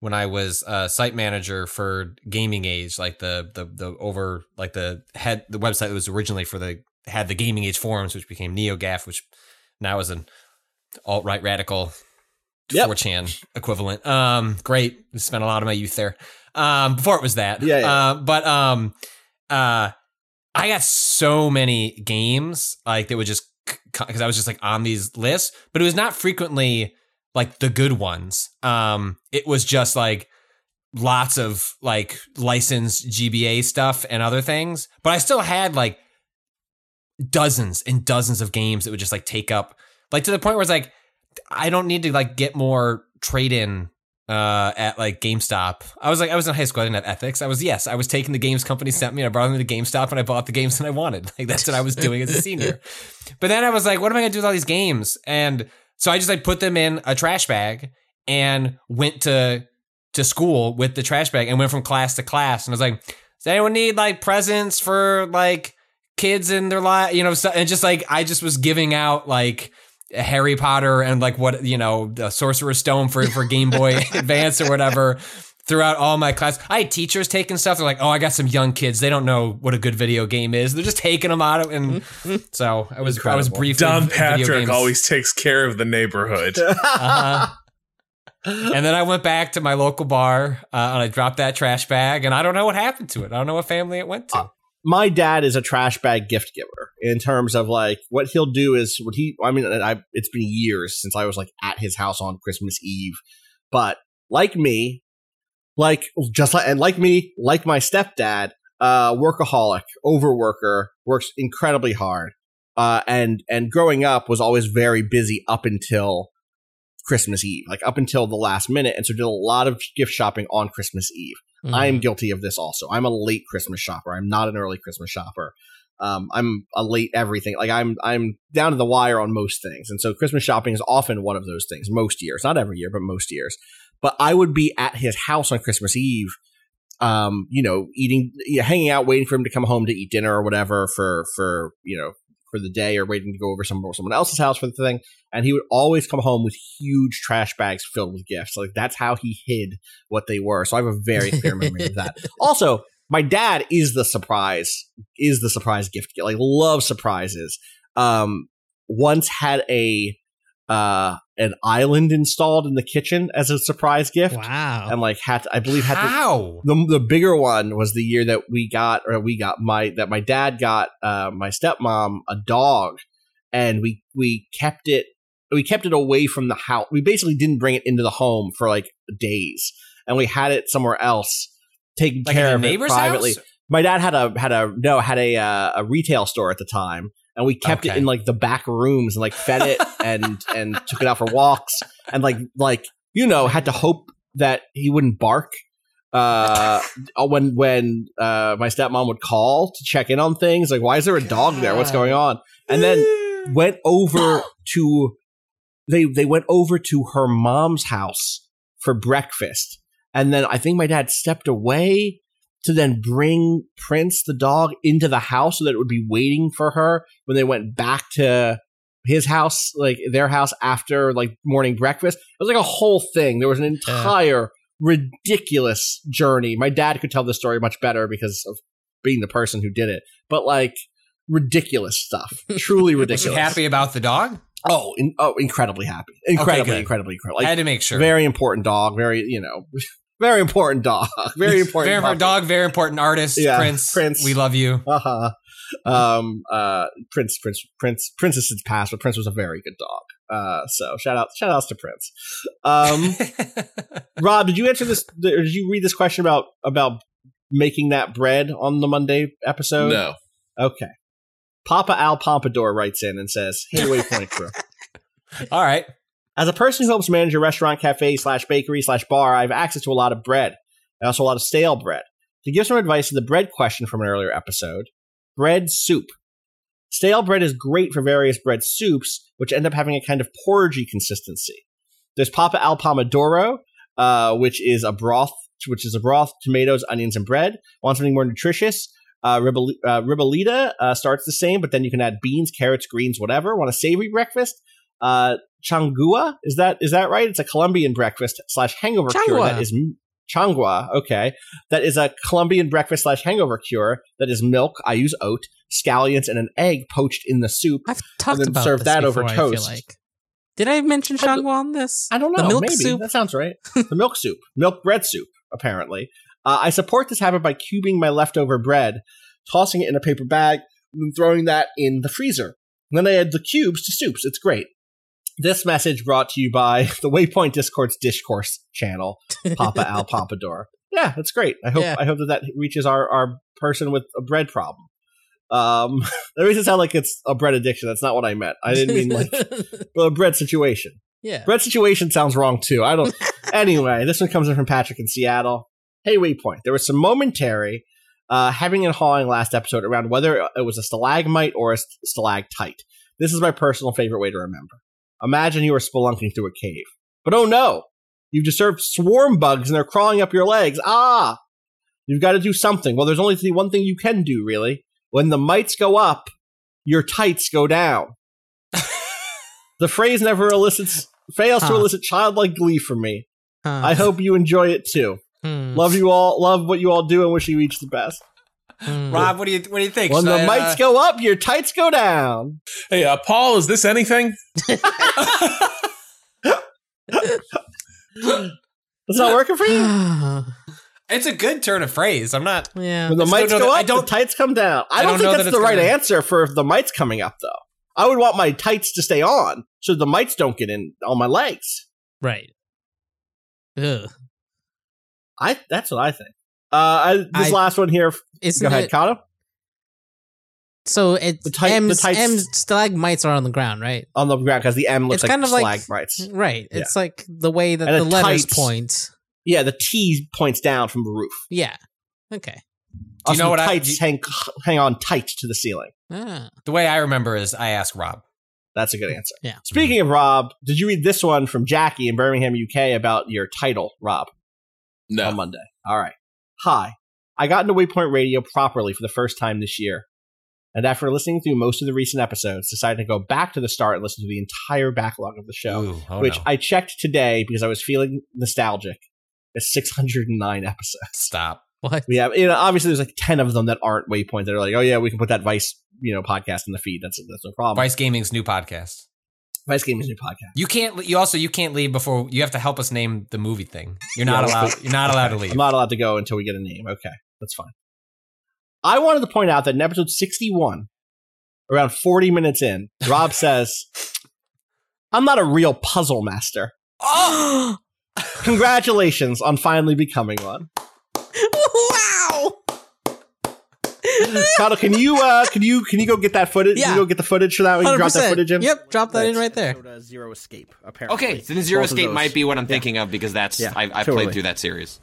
when I was uh, site manager for Gaming Age, like the the the over like the head the website that was originally for the had the Gaming Age forums, which became NeoGaf, which now is an alt right radical Yep. 4chan equivalent. Um, great. Spent a lot of my youth there. Um, before it was that. Yeah, yeah. Uh, but um, uh, I got so many games like that would just because I was just like on these lists, but it was not frequently like the good ones. Um, it was just like lots of like licensed GBA stuff and other things, but I still had like dozens and dozens of games that would just like take up like to the point where it's like I don't need to like get more trade in uh at like GameStop. I was like I was in high school, I didn't have ethics. I was yes, I was taking the games company sent me, and I brought them to GameStop and I bought the games that I wanted. *laughs* Like that's what I was doing as a senior. *laughs* But then I was like, what am I gonna do with all these games? And so I just like put them in a trash bag and went to to school with the trash bag and went from class to class and I was like, does anyone need like presents for like kids in their life? You know, so, and just like I just was giving out like Harry Potter and like what you know the Sorcerer's Stone for for Game Boy *laughs* Advance or whatever throughout all my class. I had teachers taking stuff. They're like, "Oh, I got some young kids. They don't know what a good video game is. They're just taking them out of." And *laughs* so I was I was Incredible. briefly Don video Patrick games. always takes care of the neighborhood. *laughs* Uh-huh. and then I went back to my local bar uh, and I dropped that trash bag, and I don't know what happened to it. I don't know what family it went to. my dad is a trash bag gift giver in terms of like what he'll do is what he I mean I it's been years since I was like at his house on Christmas Eve but like me like just like and like me like my stepdad uh workaholic overworker works incredibly hard uh and and growing up was always very busy up until Christmas Eve like up until the last minute and so did a lot of gift shopping on Christmas Eve Mm-hmm. I am guilty of this also. I'm a late Christmas shopper. I'm not an early Christmas shopper. Um, I'm a late everything. Like I'm I'm down to the wire on most things, and so Christmas shopping is often one of those things. Most years, not every year, but most years. But I would be at his house on Christmas Eve, um, you know, eating, you know, hanging out, waiting for him to come home to eat dinner or whatever for for you know for the day, or waiting to go over some someone else's house for the thing. And he would always come home with huge trash bags filled with gifts. Like that's how he hid what they were. So I have a very clear *laughs* memory of that. Also, my dad is the surprise, is the surprise gift. Like love surprises. Um, once had a uh an island installed in the kitchen as a surprise gift, Wow. and like had to, I believe had to, the the bigger one was the year that we got or we got my that my dad got uh, my stepmom a dog, and we we kept it we kept it away from the house. We basically didn't bring it into the home for like days, and we had it somewhere else, taking Like care of it privately. house? My dad had a had a no had a uh, a retail store at the time, and we kept it in like the back rooms and like fed it *laughs* and and took it out for walks. And like like you know had to hope that he wouldn't bark uh when when uh my stepmom would call to check in on things. Like why is there a dog there? What's going on? And then *gasps* went over to they they went over to her mom's house for breakfast. And then i think my dad stepped away to then bring prince the dog into the house so that it would be waiting for her when they went back to his house like their house after like morning breakfast it was like a whole thing there was an entire ridiculous journey my dad could tell this story much better because of being the person who did it but like ridiculous stuff *laughs* truly Was ridiculous you happy about the dog? Oh, in, oh, incredibly happy. Incredibly, good. incredibly, incredibly. I had to make sure. Very important dog. Very, you know, *laughs* very important dog. *laughs* Very important. very important dog, very important artist, Yeah, Prince. Prince. We love you. Uh-huh. Um, uh, Prince, Prince, Prince, Prince has since passed, but Prince was a very good dog. Uh, so shout out, shout outs to Prince. Um, *laughs* Rob, did you answer this? Or did you read this question about about making that bread on the Monday episode? no. Okay. Papa Al Pompadour writes in and says, "Hey, Waypoint crew." *laughs* All right. As a person who helps manage a restaurant, cafe, slash bakery, slash bar, I have access to a lot of bread. And also a lot of stale bread. To give some advice to the bread question from an earlier episode, bread soup. Stale bread is great for various bread soups, which end up having a kind of porridgey consistency. There's Papa Al Pomodoro, uh, which is a broth, which is a broth, tomatoes, onions, and bread. Want something more nutritious? Uh, uh, Ribollita uh, starts the same, but then you can add beans, carrots, greens, whatever. Want a savory breakfast? Changua is that is that right? It's a Colombian breakfast slash hangover cure Changua. that is Changua, okay. That is a Colombian breakfast slash hangover cure. That is milk. I use oat, scallions, and an egg poached in the soup. I've talked then about serve this that over before, I feel toast. like. Did I mention changua on this? I don't know. The milk maybe soup. that sounds right. *laughs* the milk soup, milk bread soup. Apparently, uh, I support this habit by cubing my leftover bread, tossing it in a paper bag, and then throwing that in the freezer. And then I add the cubes to soups. It's great. This message brought to you by *laughs* the Waypoint Discord's Discourse channel, Papa Al *laughs* Papador. Yeah, that's great. I hope Yeah. I hope that that reaches our our person with a bread problem. Um, *laughs* that makes it sound like it's a bread addiction. That's not what I meant. I didn't mean like a bread situation. yeah. Bread situation sounds wrong too. I don't. anyway, this one comes in from Patrick in Seattle. Hey, Waypoint. There was some momentary uh, having and hawing last episode around whether it was a stalagmite or a stalactite. This is my personal favorite way to remember. Imagine you are spelunking through a cave, but oh no, you've disturbed swarm bugs and they're crawling up your legs. Ah, you've got to do something. Well, there's only one thing you can do, really. When the mites go up, your tights go down. *laughs* the phrase never elicits fails to elicit childlike glee from me. Huh. I hope you enjoy it too. Hmm. Love you all. Love what you all do, and wish you each the best. Hmm. Rob, what do you what do you think? When Should the I, uh, mites go up, your tights go down. Hey, uh, Paul, is this anything? *laughs* it's not working for you. *sighs* It's a good turn of phrase. I'm not. yeah. When the I mites go know- up, I don't- the tights come down. I, I don't, don't know think that that's the right gonna- answer for the mites coming up, though. I would want my tights to stay on so the mites don't get in on my legs. Right. Ugh. I that's what I think. Uh, I, this I- last one here. Isn't Go ahead, it? Cado. So it The tight- M's, tights- M's stalagmites are on the ground, right? On the ground because the M looks It's like kind of like- stalagmites. Right. It's like the way that And the the letters tights. point. Yeah, the T points down from the roof. Yeah. Okay. Do you Also, know what the I? tights do you- hang hang on tight to the ceiling. Ah. the way I remember is I ask Rob. That's a good answer. Yeah. Speaking of Rob, did you read this one from Jackie in Birmingham, UK about your title, Rob, No. on Monday? All right. Hi. I got into Waypoint Radio properly for the first time this year. And after listening through most of the recent episodes, decided to go back to the start and listen to the entire backlog of the show, Ooh, oh which no. I checked today because I was feeling nostalgic. It's 609 episodes. Stop. What? We have, you know, obviously there's like 10 of them that aren't Waypoint that are like, oh yeah, we can put that Vice, you know, podcast in the feed. That's, that's no problem. Vice Gaming's new podcast. Vice Gaming's new podcast. You can't. You also you can't leave before you have to help us name the movie thing. You're not allowed. You're not allowed to *laughs* leave. I'm not allowed to go until we get a name. Okay, that's fine. I wanted to point out that in episode 61, around 40 minutes in, Rob *laughs* says, I'm not a real puzzle master. Oh! *gasps* Congratulations on finally becoming one. wow! Cado, can you uh can you can you go get that footage? Can Yeah. you go get the footage for that? We can drop that 100%. footage in. Yep, drop that in right there. Episode, uh, Zero Escape. Apparently. Okay, then Zero Both Escape might be what I'm Yeah. thinking of because that's Yeah, I, I've totally. played through that series.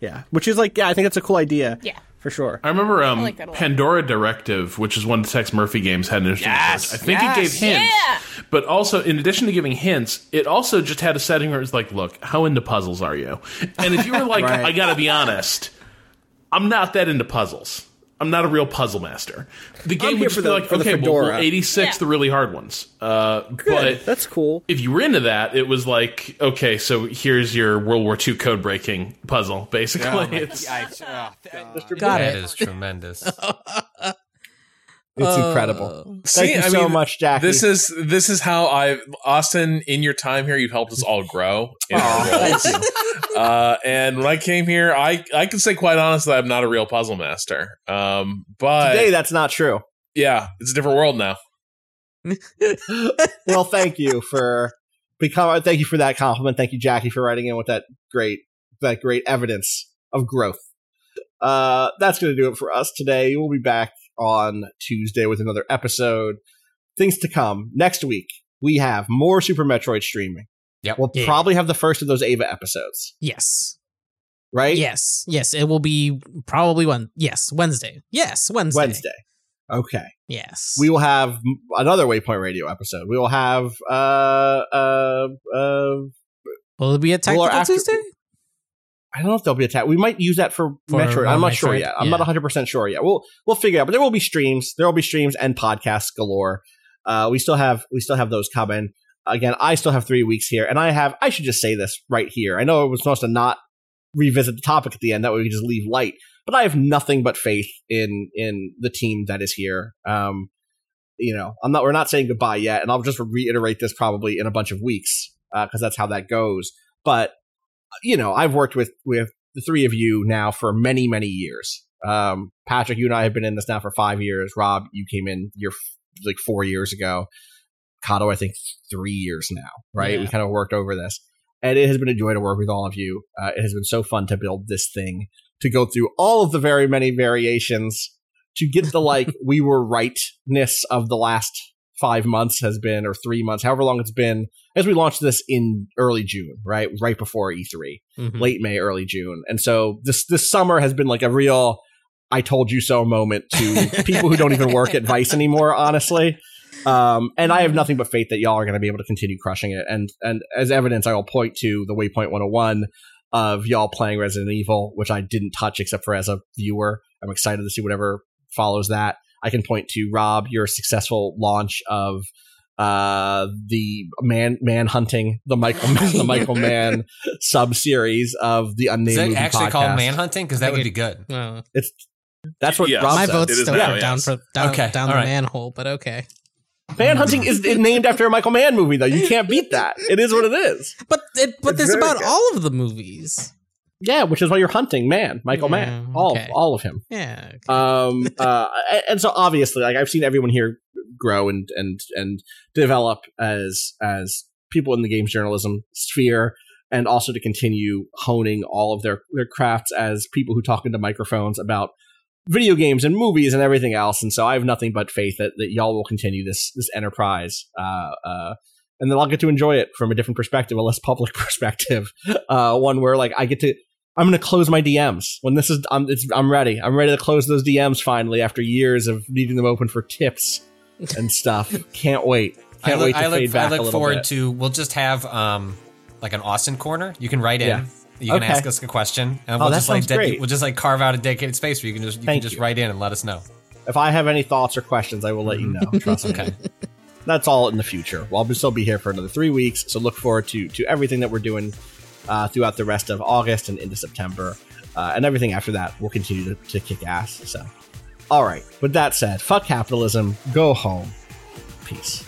Yeah, which is like yeah, I think that's a cool idea. Yeah. for sure. I remember um, I like that a lot. Pandora Directive, which is one of the Tex Murphy games, had an interesting Yes, approach. I think yes. it gave hints, Yeah. but also in addition to giving hints, it also just had a setting where it's like, look, how into puzzles are you? And if you were like, *laughs* Right. I gotta be honest, I'm not that into puzzles. I'm not a real puzzle master. The game here would for just be the- like, okay, well, well, Fedora. 86, Yeah. the really hard ones. Uh, but That's cool. if you were into that, it was like, okay, so here's your World War II code breaking puzzle, basically. *laughs* Oh my- it's, I- uh, Got That it. is tremendous. *laughs* It's Uh, incredible. Thank See, you I so mean, much, Jackie. This is this is how I Austin in your time here you've helped us all grow in our roles. *laughs* Uh, and when I came here, I I can say quite honestly I'm not a real puzzle master. Um, but Today, that's not true. yeah, it's a different world now. *laughs* well, thank you for become. Thank you for that compliment. Thank you, Jackie, for writing in with that great that great evidence of growth. Uh, that's going to do it for us today. We'll be back on Tuesday with another episode. Things to come next week. We have more Super Metroid streaming. Yep. We'll Yeah. probably have the first of those Eva episodes, Yes. right? Yes. Yes. It will be probably one. Yes. Wednesday. Yes. Wednesday. Wednesday. Okay. Yes. We will have m- another Waypoint Radio episode. We will have uh uh uh will it be a Well, tactical after- Tuesday? I don't know if there'll be a tag. We might use that for, For, Metroid. uh, I'm not sure yet. I'm yeah. not 100 percent sure yet. We'll we'll figure it out. But there will be streams. There will be streams and podcasts galore. Uh, we still have we still have those coming. Again, I still have three weeks here, and I have. I should just say this right here. I know it was supposed to not revisit the topic at the end. That way we just leave light. But I have nothing but faith in in the team that is here. Um, you know, I'm not. We're not saying goodbye yet, and I'll just reiterate this probably in a bunch of weeks because that's how that goes. But you know, I've worked with with the three of you now for many many years. Um, Patrick, you and I have been in this now for five years. Rob, you came in your like four years ago. Cado, I think three years now, right? Yeah. We kind of worked over this. And it has been a joy to work with all of you. Uh, it has been so fun to build this thing, to go through all of the very many variations, to get the like, *laughs* we were rightness of the last five months has been, or three months, however long it's been, as we launched this in early June, right? Right before E3 Mhm. late May, early June. And so this this summer has been like a real I told you so moment to *laughs* people who don't even work at Vice anymore, honestly. Um, and I have nothing but faith that y'all are going to be able to continue crushing it. And and as evidence, I will point to the Waypoint 101 of y'all playing Resident Evil, which I didn't touch except for as a viewer. I'm excited to see whatever follows that. I can point to Rob, your successful launch of uh the man man hunting the Michael *laughs* the Michael Mann sub series of the unnamed Is it movie actually called man hunting? Because that would be good. Well, That's what Yes. Rob my said. vote's it is still now, down yes. for down, Okay, down the right. manhole, but okay. Man hunting is named after a Michael Mann movie, though. You can't beat that. It is what it is. But it, but It's it's about good. all of the movies. Yeah, which is why you're hunting man, Michael Yeah, Mann, all okay. of, all of him. Yeah. okay. Um, *laughs* uh, and- and so obviously, like I've seen everyone here grow and and and develop as as people in the games journalism sphere, and also to continue honing all of their their crafts as people who talk into microphones about video games and movies and everything else. And so I have nothing but faith that, that y'all will continue this this enterprise. Uh, uh, and then I'll get to enjoy it from a different perspective, a less public *laughs* perspective, uh, one where like I get to I'm going to close my DMs when this is. I'm. It's. I'm ready. I'm ready to close those DMs finally after years of leaving them open for tips and *laughs* stuff. Can't wait. I Can't look, wait to I look, fade back I a look little forward bit. to. We'll just have um like an Austin corner. You can write in. Yeah. You can Okay. ask us a question, and Oh, we'll just like sounds we'll just like carve out a dedicated space where you can just you Thank can just you. write in and let us know. If I have any thoughts or questions, I will let you know. Trust me. *laughs* Okay. That's all in the future. Well, I'll still be here for another three weeks, so look forward to to everything that we're doing uh, throughout the rest of August and into September, uh, and everything after that. We'll continue to, to kick ass. So, all right. With that said, fuck capitalism. Go home. Peace.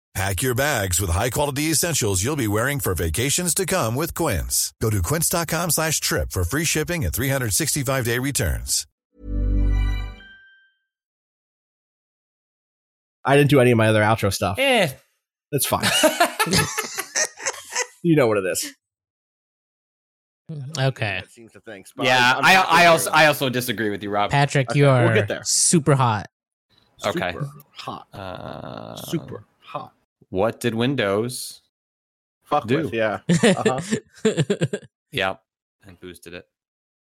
Pack your bags with high-quality essentials you'll be wearing for vacations to come with Quince. Go to quince.com slash trip for free shipping and 365-day returns. I didn't do any of my other outro stuff. Eh. That's fine. *laughs* you know what it is. Okay. It seems to think. but yeah, I'm- I, I'm I also I also disagree with you, Rob. Patrick, Okay, you we'll are get there. super hot. Okay. super hot. Uh, Super hot. What did Windows? Fuck do. with, yeah. *laughs* Uh-huh. Yep, and boosted it.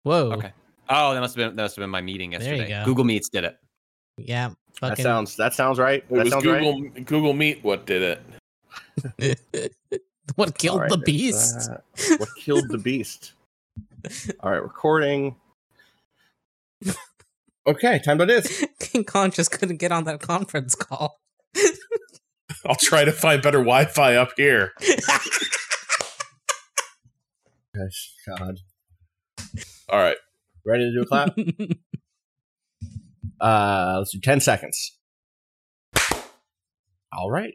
Whoa. Okay. Oh, that must have been that must have been my meeting There you yesterday. go. Google Meets did it. Yeah. That sounds that sounds right. It that was sounds Google right. Google Meet what did it. *laughs* what killed All right, the beast? What killed the beast? *laughs* All right, recording. Okay, time to this. King Kong just couldn't get on that conference call. I'll try to find better Wi-Fi up here. Gosh, God. All right. Ready to do a clap? *laughs* uh, let's do ten seconds. All right.